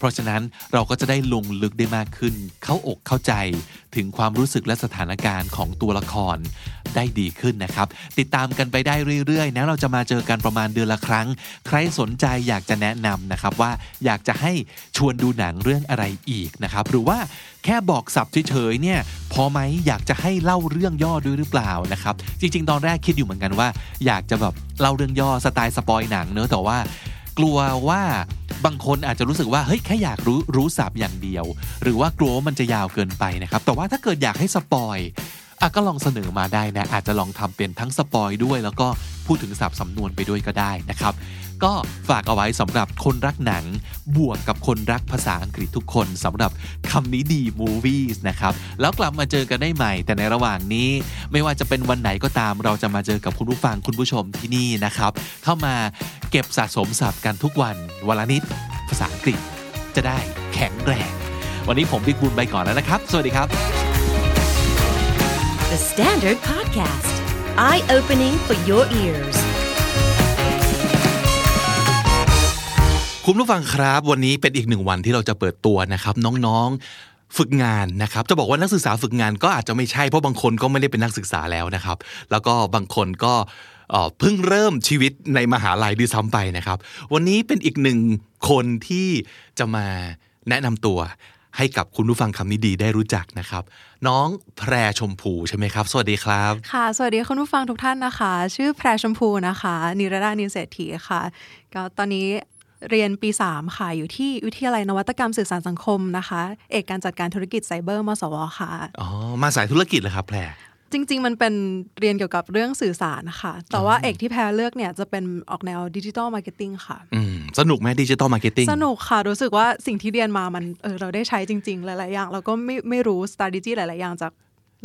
เพราะฉะนั้นเราก็จะได้ลงลึกได้มากขึ้น เข้าอกเข้าใจถึงความรู้สึกและสถานการณ์ของตัวละครได้ดีขึ้นนะครับ ติดตามกันไปได้เรื่อยๆนะเราจะมาเจอกันประมาณเดือนละครั้ง ใครสนใจอยากจะแนะนำนะครับว่าอยากจะให้ชวนดูหนังเรื่องอะไรอีกนะครับ หรือว่าแค่บอกศัพท์เฉยๆเนี่ยพอไหมอยากจะให้เล่าเรื่องย่อด้วยหรือเปล่านะครับ จริง ๆ ตอนแรกคิดอยู่เหมือนกันว่า อยากจะแบบเล่าเรื่องย่อสไตล์ spoil หนังเนอะแต่ว่า กลัวว่าบางคนอาจจะรู้สึกว่าเฮ้ยแค่อยากรู้รู้ศัพท์อย่างเดียว หรือว่ากลัวว่ามันจะยาวเกินไปนะครับแต่ว่าถ้าเกิดอยากให้ spoil อะก็ลองเสนอมาได้นะ อาจจะลองทำเป็นทั้ง spoil ด้วย แล้วก็พูดถึงสับสำนวนไปด้วยก็ได้นะครับ ก็ฝากเอาไว้สำหรับคนรักหนัง บวกกับคนรักภาษาอังกฤษทุกคนสำหรับคำนี้ดี movies นะครับ แล้วกลับมาเจอกันได้ใหม่ แต่ในระหว่างนี้ ไม่ว่าจะเป็นวันไหนก็ตาม เราจะมาเจอกับคุณผู้ฟังคุณผู้ชมที่นี่นะครับ เข้ามาเก็บสะสมศัพท์กันทุกวันวันละนิดภาษาอังกฤษจะได้แข็งแรงวันนี้ผมบิ๊กบุญไปก่อนแล้วนะครับ สวัสดีครับ
The Standard Podcast. Eye opening for your ears.
คุณผู้ฟังครับ วันนี้เป็นอีกหนึ่งวันที่เราจะเปิดตัวนะครับ น้องๆฝึกงานนะครับ จะบอกว่านักศึกษาฝึกงานก็อาจจะไม่ใช่เพราะบางคนก็ไม่ได้เป็นนักศึกษาแล้วนะครับ แล้วก็บางคนก็เอ่อเพิ่งเริ่มชีวิตในมหาลัยด้วยซ้ำไปนะครับ วันนี้เป็นอีกหนึ่งคนที่จะมาแนะนำตัว ให้กับคุณผู้ฟังคำนี้ดีได้รู้จักนะครับ น้องแพรชมพูใช่ไหมครับ สวัสดีครับ
ค่ะ สวัสดีคุณผู้ฟังทุกท่านนะคะ ชื่อแพรชมพูนะคะ นิรดานินเศรษฐีค่ะ ก็ตอนนี้เรียนปี 3 ค่ะ อยู่ที่วิทยาลัยนวัตกรรมสื่อสารสังคมนะคะ เอกการจัดการธุรกิจไซเบอร์มศวค่ะ
อ๋อ มาสายธุรกิจเหรอครับแพร
จริง ๆ มันเป็นเรียนเกี่ยวกับเรื่องสื่อสารนะคะแต่ว่าเอกที่แพรเลือกเนี่ยจะเป็นออกแนว digital marketing ค่ะ
อืมสนุกไหม digital marketing
สนุกค่ะ รู้สึกว่าสิ่งที่เรียนมามันเออเราได้ใช้จริง ๆ หลาย ๆ อย่างแล้วก็ได้ได้รู้ strategy หลาย ๆ อย่างจาก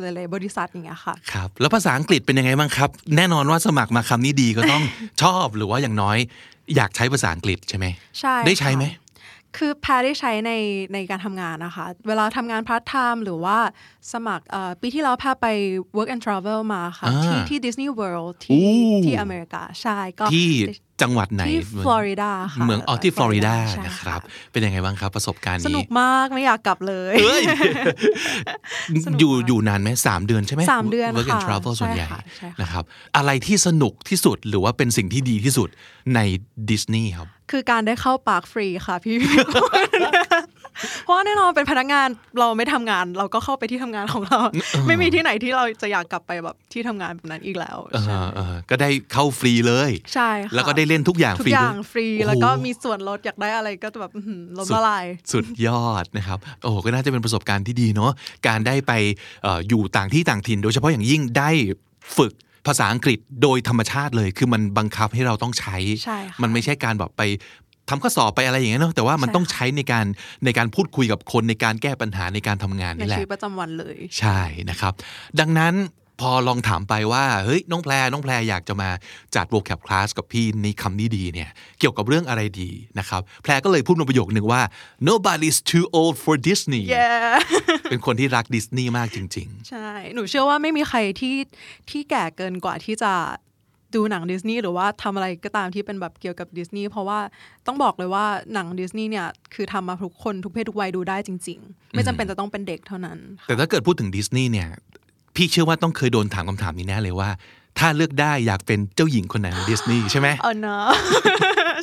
หลายๆบริษัทอย่างเงี้ยค่ะ
ครับแล้วภาษาอังกฤษเป็นยังไงบ้างครับ แน่นอนว่าสมัครมาคำนี้ดีก็ต้องชอบหรือว่าอย่างน้อย อยากใช้ภาษาอังกฤษใช่ไหม
ใช่
ได้ใช้ไหม
ค่ะคือแพรได้ใช้ในในการทำงานนะคะ เวลาทำงานพาร์ทไทม์หรือว่าสมัครเอ่อปีที่แล้วแพรไป work and travel มาค่ะ
อ่า
ที่ที่ Disney World
อู้
ที่ที่อเมริกา ใช่ก็
ที่จังหวัดไหน
ที่ฟลอริดาค่ะ
เมืองอ๋อที่ฟลอริดา
ใช่
นะครับ เป็นยังไงบ้างครับประสบการณ์
สนุ
นี้
กมากไม่อยากกลับเลย
เอ้ย
สนุก
อยู่
มาก
อยู่นานไหมสามเดือนใช่ไหม
สามเดือน
work and
ค่ะ
travel ส่วนใหญ่
ใช่ค่ะใช่ค่ะ
นะครับ อะไรที่สนุกที่สุดหรือว่าเป็นสิ่งที่ดีที่สุดในดิสนีย์ครับ
คือการได้เข้าปาร์คฟรีค่ะพี่เพราะว่าแน่นอนเป็นพนักงานเราไม่ทำงาน เราก็เข้าไปที่ทำงานของเรา ไม่มีที่ไหนที่เราจะอยากกลับไปแบบที่ทำงานแบบนั้นอีกแล้ว
เออ
ใช่
เออก็ได้เข้าฟรีเลย
ใช่ค่ะ
แล้วก็ได้เล่นทุกอย่าง
ทุ
ฟ
ก
รี
อ
ด้
ย่าวง
ย
ฟรี
โอ้โห
แล้วก็มีส่วนลดอยากได้อะไรก็แบบอื้อหือล้มละลาย
สุดยอดนะครับโอ้โหก็น่าจะเป็นประสบการณ์ที่ดีเนาะการได้ไปเอออยู่ต่างที่ต่างถิ่น โดยเฉพาะอย่างยิ่งได้ฝึก ภาษาอังกฤษโดยธรรมชาติเลย คือมันบังคับให้เราต้องใช้
ใช่ค่ะ
มันไม่ใช่การแบบไปทำข้อสอบไปอะไรอย่างเงี้ยเนาะแต่ว่ามัน
ใช่
ต้องใช้ในการในการพูดคุยกับคนในการแก้ปัญหาในการทำงาน
ใน
นี่แห
ชี
ละ
วิตประจำวันเลย
ใช่นะครับ ดังนั้น พอลองถามไปว่าเฮ้ยน้องแพรน้องแพรอยากจะมาจัด vocab class กับพี่ในคำนี้ดีเนี่ยเกี่ยวกับเรื่องอะไรดีนะครับแพรก็เลยพูดมาประโยคนึงว่า nobody's too old for Disney
yeah
เป็นคนที่รักดิสนีย์มากจริง
ใช่ หนูเชื่อว่าไม่มีใครที่ที่แก่เกินกว่าที่จะดูหนังดิสนีย์หรือว่าทำอะไรก็ตามที่เป็นแบบเกี่ยวกับดิสนีย์เพราะว่าต้องบอกเลยว่าหนังดิสนีย์เนี่ยคือทำมาทุกคนทุกเพศทุกวัยดูได้จริง ๆ ไม่จำเป็นจะต้องเป็นเด็กเท่านั้น
แต่ถ้าเกิดพูดถึงดิสนีย์เนี่ย พี่เชื่อว่าต้องเคยโดนถามคำถามนี้แน่เลยว่า ถ้าเลือกได้อยากเป็นเจ้าหญิงคนไหนของดิสนีย์ใช่ไหม
เออเนอะ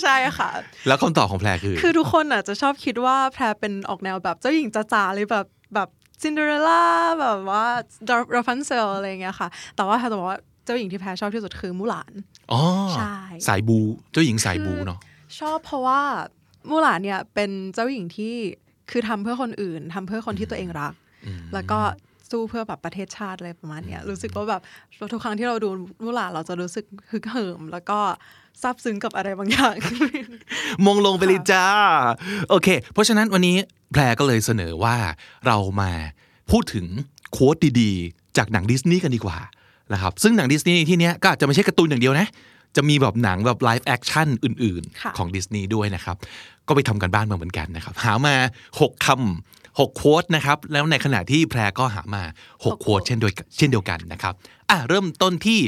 ใช่ค่ะ
แล้วคำตอบของแพรคือ
คือทุกคนอะจะชอบคิดว่าแพรเป็นออกแนวแบบเจ้าหญิงจ๋าๆเลยแบบแบบซินเดอเรลล่าแบบว่าราพันเซลอะไรอย่างเงี้ยค่ะ แต่ว่าแพรจะบอกว่าเจ้าหญิงที่แพรชอบที่สุดคือมูหลาน
อ๋อ
ใช่
สายบูเจ้าหญิงสายบูเนาะ
ชอบเพราะว่ามูหลานเนี่ยเป็นเจ้าหญิงที่คือทำเพื่อคนอื่นทำเพื่อคนที่ตัวเองรัก แล้วก็ สู้เพื่อแบบประเทศชาติอะไรประมาณเนี้ยรู้สึกว่าแบบทุกครั้งที่เราดูมูหลานเราจะรู้สึกฮึกเหิม แล้วก็ซาบซึ้งกับอะไรบางอย่าง
มงลงไปเลยจ้า โอเค เพราะฉะนั้นวันนี้แพรก็เลยเสนอว่าเรามาพูดถึงโค้ดดีๆ จากหนังดิสนีย์กันดีกว่านะครับซึ่งหนังดิสนีย์ที่เนี้ยก็อาจจะไม่ใช่การ์ตูนอย่างเดียวนะ จะมีแบบหนังแบบ live action อื่น
ค่ะ
ๆของดิสนีย์ด้วยนะครับ ก็ไปทำการบ้านมาเหมือนกันนะครับ หามา 6คำ 6 quote นะครับแล้วในขณะที่แพรก็หามา6 quote เช่นเดียวเช่นเดียวกันนะครับอะเริ่มต้นที่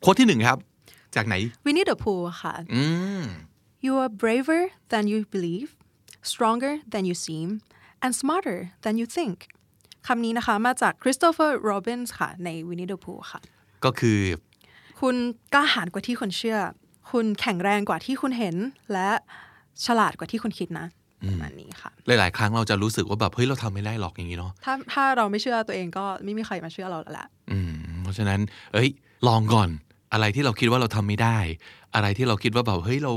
quote ที่หนึ่งครับ จากไหน
Winnie the Pooh ค่ะ
อืม
You are braver than you believe, stronger than you seem, and smarter than you think. คำนี้นะคะมาจาก Christopher Robbins ค่ะ ใน Winnie the Pooh ค่ะ
ก็คือ
คุณกล้าหาญกว่าที่คุณเชื่อ คุณแข็งแรงกว่าที่คุณเห็น และฉลาดกว่าที่คุณคิดนะ ประมาณนี้ค่ะ
หลาย ๆ ครั้งเราจะรู้สึกว่าแบบเฮ้ยเราทำไม่ได้หรอกอย่างนี้เนาะ
ถ้าถ้าเราไม่เชื่อตัวเองก็ไม่มีใครมาเชื่อเราแล้วแหละ
อืมเพราะฉะนั้น เอ้ย ลองก่อนอะไรที่เราคิดว่าเราทำไม่ได้ อะไรที่เราคิดว่าแบบเฮ้ยเรา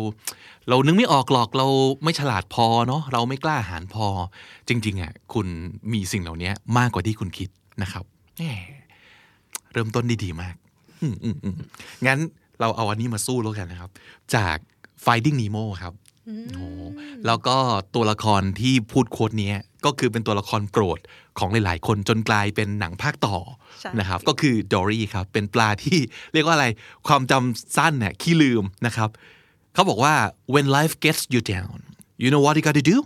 เรานึกไม่ออกหรอกเราไม่ฉลาดพอเนาะเราไม่กล้าหาญพอ จริง ๆ อะ คุณมีสิ่งเหล่านี้มากกว่าที่คุณคิดนะครับแหมเริ่มต้นได้ดีมากอืมอืมอืมงั้นเราเอาอันนี้มาสู้แล้วกันนะครับ จาก Finding Nemo ครับโอ้โห แล้วก็ตัวละครที่พูดโค้ดเนี้ยก็คือเป็นตัวละครโปรดของหลายๆ คนจนกลายเป็นหนังภาคต่อ
ใช่
นะครับ ก็คือดอรี่ครับ เป็นปลาที่เรียกว่าอะไรความจำสั้นเนี่ยขี้ลืมนะครับเขาบอกว่า when life gets you down you know what you gotta do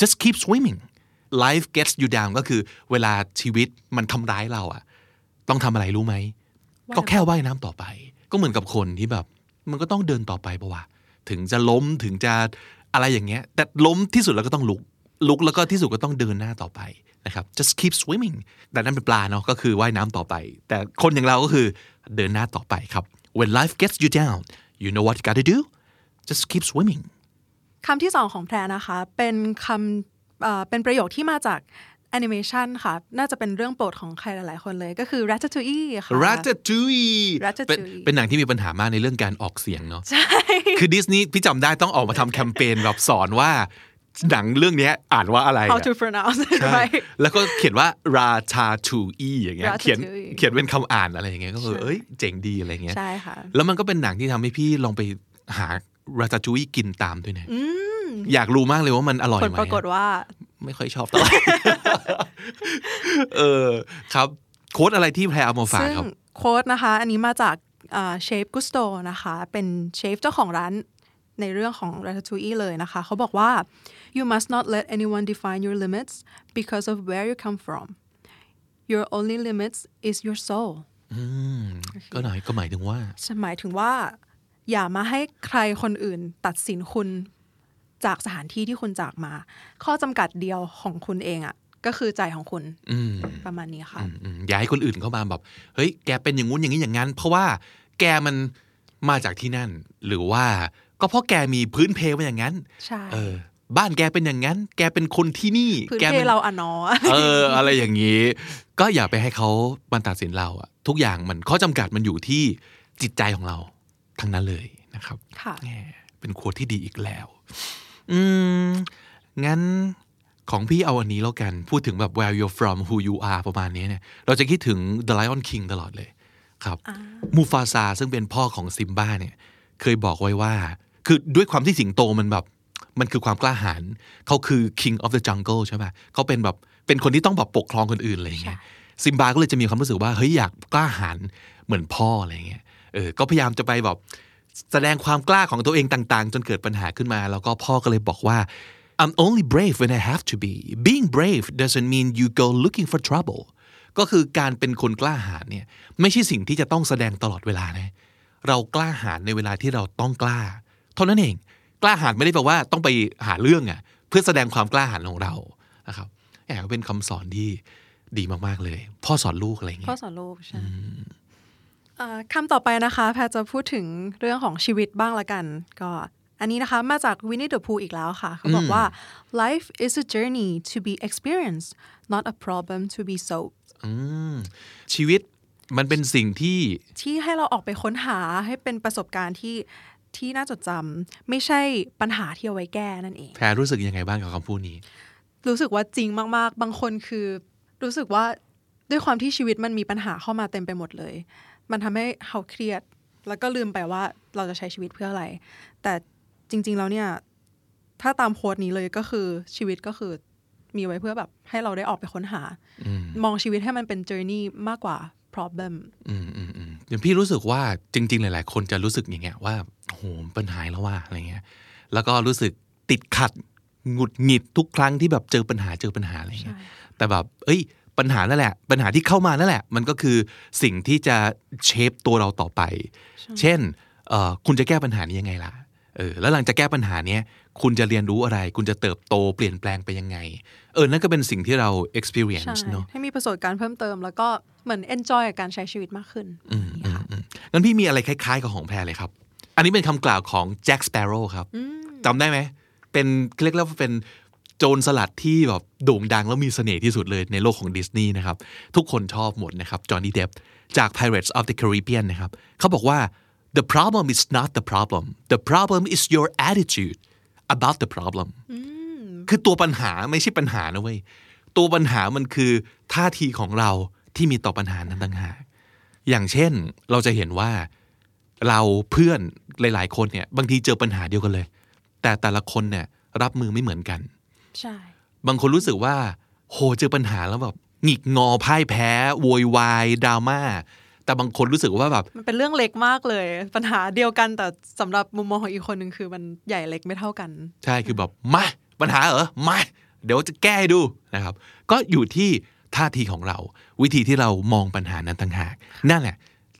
just keep swimming life gets you down ก็คือเวลาชีวิตมันทำร้ายเราอะต้องทำอะไรรู้ไหม ก็แค่ว่ายน้ำต่อไป ก็เหมือนกับคนที่แบบ มันก็ต้องเดินต่อไปปะวะ ถึงจะล้มถึงจะอะไรอย่างเงี้ย แต่ล้มที่สุดแล้วก็ต้องลุก ลุกแล้วก็ที่สุดก็ต้องเดินหน้าต่อไปนะครับ just keep swimming แต่นั่นเป็นปลาเนาะก็คือว่ายน้ำต่อไป แต่คนอย่างเราก็คือเดินหน้าต่อไปครับ when life gets you down you know what you gotta do just keep swimming
คำที่สองของแพรนะคะ เป็นคำเอ่อเป็นประโยคที่มาจาก แอนิเมชันค่ะ น่าจะเป็นเรื่องโปรดของใครหลายๆคนเลย ก็คือ Ratatouille ค่ะ
Ratatouille
Ratatouille
เป็นเป็นหนังที่มีปัญหามากในเรื่องการออกเสียงเนาะใช่ คือดิสนีย์พี่จำได้ต้องออกมาทำแคมเปญแบบสอนว่าหนังเรื่องเนี้ยอ่านว่าอะไร
How
อะ
to pronounce it
ใช่
right
แล้วก็เขียนว่า Ratatouille อย่างเงี้ย เขียน
Ratatouille
เขียนเป็นคำอ่านอะไรอย่างเงี้ย ก็คือเอ้ยเจ๋งดีอะไรเงี้ย
ใช่ค่ะ
แล้วมันก็เป็นหนังที่ทำให้พี่ลองไปหา Ratatouille กินตามด้วยนะอยากรู้มากเลยว่ามันอร่อย
ผล
ไหม
ปรากฏว่า
ไม่ค่อยชอบเท่าไหร่เออครับโค้ดอะไรที่แพรเอามาฝาก
ซึ่ง
ครับ
โค้ดนะคะ อันนี้มาจากเชฟกุสโตนะคะ เป็นเชฟเจ้าของร้านในเรื่องของ Ratatouille เลยนะคะ เขาบอกว่า you must not let anyone define your limits because of where you come from your only limits is your soul
ก็หน่อยก็หมายถึงว่า
หมายถึงว่า อย่ามาให้ใครคนอื่นตัดสินคุณ จากสถานที่ที่คุณจากมา ข้อจำกัดเดียวของคุณเองอะ่ะก็คือใจของคุณ
อืม
ประมาณนี้ค่ะ
อืมอย่าให้คนอื่นเข้ามาแบบเฮ้ยแกเป็นอย่างงู้นอย่างนี้อย่างนั้น เพราะว่าแกมันมาจากที่นั่น หรือว่าก็เพราะแกมีพื้นเพมาอย่างนั้น
ใช่
เออ บ้านแกเป็นอย่างนั้น แกเป็นคนที่นี่
พื้น
แก
เพ
ป็น
เราอะเนอ
เออ อะไรอย่างนี้ ก็อย่าไปให้เขาบันตัดสินเราอะทุกอย่างมันข้อจำกัดมันอยู่ที่จิตใจของเราทั้งนั้นเลยนะครับ
ค่ะ
แหมเป็นโค้ดที่ดีอีกแล้ว อืม งั้นของพี่เอาอันนี้แล้วกัน พูดถึงแบบ where you're from who you are ประมาณนี้เนี่ย เราจะคิดถึง The Lion King ตลอดเลยครับมูฟาซาซึ่งเป็นพ่อของซิมบ้าเนี่ย เคยบอกไว้ว่า คือด้วยความที่สิงโตมันแบบ มันคือความกล้าหาญเขาคือ king of the jungle ใช่ป่ะเขาเป็นแบบ เป็นคนที่ต้องแบบปกครองคนอื่นอะไรอย่างเงี้ย ซิมบาก็เลยจะมีความรู้สึกว่า เฮ้ยอยากกล้าหาญเหมือนพ่ออะไรอย่างเงี้ย เออ ก็พยายามจะไปแบบ แสดงความกล้าของตัวเองต่างๆ จนเกิดปัญหาขึ้นมา แล้วก็พ่อก็เลยบอกว่า I'm only brave when I have to be being brave doesn't mean you go looking for trouble ก็คือการเป็นคนกล้าหาญเนี่ยไม่ใช่สิ่งที่จะต้องแสดงตลอดเวลานะเรากล้าหาญในเวลาที่เราต้องกล้า เท่านั้นเอง กล้าหาญไม่ได้แปลว่าต้องไปหาเรื่องอะเพื่อแสดงความกล้าหาญของเรานะครับแอบเป็นคำสอนที่ดีมากๆเลย พ่อสอนลูกอะไรอย่างเงี้
พ่อยสอนลูกใช่เอ่อ คำต่อไปนะคะแพทย์จะพูดถึงเรื่องของชีวิตบ้างละกัน ก็อันนี้นะคะมาจากวินนี่เดอะพูอีกแล้วค่ะ เขาบอกว่า life is a journey to be experienced not a problem to be solved
อืมชีวิตมันเป็นสิ่งที่
ที่ให้เราออกไปค้นหาให้เป็นประสบการณ์ที่ที่น่าจดจำไม่ใช่ปัญหาที่เอาไว้แก้นั่นเอง
แพรรู้สึกยังไงบ้างกับคำพูดนี้
รู้สึกว่าจริงมาก ๆ บางคนคือ รู้สึกว่าด้วยความที่ชีวิตมันมีปัญหาเข้ามาเต็มไปหมดเลย มันทำให้เขาเครียด แล้วก็ลืมไปว่าเราจะใช้ชีวิตเพื่ออะไร แต่จริง ๆ แล้วเนี่ย ถ้าตามโค้ดนี้เลยก็คือชีวิตก็คือมีไว้เพื่อแบบให้เราได้ออกไปค้นหา มองชีวิตให้มันเป็น journey มากกว่า problem
อืมอืมอืมอย่างพี่รู้สึกว่าจริง ๆ หลาย ๆ คนจะรู้สึกอย่างเงี้ยว่าโอ้โหปัญหาแล้วว่าอะไรเงี้ย แล้วก็รู้สึกติดขัดหงุดหงิดทุกครั้งที่แบบเจอปัญหาเจอปัญหาอะไรเงี้ย
ใช่
แต่แบบ เอ้ย ปัญหานั่นแหละ ปัญหาที่เข้ามานั่นแหละ มันก็คือสิ่งที่จะเชฟตัวเราต่อไป เช่นเอ่อคุณจะแก้ปัญหานี้ยังไงล่ะเออแล้วหลังจากแก้ปัญหาเนี้ยคุณจะเรียนรู้อะไร คุณจะเติบโตเปลี่ยนแปลงไปยังไง เออ นั่นก็เป็นสิ่งที่เรา
ใช่
experience เนอะ
ให้มีประสบการณ์เพิ่มเติม แล้วก็เหมือน enjoy กับการใช้ชีวิตมากขึ้น
อืม
นี่ค่ะ
อืมงั้นพี่มีอะไรคล้ายๆ กับของแพรเลยครับ อันนี้เป็นคำกล่าวของแจ็คสเปโร่ครับจำได้ไหม เป็นเรียกว่าเป็น โจรสลัดที่แบบโด่งดังแล้วมีเสน่ห์ที่สุดเลยในโลกของดิสนีย์นะครับ ทุกคนชอบหมดนะครับจอห์นนี่เดฟจาก Pirates of the Caribbean นะครับเขาบอกว่า the problem is not the problem the problem is your attitude about the problem คือตัวปัญหาไม่ใช่ปัญหานะเว้ย ตัวปัญหามันคือท่าทีของเราที่มีต่อปัญหานั้นต่างหากอย่างเช่นเราจะเห็นว่าเราเพื่อนหลาย ๆ คนเนี่ยบางทีเจอปัญหาเดียวกันเลย แต่แต่ละคนเนี่ยรับมือไม่เหมือนกัน
ใช่
บางคนรู้สึกว่า โหเจอปัญหาแล้วแบบหงิกงอพ่ายแพ้โวยวายดราม่าแต่บางคนรู้สึกว่าแบบ
มันเป็นเรื่องเล็กมากเลย ปัญหาเดียวกันแต่สำหรับมุมมองของอีกคนหนึ่งคือมันใหญ่เล็กไม่เท่ากัน
ใช่คือแบบมาปัญหาเหรอมาเดี๋ยวจะแก้ให้ดูนะครับ ก็อยู่ที่ท่าทีของเรา วิธีที่เรามองปัญหานั้นต่างหากนั่นแหละ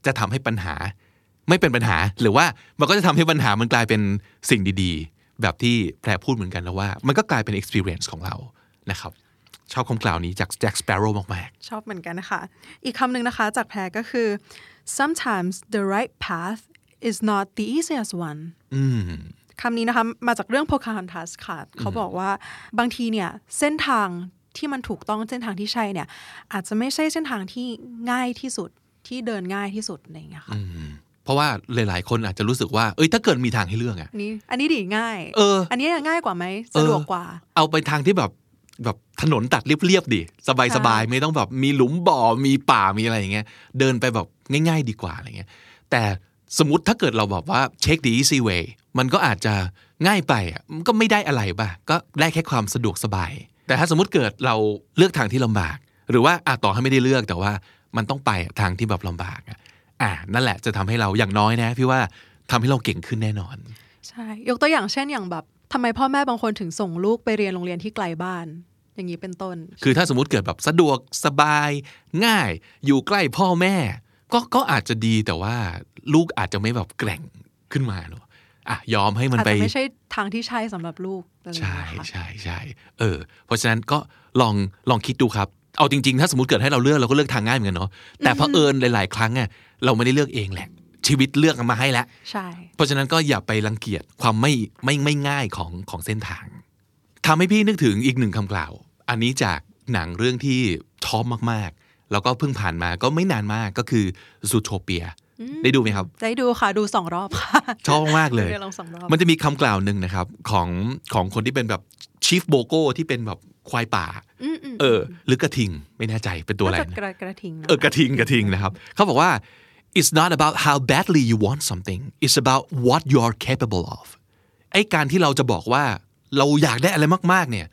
จะทำให้ปัญหาไม่เป็นปัญหา หรือว่ามันก็จะทำให้ปัญหามันกลายเป็นสิ่งดีๆ แบบที่แพรพูดเหมือนกันแล้วว่า มันก็กลายเป็น experience ของเรานะครับ ชอบคำกล่าวนี้จากแจ็คสเปโร่มาก
ชอบเหมือนกันนะคะ อีกคำหนึ่งนะคะจากแพรก็คือ sometimes the right path is not the easiest one
ๆอืม
คำนี้นะคะ มาจากเรื่อง Pocahontas ค่ะ เขาบอกว่าบางทีเนี่ย เส้นทางที่มันถูกต้องเส้นทางที่ใช่เนี่ย อาจจะไม่ใช่เส้นทางที่ง่ายที่สุดที่เดินง่ายที่สุดอะไรอย่างเงี้ยค่ะ
เพราะว่าหลาย ๆ คนอาจจะรู้สึกว่าเอ้ยถ้าเกิดมีทางให้เลือกอะ
อันนี้อันนี้ดีง่าย
เออ
อันนี้ง่ายกว่าไหมสะดวกกว่า
เอาไปทางที่แบบแบบถนนตัดเรียบๆดิสบายสบาย
ใช่
ไม่ต้องแบบมีหลุมบ่อมีป่ามีอะไรอย่างเงี้ยเดินไปแบบง่าย ๆ ดีกว่าอะไรเงี้ยแต่สมมติถ้าเกิดเราแบบว่าเช็ค the easy way มันก็อาจจะง่ายไปอะมันก็ไม่ได้อะไรป่ะก็ได้แค่ความสะดวกสบาย แต่ถ้าสมมติเกิดเราเลือกทางที่ลำบาก หรือว่าอาต่อให้ไม่ได้เลือกแต่ว่ามันต้องไปทางที่แบบลำบากอะ อ่านั่นแหละจะทำให้เราอย่างน้อยนะ พี่ว่าทำให้เราเก่งขึ้นแน่นอน
ใช่ ยกตัวอย่างเช่นอย่างแบบทำไมพ่อแม่บางคนถึงส่งลูกไปเรียนโรงเรียนที่ไกลบ้าน อย่างนี้เป็นต้น
คือถ้าสมมติเกิดแบบสะดวกสบาย ง่าย อยู่ใกล้พ่อแม่ ก็ก็อาจจะดีแต่ว่าลูกอาจจะไม่แบบแกร่งขึ้นมาเนอะอะยอมให้มัน
อาจ
ไป
จะไม่ใช่ทางที่ใช่สำหรับลูกอะไรอย่าง
ใช่
เงี้ยค่ะ
ใช่ใช่เออ เพราะฉะนั้นก็ลองลองคิดดูครับ เอาจริงๆ ถ้าสมมติเกิดให้เราเลือกเราก็เลือกทางง่ายเหมือนกันเนาะแต่เผอิญหลาย ๆ ครั้งอะเราไม่ได้เลือกเองแหละ ชีวิตเลือกมาให้แล้ว
ใช่
เพราะฉะนั้นก็อย่าไปรังเกียจความไม่ไม่ไม่ง่ายของของเส้นทางทำให้พี่นึกถึงอีกหนึ่งคำกล่าว อันนี้จากหนังเรื่องที่ชอบมากๆ แล้วก็เพิ่งผ่านมาก็ไม่นานมากก็คือซูโทเปีย ได้ดูไหมครับ
ได้ดูค่ะ ดูสองรอบค่ะ
ชอบมากเลย
ได้ลองสองรอบ
มันจะมีคำกล่าวหนึ่งนะครับ ของของคนที่เป็นแบบชีฟโบโก้ที่เป็นแบบ ควายป่า
อืมอืม
เออ หรือกระทิงไม่แน่ใจเป็นตัวอะไร
น่าจ
นะ
กระกระทิงนะ
เออกระทิงกระทิงนะครับเขาบอกว่า it's not about how badly you want something it's about what you are capable of ไอ้การที่เราจะบอกว่าเราอยากได้อะไรมากๆ เนี่ย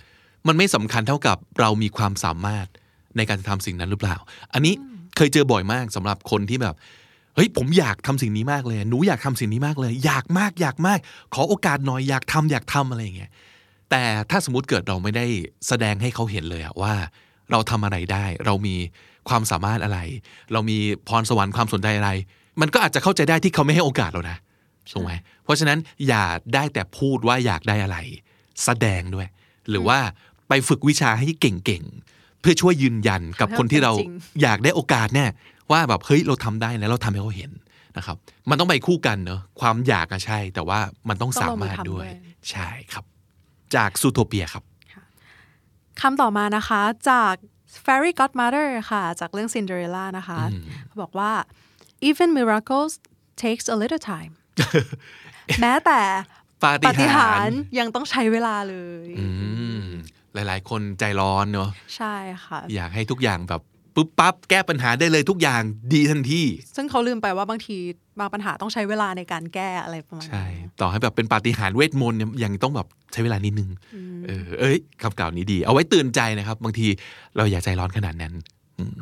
มันไม่สำคัญเท่ากับเรามีความสามารถในการจะทำสิ่งนั้นหรือเปล่า อันนี้เคยเจอบ่อยมากสำหรับคนที่แบบเฮ้ยผมอยากทำสิ่งนี้มากเลย หนูอยากทำสิ่งนี้มากเลย อยากมากอยากมาก ขอโอกาสหน่อยอยากทำอยากทำอะไรอย่างเงี้ย แต่ถ้าสมมติเกิดเราไม่ได้แสดงให้เขาเห็นเลยอะว่า เราทำอะไรได้ เรามีความสามารถอะไร เรามีพรสวรรค์ความสนใจอะไร มันก็อาจจะเข้าใจได้ที่เขาไม่ให้โอกาสเรานะถูกไหมเพราะฉะนั้นอย่าได้แต่พูดว่าอยากได้อะไร แสดงด้วย หรือว่าไปฝึกวิชาให้เก่งๆ เพื่อช่วยยืนยันกับคนที่เรา
ทำให้มันเป็นจริง
อยากได้โอกาสแน่ว่าแบบเฮ้ยเราทำได้นะเราทำให้เขาเห็นนะครับ มันต้องไปคู่กันเนอะความอยากอะใช่ แต่ว่ามันต้อง
ต้องลง
สา
มือ
มารถ
ทำ
ด้วย
ด้วย
ใช่ครับ จากซูโทเปียครับ
คำต่อมานะคะจาก Fairy Godmother ค่ะจากเรื่อง Cinderella นะคะเขาบอกว่า even miracles takes a little time แม้แต่
ปาฏิหาริย์
ปาฏิหาริย์ยังต้องใช้เวลาเลย
อืมหลาย ๆ คนใจร้อนเนอะ
ใช่ค่ะ
อยากให้ทุกอย่างแบบ ปุ๊บปั๊บแก้ปัญหาได้เลยทุกอย่างดีทันที
ซึ่งเขาลืมไปว่าบางทีบางปัญหาต้องใช้เวลาในการแก้อะไรประมาณ
ใช่
นั้น
ต่อให้แบบเป็นปาฏิหาริย์เวทมนต์เนี่ยยังต้องแบบใช้เวลานิดนึงเออเอ้ยคำกล่าวนี้ดี เอาไว้เตือนใจนะครับ บางทีเราอย่าใจร้อนขนาดนั้นอืม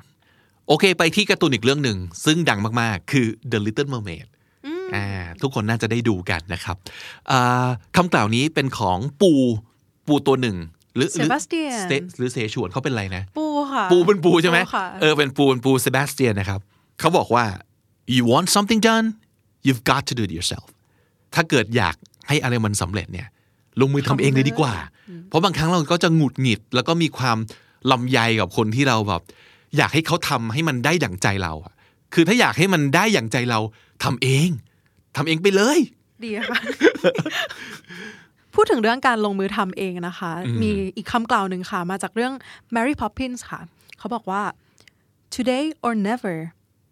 โอเค ไปที่การ์ตูนอีกเรื่องหนึ่ง ซึ่งดังมากๆ คือ The Little Mermaid อ่าทุกคนน่าจะได้ดูกันนะครับอ่าคำกล่าวนี้เป็นของปูปูตัวหนึ่ง หรือหรือ
Sebastian
สเตหรือเสฉวนเขาเป็นอะไรนะ
ปูค่ะ
ปูเป็นปูใช่ไหม
ค่ะ
เออเป็นปูเป็นปูเซบาสเตียนนะครับเขาบอกว่า you want something done you've got to do it yourself ถ้าเกิดอยากให้อะไรมันสำเร็จเนี่ยลงมือทำเองเลยดีกว่า เพราะบางครั้งเราก็จะหงุดหงิด แล้วก็มีความลำใยกับคนที่เราแบบอยากให้เขาทำให้มันได้อย่างใจเราอะคือถ้าอยากให้มันได้อย่างใจเราทำเองทำเองไปเลย
ดีค่ะ พูดถึงเรื่องการลงมือทำเองนะคะ มีอีกคำกล่าวหนึ่งค่ะ มาจากเรื่อง Mary Poppins ค่ะ เขาบอกว่า today or never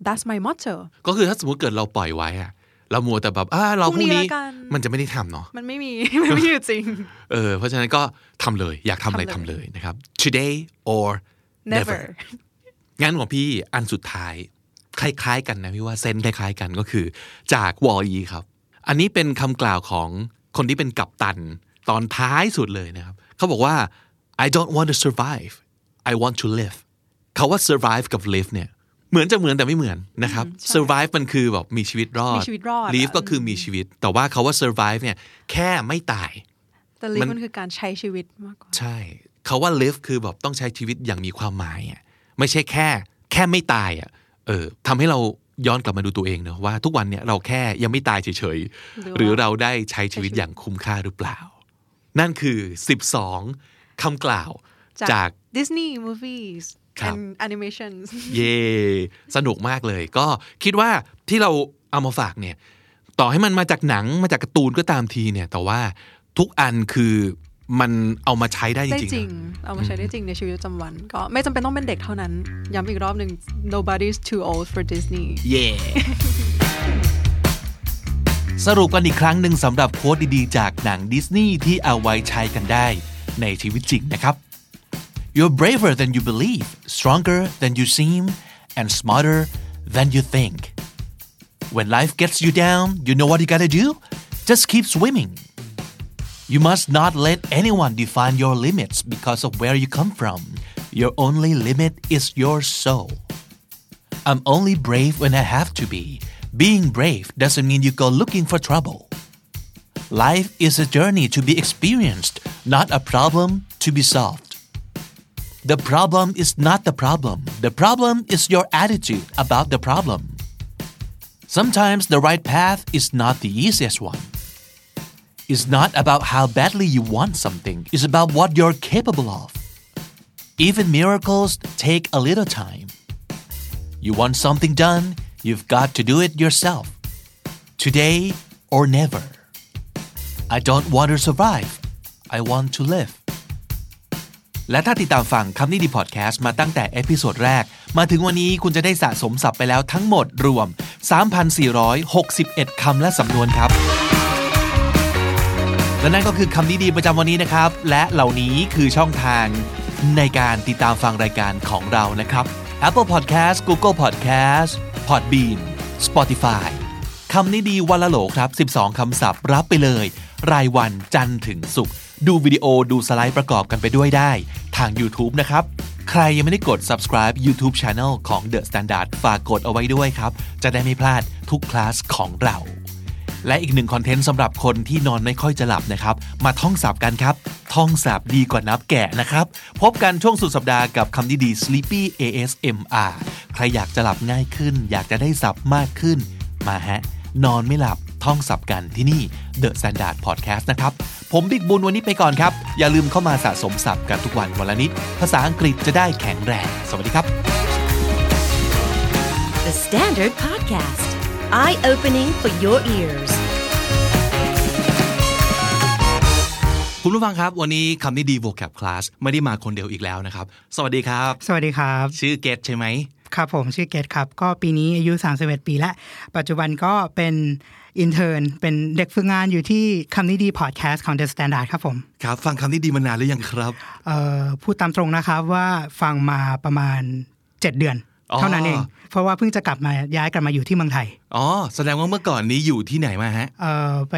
that's my motto
ก็คือถ้าสมมติเกิดเราปล่อยไว้อะเรามัวแต่แบบอ่าเราพ
พรุ่
รุ่ง
งนี้
นี้
ละกัน
มันจะไม่ได้ทำเนาะ
มันไม่มีมันไม่มีอยู่จริง
เออเพราะฉะนั้นก็ทำเลยอยากทำอะไรทำ
ทำเลย
เลยนะครับ today or never
never
งั้นของพี่อันสุดท้าย คล้าย ๆ กันนะพี่ว่าเซนคล้าย ๆ กันก็คือจากวอลลีครับ อันนี้เป็นคำกล่าวของ คนที่เป็นกัปตันตอนท้ายสุดเลยนะครับเขาบอกว่า I don't want to survive I want to live เขาว่า survive กับ live เนี่ยเหมือนจะเหมือนแต่ไม่เหมือนนะครับ survive มันคือแบบมีชีวิตรอด
มีชีวิตรอด
live
อะ
ก็คือมีชีวิต แต่ว่าเขาว่า survive เนี่ยแค่ไม่ตาย
แต่ live มันคือการใช้ชีวิตมากกว่า
ใช่ เขาว่า live คือแบบต้องใช้ชีวิตอย่างมีความหมายอะไม่ใช่แค่ แค่ไม่ตายอะเออทำให้เรา ย้อนกลับมาดูตัวเองเนอะว่าทุกวันเนี่ยเราแค่ยังไม่ตายเฉยๆ หรือเราได้ใช้ชีวิตอย่างคุ้มค่าหรือเปล่า นั่นคือ 12 คำกล่าวจาก
Disney movies
ครับ
and animations
เย่สนุกมากเลย ก็คิดว่าที่เราเอามาฝากเนี่ย ต่อให้มันมาจากหนังมาจากการ์ตูนก็ตามทีเนี่ย แต่ว่าทุกอันคือ มันเอามาใช้ได้จ
ได้
ริง
จริ
ๆ
ง
นะ
เอามาใช้ได้จริงในชีวิตประจำวัน ก็ไม่จำเป็นต้องเป็นเด็กเท่านั้น ย้ำอีกรอบหนึ่ง nobody's too old for Disney
เย่สรุปกันอีกครั้งหนึ่งสำหรับโค้ดดีๆ จากหนังดิสนีย์ที่เอาไว้ใช้กันได้ในชีวิตจริงนะครับ You're braver than you believe stronger than you seem and smarter than you think When life gets you down you know what you gotta do just keep swimming You must not let anyone define your limits because of where you come from Your only limit is your soul I'm only brave when I have to be. Being brave doesn't mean you go looking for trouble. Life is a journey to be experienced, not a problem to be solved. The problem is not the problem. The problem is your attitude about the problem. Sometimes the right path is not the easiest one It's not about how badly you want something, it's about what you're capable of. Even miracles take a little time. You want something done, you've got to do it yourself. Today or never. I don't want to survive. I want to live. และถ้าติดตามฟังคำนี้ดีพอดแคสต์มาตั้งแต่เอพิโซดแรก มาถึงวันนี้คุณจะได้สะสมศัพท์ไปแล้วทั้งหมดรวม 3,461 คำและสำนวนครับ และนั่นก็คือคำนี้ดีประจำวันนี้นะครับ และเหล่านี้คือช่องทางในการติดตามฟังรายการของเรานะครับ Apple Podcast Google Podcast Podbean Spotify คำนี้ดีวันละโหลครับ 12 คำศัพท์รับไปเลย รายวันจันทร์ถึงศุกร์ดูวิดีโอดูสไลด์ประกอบกันไปด้วยได้ ทาง YouTube นะครับ ใครยังไม่ได้กด subscribe YouTube Channel ของ The Standard ฝากกดเอาไว้ด้วยครับ จะได้ไม่พลาดทุกคลาสของเรา และอีกหนึ่งคอนเทนต์สำหรับคนที่นอนไม่ค่อยจะหลับนะครับ มาท่องศัพท์กันครับ ท่องศัพท์ดีกว่านับแกะนะครับ พบกันช่วงสุดสัปดาห์กับคำดีๆ Sleepy ASMR ใครอยากจะหลับง่ายขึ้น อยากจะได้ศัพท์มากขึ้น มาฮะ นอนไม่หลับท่องสับกันที่นี่ The Standard Podcast นะครับ ผมบิ๊กบุญวันนี้ไปก่อนครับ อย่าลืมเข้ามาสะสมศัพท์กันทุกวันวันละนิด ภาษาอังกฤษจะได้แข็งแรง สวัสดีครับ
The Standard Podcast, eye opening for your ears.
คุณผู้ฟังครับ วันนี้คำนี้ดี vocab class ไม่ได้มาคนเดียวอีกแล้วนะครับ สวัสดีครับ
สวัสดีครับ
ชื่อเกตใช่ไหม
ครับผมชื่อเกตครับ ก็ปีนี้อายุ 31 ปีและ ปัจจุบันก็เป็น intern เป็นเด็กฝึกงานอยู่ที่คำนี้ดีพอดแคสต์ของ The Standard ครับผม
ครับ ฟังคำนี้ดีมานานหรือยังครับ
เอ่อพูดตามตรงนะครับว่าฟังมาประมาณ 7 เดือน
อ๋อ
เท่านั้นเอง เพราะว่าเพิ่งจะกลับมาย้ายกลับมาอยู่ที่เมืองไทย
อ๋อ แสดงว่าเมื่อก่อนนี้อยู่ที่ไหนมาฮะ
เอ่อ ไป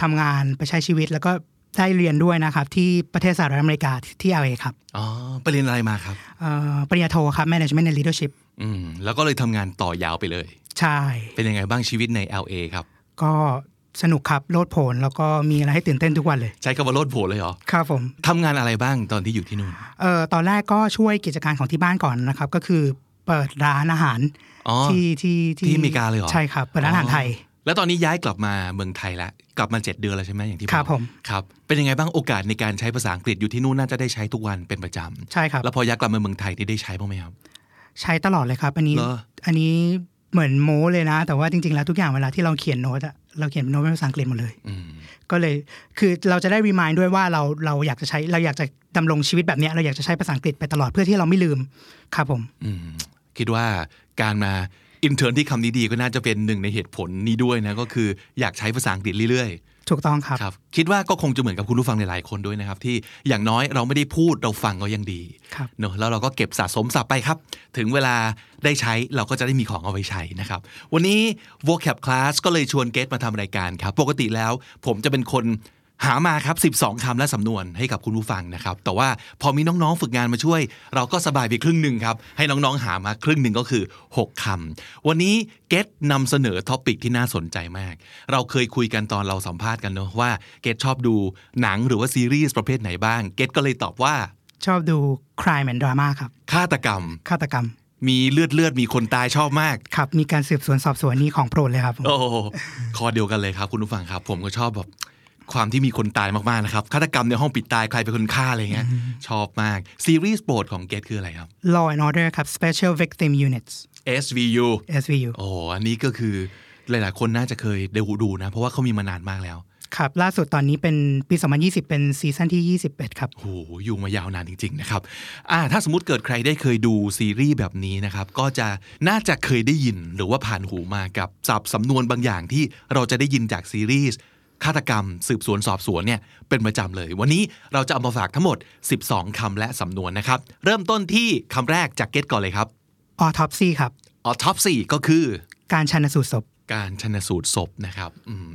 ทำงานไปใช้ชีวิตแล้วก็ได้เรียนด้วยนะครับ ที่ประเทศสหรัฐอเมริกาที่ LA ครับ
อ๋อ ไปเรียนอะไรมาครับ
เอ่อ ปริญญาโทครับ Management and Leadership
อืม แล้วก็เลยทำงานต่อยาวไปเลย
ใช่
เป็นยังไงบ้างชีวิตใน LA ครับ
ก็สนุกครับโลดโผนแล้วก็มีอะไรให้ตื่นเต้นทุกวันเลย
ใช้คำว่าโลดโผล่เลยเหรอ
ครับผม
ทำงานอะไรบ้างตอนที่อยู่ที่นู่น
เอ่อตอนแรกก็ช่วยกิจการของที่บ้านก่อนนะครับ ก็คือ เปิดร้านอาหาร
อ๋อ
ที่ที่
ที่อเมริกาเลยเหรอ
ใช่ครับเปิดร้านอาหารไทย
แล้วตอนนี้ย้ายกลับมาเมืองไทยแล้วกลับมาเจ็ดเดือนแล้วใช่ไหมอย่างที่อก
ครับผม
ครับเป็นยังไงบ้างโอกาสในการใช้ภาษาอังกฤษอยู่ที่นู่นน่าจะได้ใช้ทุกวันเป็นประจำ
ใช่ครับ
แล้วพอย้ายกลับมาเมืองไทยนี่ได้ใช้บ้างไหมครับ
ใช้ตลอดเลยครับอันนี้
เหรอ
อันนี้เหมือนโม้เลยนะ แต่ว่าจริงๆแล้วทุกอย่างเวลาที่เราเขียนโน้ตอะเราเขียนเป็นโน้ตเป็นภาษาอังกฤษหมดเลย
อืม
ก็เลยคือเราจะได้รีมายด้วยว่าเราเราอยากจะใช้เราอยากจะดำรงชีวิตแบบนี้เราอยากจะใช้ภาษาอังกฤษไปตลอดเพื่อที่เราไม่ลืมครับผม
อืมคิดว่าการมาอินเทอร์ที่คำนี้ดีก็น่าจะเป็นหนึ่งในเหตุผลนี้ด้วยนะก็คืออยากใช้ภาษาอังกฤษเรื่อยๆ
ถูกต้องครับ
ครับ คิดว่าก็คงจะเหมือนกับคุณผู้ฟังหลายๆคนด้วยนะครับ ที่อย่างน้อยเราไม่ได้พูดเราฟังก็ยังดี
ครับ
เนอะแล้วเราก็เก็บสะสมศัพท์ไปครับ ถึงเวลาได้ใช้เราก็จะได้มีของเอาไว้ใช้นะครับ วันนี้ vocab class ก็เลยชวนเกตมาทำรายการครับ ปกติแล้ว ผมจะเป็นคน หามาครับ 12คำและสำนวนให้กับคุณผู้ฟังนะครับ แต่ว่าพอมีน้องๆฝึกงานมาช่วย เราก็สบายไปครึ่งหนึ่งครับ ให้น้องๆหามาครึ่งหนึ่งก็คือ 6คำวันนี้เกตนำเสนอ topic ที่น่าสนใจมาก เราเคยคุยกันตอนเราสัมภาษณ์กันเนอะว่าเกตชอบดูหนังหรือว่าซีรีส์ประเภทไหนบ้าง เกตก็เลยตอบว่า
ชอบดู crime and drama ครับ
ฆาตกรรม
ฆาตกรรม
มีเลือดเลือดมีคนตายชอบมาก
ครับ มีการสืบสวนสอบสวนนี่ของโปรดเลยครับผม
โอ้คอเดียวกันเลยครับคุณผู้ฟังครับ ผมก็ชอบแบบ ความที่มีคนตายมากๆนะครับฆาตกรรมในห้องปิดตายใครเป็นคนฆ่าอะไรเงี้ยชอบมาก ซีรีส์โปรดของเกตคืออะไรครับ
Law and Order ครับ Special Victim Units
SVU
SVU
โอ้อันนี้ก็คือหลายๆ คนน่าจะเคยดูดูนะ เพราะว่าเขามีมานานมากแล้ว
ครับ ล่าสุดตอนนี้เป็นปี 2020 เป็นซีซั่นที่ 21 ครับ
โอ้โหอยู่มายาวนานจริง ๆ นะครับอ่าถ้าสมมติเกิดใครได้เคยดูซีรีส์แบบนี้นะครับ ก็จะน่าจะเคยได้ยินหรือว่าผ่านหูมากับศัพท์สำนวนบางอย่างที่เราจะได้ยินจากซีรีส์ ฆาตกรรม สืบสวนสอบสวนเนี่ยเป็นประจำเลย วันนี้เราจะเอามาฝากทั้งหมด 12 คำและสำนวนนะครับ เริ่มต้นที่คำแรกจากเก็ตก่อนเลยครับ
Autopsy ครับ
autopsy ก็คือ
การชันสูตรศพ
การชันสูตรศพนะครับอืม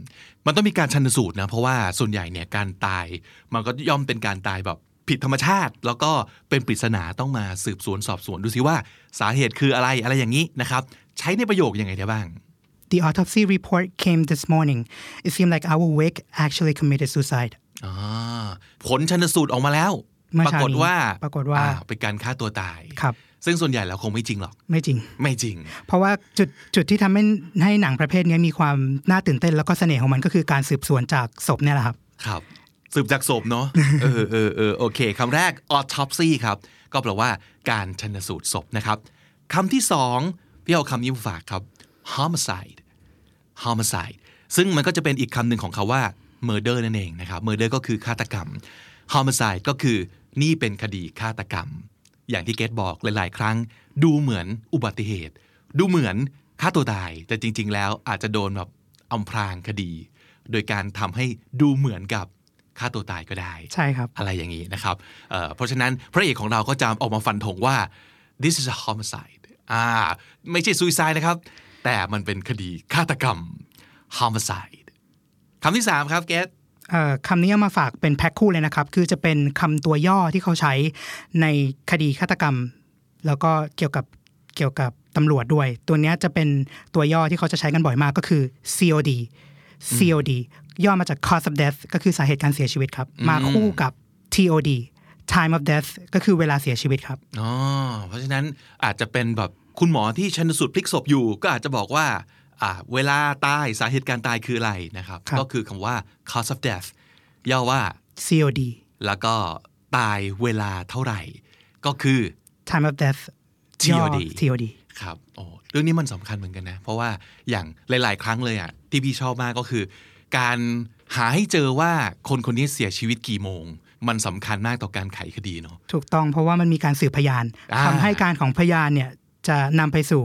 มันต้องมีการชันสูตรนะ เพราะว่าส่วนใหญ่เนี่ยการตาย มันก็ย่อมเป็นการตายแบบผิดธรรมชาติ แล้วก็เป็นปริศนาต้องมาสืบสวนสอบสวนดูซิว่า สาเหตุคืออะไรอะไรอย่างนี้นะครับ ใช้ในประโยคยังไงได้บ้าง
The autopsy report came this morning it seemed like our wake actually committed suicide
อ่าผลชันสูตรออกมาแล้ว
เมื่อ
ปรา
เช้าก
ฏ
นี้
ว่า
ปรากฏว่า
อ่เป็นการฆ่าตัวตาย
ครับ
ซึ่งส่วนใหญ่แล้วคงไม่จริงหรอก
ไม่จริง
ไม่จริง
เพราะว่าจุดจุดที่ทำให้ให้หนังประเภทนี้มีความน่าตื่นเต้นแล้วก็เสน่ห์ของมันก็คือการสืบสวนจากศพเนี่ยแหละครับ
ครับ สืบจากศพเนาะ เออเออเออโอเคคำแรก autopsy ครับ ก็แปลว่าการชันสูตรศพนะครับคำที่สองพี่เอาคำนี้มาฝากครับ homicide homicide ซึ่งมันก็จะเป็นอีกคำหนึ่งของคาว่า murder นั่นเองนะครับ murder ก็คือฆาตกรรม homicide ก็คือนี่เป็นคดีฆาตกรรม อย่างที่เกตบอกหลาย ๆ ครั้ง ดูเหมือนอุบัติเหตุ ดูเหมือนฆ่าตัวตาย แต่จริง ๆ แล้วอาจจะโดนแบบอำพรางคดี โดยการทำให้ดูเหมือนกับฆ่าตัวตายก็ได้
ใช่ครับ
อะไรอย่างนี้นะครับเอ่อเพราะฉะนั้นพระเอกของเราก็จะออกมาฟันธงว่า this is a homicide อ่าไม่ใช่ suicide นะครับ แต่มันเป็นคดีฆาตกรรม homicide คำที่สามครับเกต
เอ่อคำนี้เอามาฝากเป็นแพ็คคู่เลยนะครับ คือจะเป็นคำตัวย่อที่เขาใช้ในคดีฆาตกรรม แล้วก็เกี่ยวกับเกี่ยวกับตำรวจด้วย ตัวเนี้ยจะเป็นตัวย่อที่เขาจะใช้กันบ่อยมากก็คือ COD COD ย่อมาจาก cause of death ก็คือสาเหตุการเสียชีวิตครับ มาคู่กับ TOD time of death ก็คือเวลาเสียชีวิตครับ
อ๋อ เพราะฉะนั้นอาจจะเป็นแบบ คุณหมอที่ชันสูตรพลิกศพอยู่ก็อาจจะบอกว่าอ่าเวลาตายสาเหตุการตายคืออะไรนะครับ
ครับ
ก็คือคำว่า cause of death ย่อว่า
COD
แล้วก็ตายเวลาเท่าไหร่ ก็คือ
time of death
TOD
ย่อ TOD
ครับโอ้เรื่องนี้มันสำคัญเหมือนกันนะ เพราะว่าอย่างหลาย ๆ ครั้งเลยอะที่พี่ชอบมากก็คือ การหาให้เจอว่าคนคนนี้เสียชีวิตกี่โมง มันสำคัญมากต่อการไขคดีเนาะ
ถูกต้องเพราะว่ามันมีการสืบพยาน
อ่า
คำให้การของพยานเนี่ย จะนำไปสู่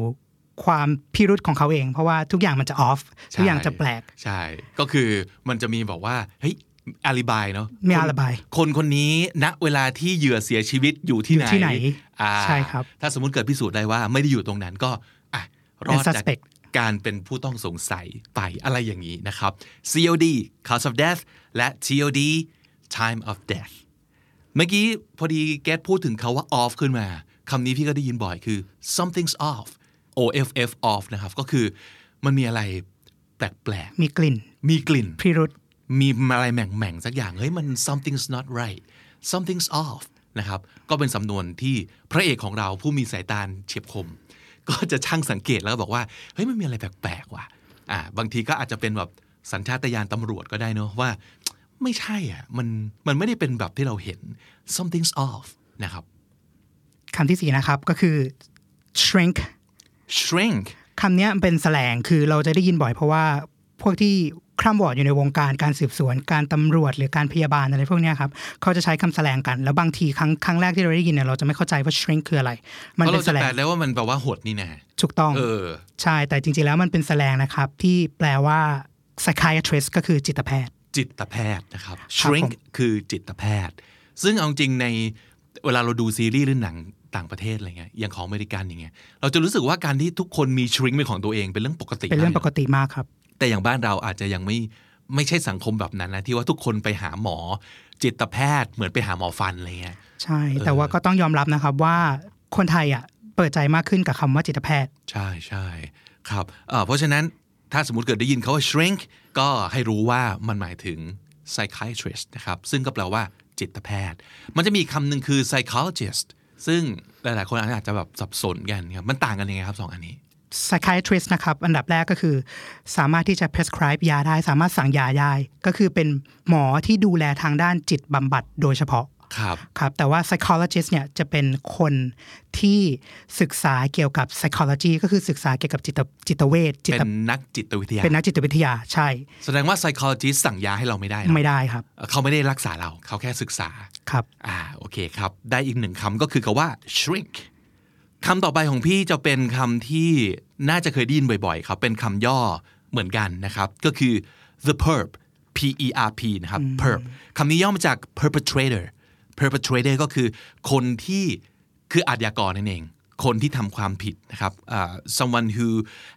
ความพิรุษของเขาเอง เพราะว่าทุกอย่างมันจะออฟทุกอย่างจะแปลก
ใช่ ก็คือมันจะมีบอกว่าเฮ้ยอาลิบายเนาะ
มี
คน
alibi
คนคนนี้ณเวลาที่เหยื่อเสียชีวิตอยู่ที่ไหน
อยู่ที่ไหน
อ่า
ใช่ครับ
ถ้าสมมุติเกิดพิสูจน์ได้ว่าไม่ได้อยู่ตรงนั้นก็อะรอด
เป็น
จาก
suspect
การเป็นผู้ต้องสงสัยไปอะไรอย่างนี้นะครับ COD cause of death และ TOD time of death เมื่อกี้พอดีแกตพูดถึงคาว่า off ขึ้นมา คำนี้พี่ก็ได้ยินบ่อยคือ something's off OFF off นะครับก็คือมันมีอะไรแปลก
มีกลิ่น
ๆมีกลิ่น
พิรุษ
มีอะไรแหม่งๆสักอย่างเฮ้ยมัน something's not right something's off นะครับก็เป็นสำนวนที่พระเอกของเราผู้มีสายตาเฉียบคม ก็จะช่างสังเกตแล้วก็บอกว่าเฮ้ยมันมีอะไรแปลกๆว่ะอ่าบางทีก็อาจจะเป็นแบบสัญชาตญาณตำรวจก็ได้เนอะว่า ไม่ใช่อะมันมันไม่ได้เป็นแบบที่เราเห็น something's off นะครับ
คำที่สี่นะครับก็คือ shrink
shrink
คำเนี้ยมันเป็นแสลงคือเราจะได้ยินบ่อยเพราะว่าพวกที่คร่ำวอร์ดอยู่ในวงการการสืบสวน การตำรวจหรือการพยาบาลอะไรพวกเนี้ยครับเขาจะใช้คำแสลงกัน แล้วบางทีครั้งครั้งแรกที่เราได้ยินเนี่ยเราจะไม่เข้าใจว่า shrink คืออะไร มัน
เพราะ
เป็
เรา
นแส
จะ
ล
แปล
ง
ได้ว่ามันแปลว่าหดนี่นะ
ถูกต้อง
เออ
ใช่แต่จริงๆแล้วมันเป็นแสลงนะครับ ที่แปลว่า psychiatrist ก็คือจิตแพทย์
จิตแพทย์นะครับ
ครับ
shrink
ผม
คือจิตแพทย์ ซึ่งเอาจริงในเวลาเราดูซีรีส์หรือหนัง ต่างประเทศอะไรเงี้ยอย่างของอเมริกันอย่างเงี้ยเราจะรู้สึกว่าการที่ทุกคนมี shrink เป็นของตัวเองเป็นเรื่องปกติ
เป็นเรื่องปก
มาก
ติมากครับ
แต่อย่างบ้านเราอาจจะยังไม่ไม่ใช่สังคมแบบนั้นนะที่ว่าทุกคนไปหาหมอจิตแพทย์เหมือนไปหาหมอฟันอะไรเงี้ย
ใช่ แต่ว่าก็ต้องยอมรับนะครับว่าคนไทยอะเปิดใจมากขึ้นกับคำว่าจิตแพทย์
ใช่ใช่ครับเอ่อเพราะฉะนั้นถ้าสมมติเกิดได้ยินเขาว่า shrink ก็ให้รู้ว่ามันหมายถึง psychiatrist นะครับซึ่งก็แปลว่าจิตแพทย์ มันจะมีคำหนึ่งคือ psychologist ซึ่งหลาย ๆ คนอาจจะแบบสับสนกันครับมันต่างกันยังไงครับสองอันนี้
psychiatrist นะครับ อันดับแรกก็คือ สามารถที่จะ prescribe ยาได้ สามารถสั่งยาได้ ก็คือเป็นหมอที่ดูแลทางด้านจิตบำบัดโดยเฉพาะ
ครับ
ครับแต่ว่า psychologist เนี่ยจะเป็นคนที่ศึกษาเกี่ยวกับ psychology ก็คือศึกษาเกี่ยวกับจิตจิตเวชจิ
เป็
ต
นนักจิตวิทยา
เป็นนักจิตวิทยาใช่
แสดงว่า psychologist สั่งยาให้เราไม่ได้นะ
ไม่ได้ครับ
เขาไม่ได้รักษาเรา เขาแค่ศึกษา
ครับ
อ่าโอเคครับ ได้อีกหนึ่งคำก็คือคาว่า shrink คำต่อไปของพี่จะเป็นคำที่น่าจะเคยได้ยินบ่อยๆครับเป็นคำย่อเหมือนกันนะครับ ก็คือ the perp p e r p นะครับ perp คำนี้ย่อมาจาก perpetrator perpetrator ก็คือคนที่คืออาชญากรนั่นเอง คนที่ทำความผิดนะครับอ่า someone who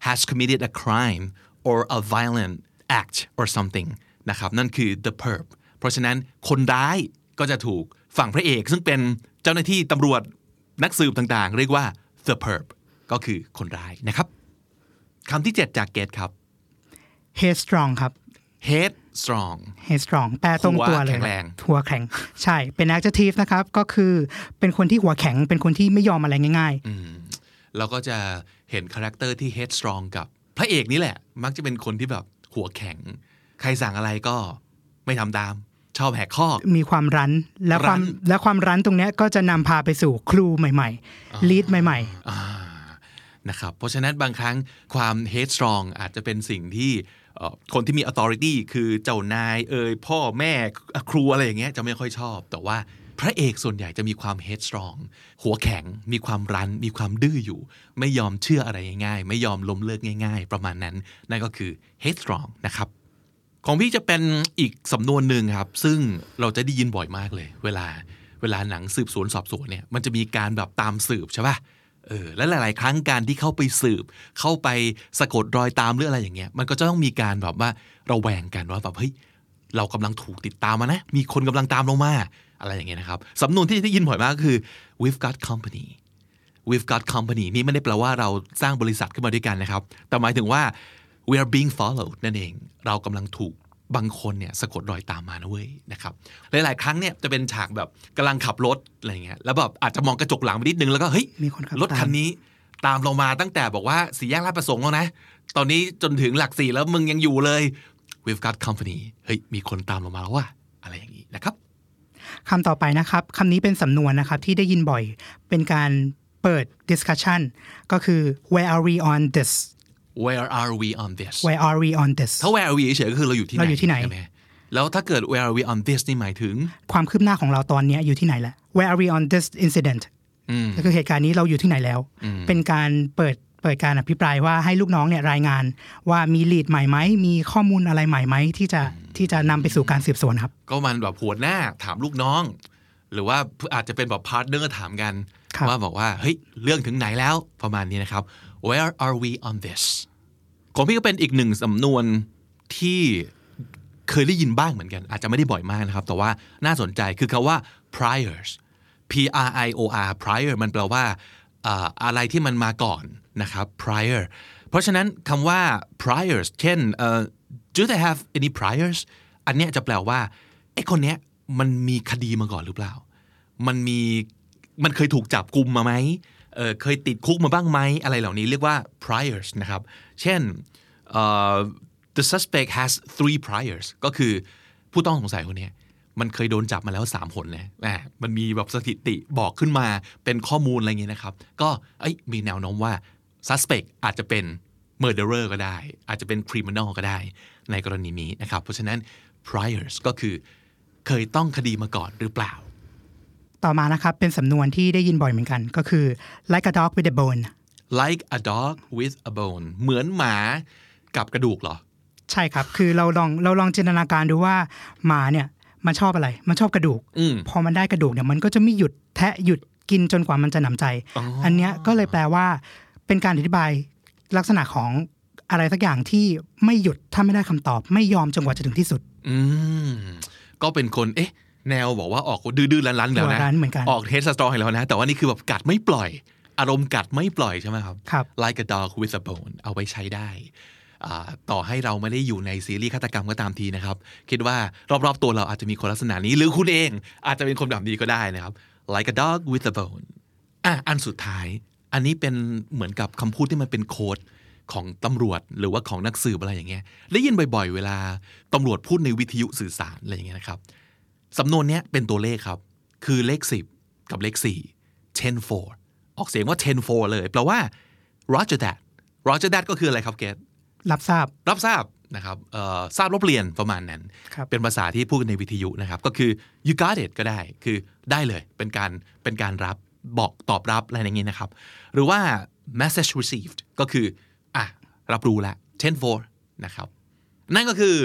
has committed a crime or a violent act or something นะครับนั่นคือ the perp เพราะฉะนั้นคนร้ายก็จะถูกฝั่งพระเอก ซึ่งเป็นเจ้าหน้าที่ตำรวจนักสืบต่างๆ เรียกว่า the perp ก็คือคนร้ายนะครับคำที่ 7 จากเกตครับ
headstrong ครับ
head strong
headstrong แปลตรงตัวเลย
หัวแข็งแรง
หัวแข็ง ใช่ เป็น adjective นะครับ ก็คือเป็นคนที่หัวแข็ง เป็นคนที่ไม่ยอมอะไรง่าย
เราก็จะเห็น character ที่ headstrong กับพระเอกนี่แหละ มักจะเป็นคนที่แบบหัวแข็ง ใครสั่งอะไรก็ไม่ทำตาม ชอบแหกข้อ
ๆมีความรั้น และความ
รั้น
และความรั้นตรงเนี้ยก็จะนำพาไปสู่ clue ใหม่ๆ lead ใหม่
อ่านะครับเพราะฉะนั้นบางครั้งความ headstrong อาจจะเป็นสิ่งที่เอ่อ คนที่มี authority คือเจ้านายเอ่ยพ่อแม่ครูอะไรอย่างเงี้ยจะไม่ค่อยชอบ แต่ว่าพระเอกส่วนใหญ่จะมีความ head strong หัวแข็ง มีความรัน มีความดื้ออยู่ ไม่ยอมเชื่ออะไรง่ายๆ ไม่ยอมล้มเลิกง่าย ๆ ประมาณนั้น นั่นก็คือ head strong นะครับ ของพี่จะเป็นอีกสำนวนหนึ่งครับ ซึ่งเราจะได้ยินบ่อยมากเลย เวลาเวลาหนังสืบสวนสอบสวนเนี่ย มันจะมีการแบบตามสืบใช่ป่ะ เออและหลาย ๆ ครั้งการที่เข้าไปสืบ เข้าไปสะกดรอยตามหรืออะไรอย่างเงี้ย มันก็จะต้องมีการแบบว่าระแวงกันว่าแบบเฮ้ยเรากำลังถูกติดตามมานะ มีคนกำลังตามเรามา อะไรอย่างเงี้ยนะครับสำนวนที่ได้ยินบ่อยมากก็คือ we've got company we've got company นี่ไม่ได้แปลว่าเราสร้างบริษัทขึ้นมาด้วยกันนะครับ แต่หมายถึงว่า we are being followed นั่นเอง เรากำลังถูก บางคนเนี่ยสะกดรอยตามมานะเว้ยนะครับหลาย ๆ ครั้งเนี่ยจะเป็นฉากแบบกำลังขับรถอะไรเงี้ยแล้วแบบอาจจะมองกระจกหลังไปนิดนึงแล้วก็เฮ้ย
มีคนขับ
รถ
ตาม
คันนี้ตามเรามาตั้งแต่บอกว่าสี่แยกลาดประสงค์แล้วนะ ตอนนี้จนถึงหลักสี่แล้วมึงยังอยู่เลย we've got company เฮ้ยมีคนตามเรามาแล้วว่าอะไรอย่างนี้นะครับ
คำต่อไปนะครับคำนี้เป็นสำนวนนะครับที่ได้ยินบ่อยเป็นการเปิด discussion ก็คือ where are we on this
where are we on this
where are we on this
ถ้า where are we เฉยๆก็คือเราอยู่ที่ไหน
เราอยู่ที่ไหน
ใช่แล้วถ้าเกิด where are we on this นี่หมายถึง
ความคืบหน้าของเราตอนเนี้ยอยู่ที่ไหนแล้ว where are we on this incident ก็คือเหตุการณ์นี้เราอยู่ที่ไหนแล้ว เป็นการเปิดเปิดการอภิปรายว่าให้ลูกน้องเนี่ยรายงานว่ามี lead ใหม่ไหมมีข้อมูลอะไรใหม่ไหมที่จะที่จะนำไปสู่การสืบสวนครับ
ก็มันแบบหัวหน้าถามลูกน้อง หรือว่าอาจจะเป็นแบบ partner ถามกัน
ครับ
ว่าบอกว่าเฮ้ยเรื่องถึงไหนแล้วประมาณนี้นะครับ where are we on this ของพี่ก็เป็นอีกหนึ่งสำนวนที่เคยได้ยินบ้างเหมือนกัน อาจจะไม่ได้บ่อยมากนะครับ แต่ว่าน่าสนใจคือคาว่า priors P R I O R prior มันแปลว่าอะไรที่มันมาก่อนนะครับ prior เพราะฉะนั้นคำว่า priors เช่น do they have any priors อันเนี้ยจะแปลว่าไอ้คนเนี้ยมันมีคดีมาก่อนหรือเปล่า มันมีมันเคยถูกจับกลุมมาไหม เเคยติดคุกมาบ้างไหมอะไรเหล่านี้เรียกว่า priors นะครับ เช่น the suspect has three priors ก็คือผู้ต้องสงสัยคนนี้มันเคยโดนจับมาแล้ว3คนเลยอะมันมีแบบสถิติบอกขึ้นมาเป็นข้อมูลอะไรเงี้ยนะครับ ก็มีแนวโน้มว่า suspect อาจจะเป็น murderer ก็ได้ อาจจะเป็น criminal ก็ได้ในกรณีนี้นะครับ เพราะฉะนั้น priors ก็คือเคยต้องคดีมาก่อนหรือเปล่า
ต่อมานะครับ เป็นสำนวนที่ได้ยินบ่อยเหมือนกัน ก็คือ like a dog with a bone
like a dog with a bone เหมือนหมากับกระดูกเหรอ
ใช่ครับ คือเราลองเราลองจินตนาการดูว่าหมาเนี่ยมันชอบอะไร มันชอบกระดูก
อืม
พอมันได้กระดูกเนี่ยมันก็จะไม่หยุดแทะหยุดกินจนกว่ามันจะหนำใจ
อ๋ออั
อันเนี้ยก็เลยแปลว่า เป็นการอธิบายลักษณะของอะไรสักอย่างที่ไม่หยุดถ้าไม่ได้คำตอบ ไม่ยอมจนกว่าจะถึงที่สุด
อืมก็เป็นคนเอ๊ะ แนวบอกว่าออกดื้อๆรั้นๆแล้ว
หั
นะ
วรั้นเหมือนกัน
ออกเทสสตรองให้แล้วนะ แต่ว่านี่คือแบบกัดไม่ปล่อย อารมณ์กัดไม่ปล่อยใช่ไหมครับ
ครับ
like a dog with a bone เอาไว้ใช้ได้อ่าต่อให้เราไม่ได้อยู่ในซีรีส์ฆาตกรรมก็ตามทีนะครับ คิดว่ารอบๆตัวเราอาจจะมีคนลักษณะนี้ หรือคุณเองอาจจะเป็นคนแบบนี้ก็ได้นะครับ like a dog with a bone อะอันสุดท้าย อันนี้เป็นเหมือนกับคำพูดที่มันเป็นโค้ดของตำรวจหรือว่าของนักสืบอะไรอย่างเงี้ยได้ยินบ่อยๆ เวลาตำรวจพูดในวิทยุสื่อสารอะไรอย่างเงี้ยนะครับ สำนวนเนี้ยเป็นตัวเลขครับ คือเลข 10 กับเลข 4 ten four ออกเสียงว่า ten four เลยแปลว่า roger that roger that ก็คืออะไรครับเกต
รับทราบ
รับทราบนะครับเอ่อทราบลบเรียนประมาณนั้น
ครับ
เป็นภาษาที่พูดกันในวิทยุนะครับ ก็คือ you got it ก็ได้ คือได้เลย เป็นการ เป็นการรับ บอกตอบรับอะไรอย่างนี้นะครับ หรือว่า message received ก็คือ อะ รับรู้ละ10 4นะครับ นั่นก็คือ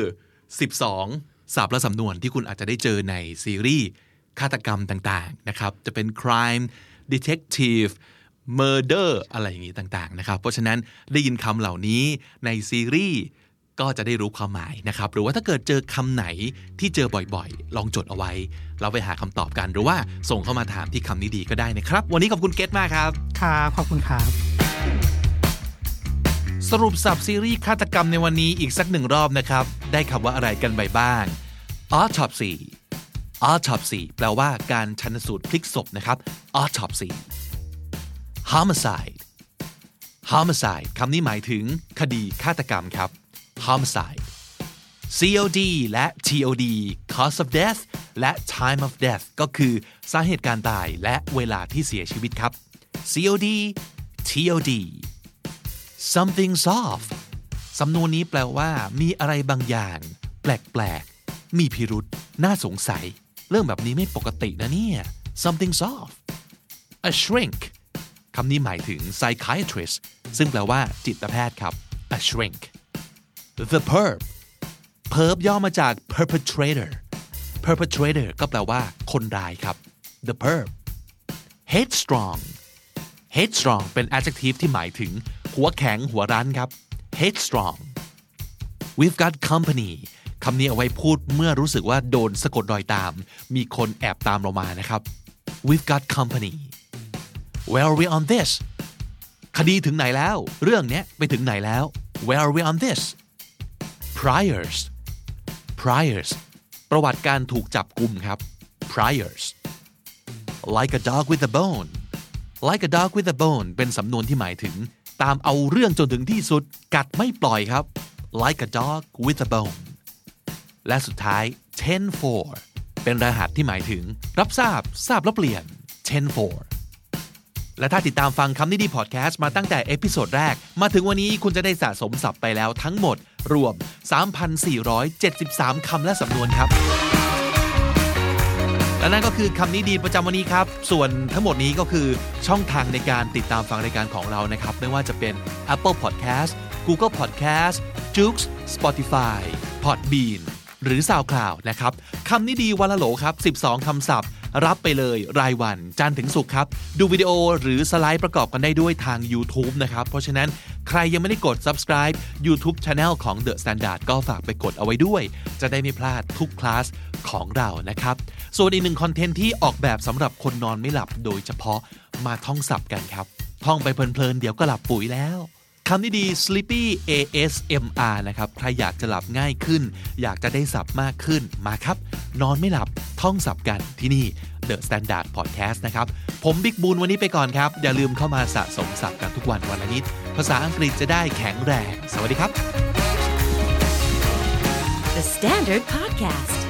12 ศัพท์และสำนวนที่คุณอาจจะได้เจอในซีรีส์ฆาตกรรมต่างๆนะครับ จะเป็น crime detective murder อะไรอย่างนี้ต่างๆนะครับ เพราะฉะนั้นได้ยินคำเหล่านี้ในซีรีส์ก็จะได้รู้ความหมายนะครับ หรือว่าถ้าเกิดเจอคำไหนที่เจอบ่อยๆ ลองจดเอาไว้ เราไปหาคำตอบกัน หรือว่าส่งเข้ามาถามที่คำนี้ดีก็ได้นะครับ วันนี้ขอบคุณเกตมากครับ
ครับขอบคุณครับ
สรุปสับซีรีส์ฆาตกรรมในวันนี้อีกสักหนึ่งรอบนะครับ ได้คำว่าอะไรกันไปบ้าง autopsy autopsy แปลว่าการชันสูตรพลิกศพนะครับ autopsy homicide homicide คำนี้หมายถึงคดีฆาตกรรมครับ homicide COD และ TOD cause of death และ time of death ก็คือสาเหตุการตายและเวลาที่เสียชีวิตครับ COD TOD something's off สำนวนนี้แปลว่ามีอะไรบางอย่าง แปลกๆ มีพิรุษน่าสงสัย เรื่องแบบนี้ไม่ปกตินะเนี่ย something's off a shrink คำนี้หมายถึง psychiatrist ซึ่งแปลว่าจิตแพทย์ครับ a shrink the perp perp ย่อมาจาก perpetrator perpetrator ก็แปลว่า คนร้ายครับ the perp headstrong headstrong เป็น adjective ที่หมายถึง หัวแข็งหัวรั้นครับ headstrong we've got company คำนี้เอาไว้พูดเมื่อรู้สึกว่าโดนสะกดรอยตาม มีคนแอบตามเรามานะครับ we've got company where are we on this คดีถึงไหนแล้ว เรื่องเนี้ยไปถึงไหนแล้ว where are we on this priors priors ประวัติการถูกจับกลุ่มครับ priors like a dog with a bone like a dog with a bone เป็นสำนวนที่หมายถึง ตามเอาเรื่องจนถึงที่สุด กัดไม่ปล่อยครับ like a dog with a bone และสุดท้าย10 for เป็นรหัสที่หมายถึง รับทราบ ทราบแล้วเปลี่ยน10 for และถ้าติดตามฟังคำนี้ดีพอดแคสต์มาตั้งแต่ episode แรก มาถึงวันนี้คุณจะได้สะสมศัพท์ไปแล้วทั้งหมด รวม 3,473 คำและสำนวนครับ และนั่นก็คือคำนี้ดีประจำวันนี้ครับ ส่วนทั้งหมดนี้ก็คือช่องทางในการติดตามฟังรายการของเรานะครับ ไม่ว่าจะเป็น Apple Podcast Google Podcast j o o x Spotify Podbean หรือ SoundCloud นะครับคำนี้ดีวันละโหลครับ 12 คำศัพท์ รับไปเลยรายวันจันทร์ถึงศุกร์ครับ ดูวิดีโอหรือสไลด์ประกอบกันได้ด้วยทาง YouTube นะครับ เพราะฉะนั้นใครยังไม่ได้กด subscribe YouTube Channel ของ The Standard ก็ฝากไปกดเอาไว้ด้วย จะได้ไม่พลาดทุกคลาสของเรานะครับ ส่วนอีกหนึ่งคอนเทนต์ที่ออกแบบสำหรับคนนอนไม่หลับโดยเฉพาะมาท่องศัพท์กันครับ ท่องไปเพลินๆเดี๋ยวก็หลับปุ๋ยแล้วคำนี้ดี sleepy ASMR นะครับ ใครอยากจะหลับง่ายขึ้น อยากจะได้สับมากขึ้น มาครับ นอนไม่หลับ ท่องสับกันที่นี่ The Standard Podcast นะครับ ผมบิ๊กบูลวันนี้ไปก่อนครับ อย่าลืมเข้ามาสะสมสับกันทุกวันวันละนิด ภาษาอังกฤษจะได้แข็งแรง สวัสดีครับ
The Standard Podcast,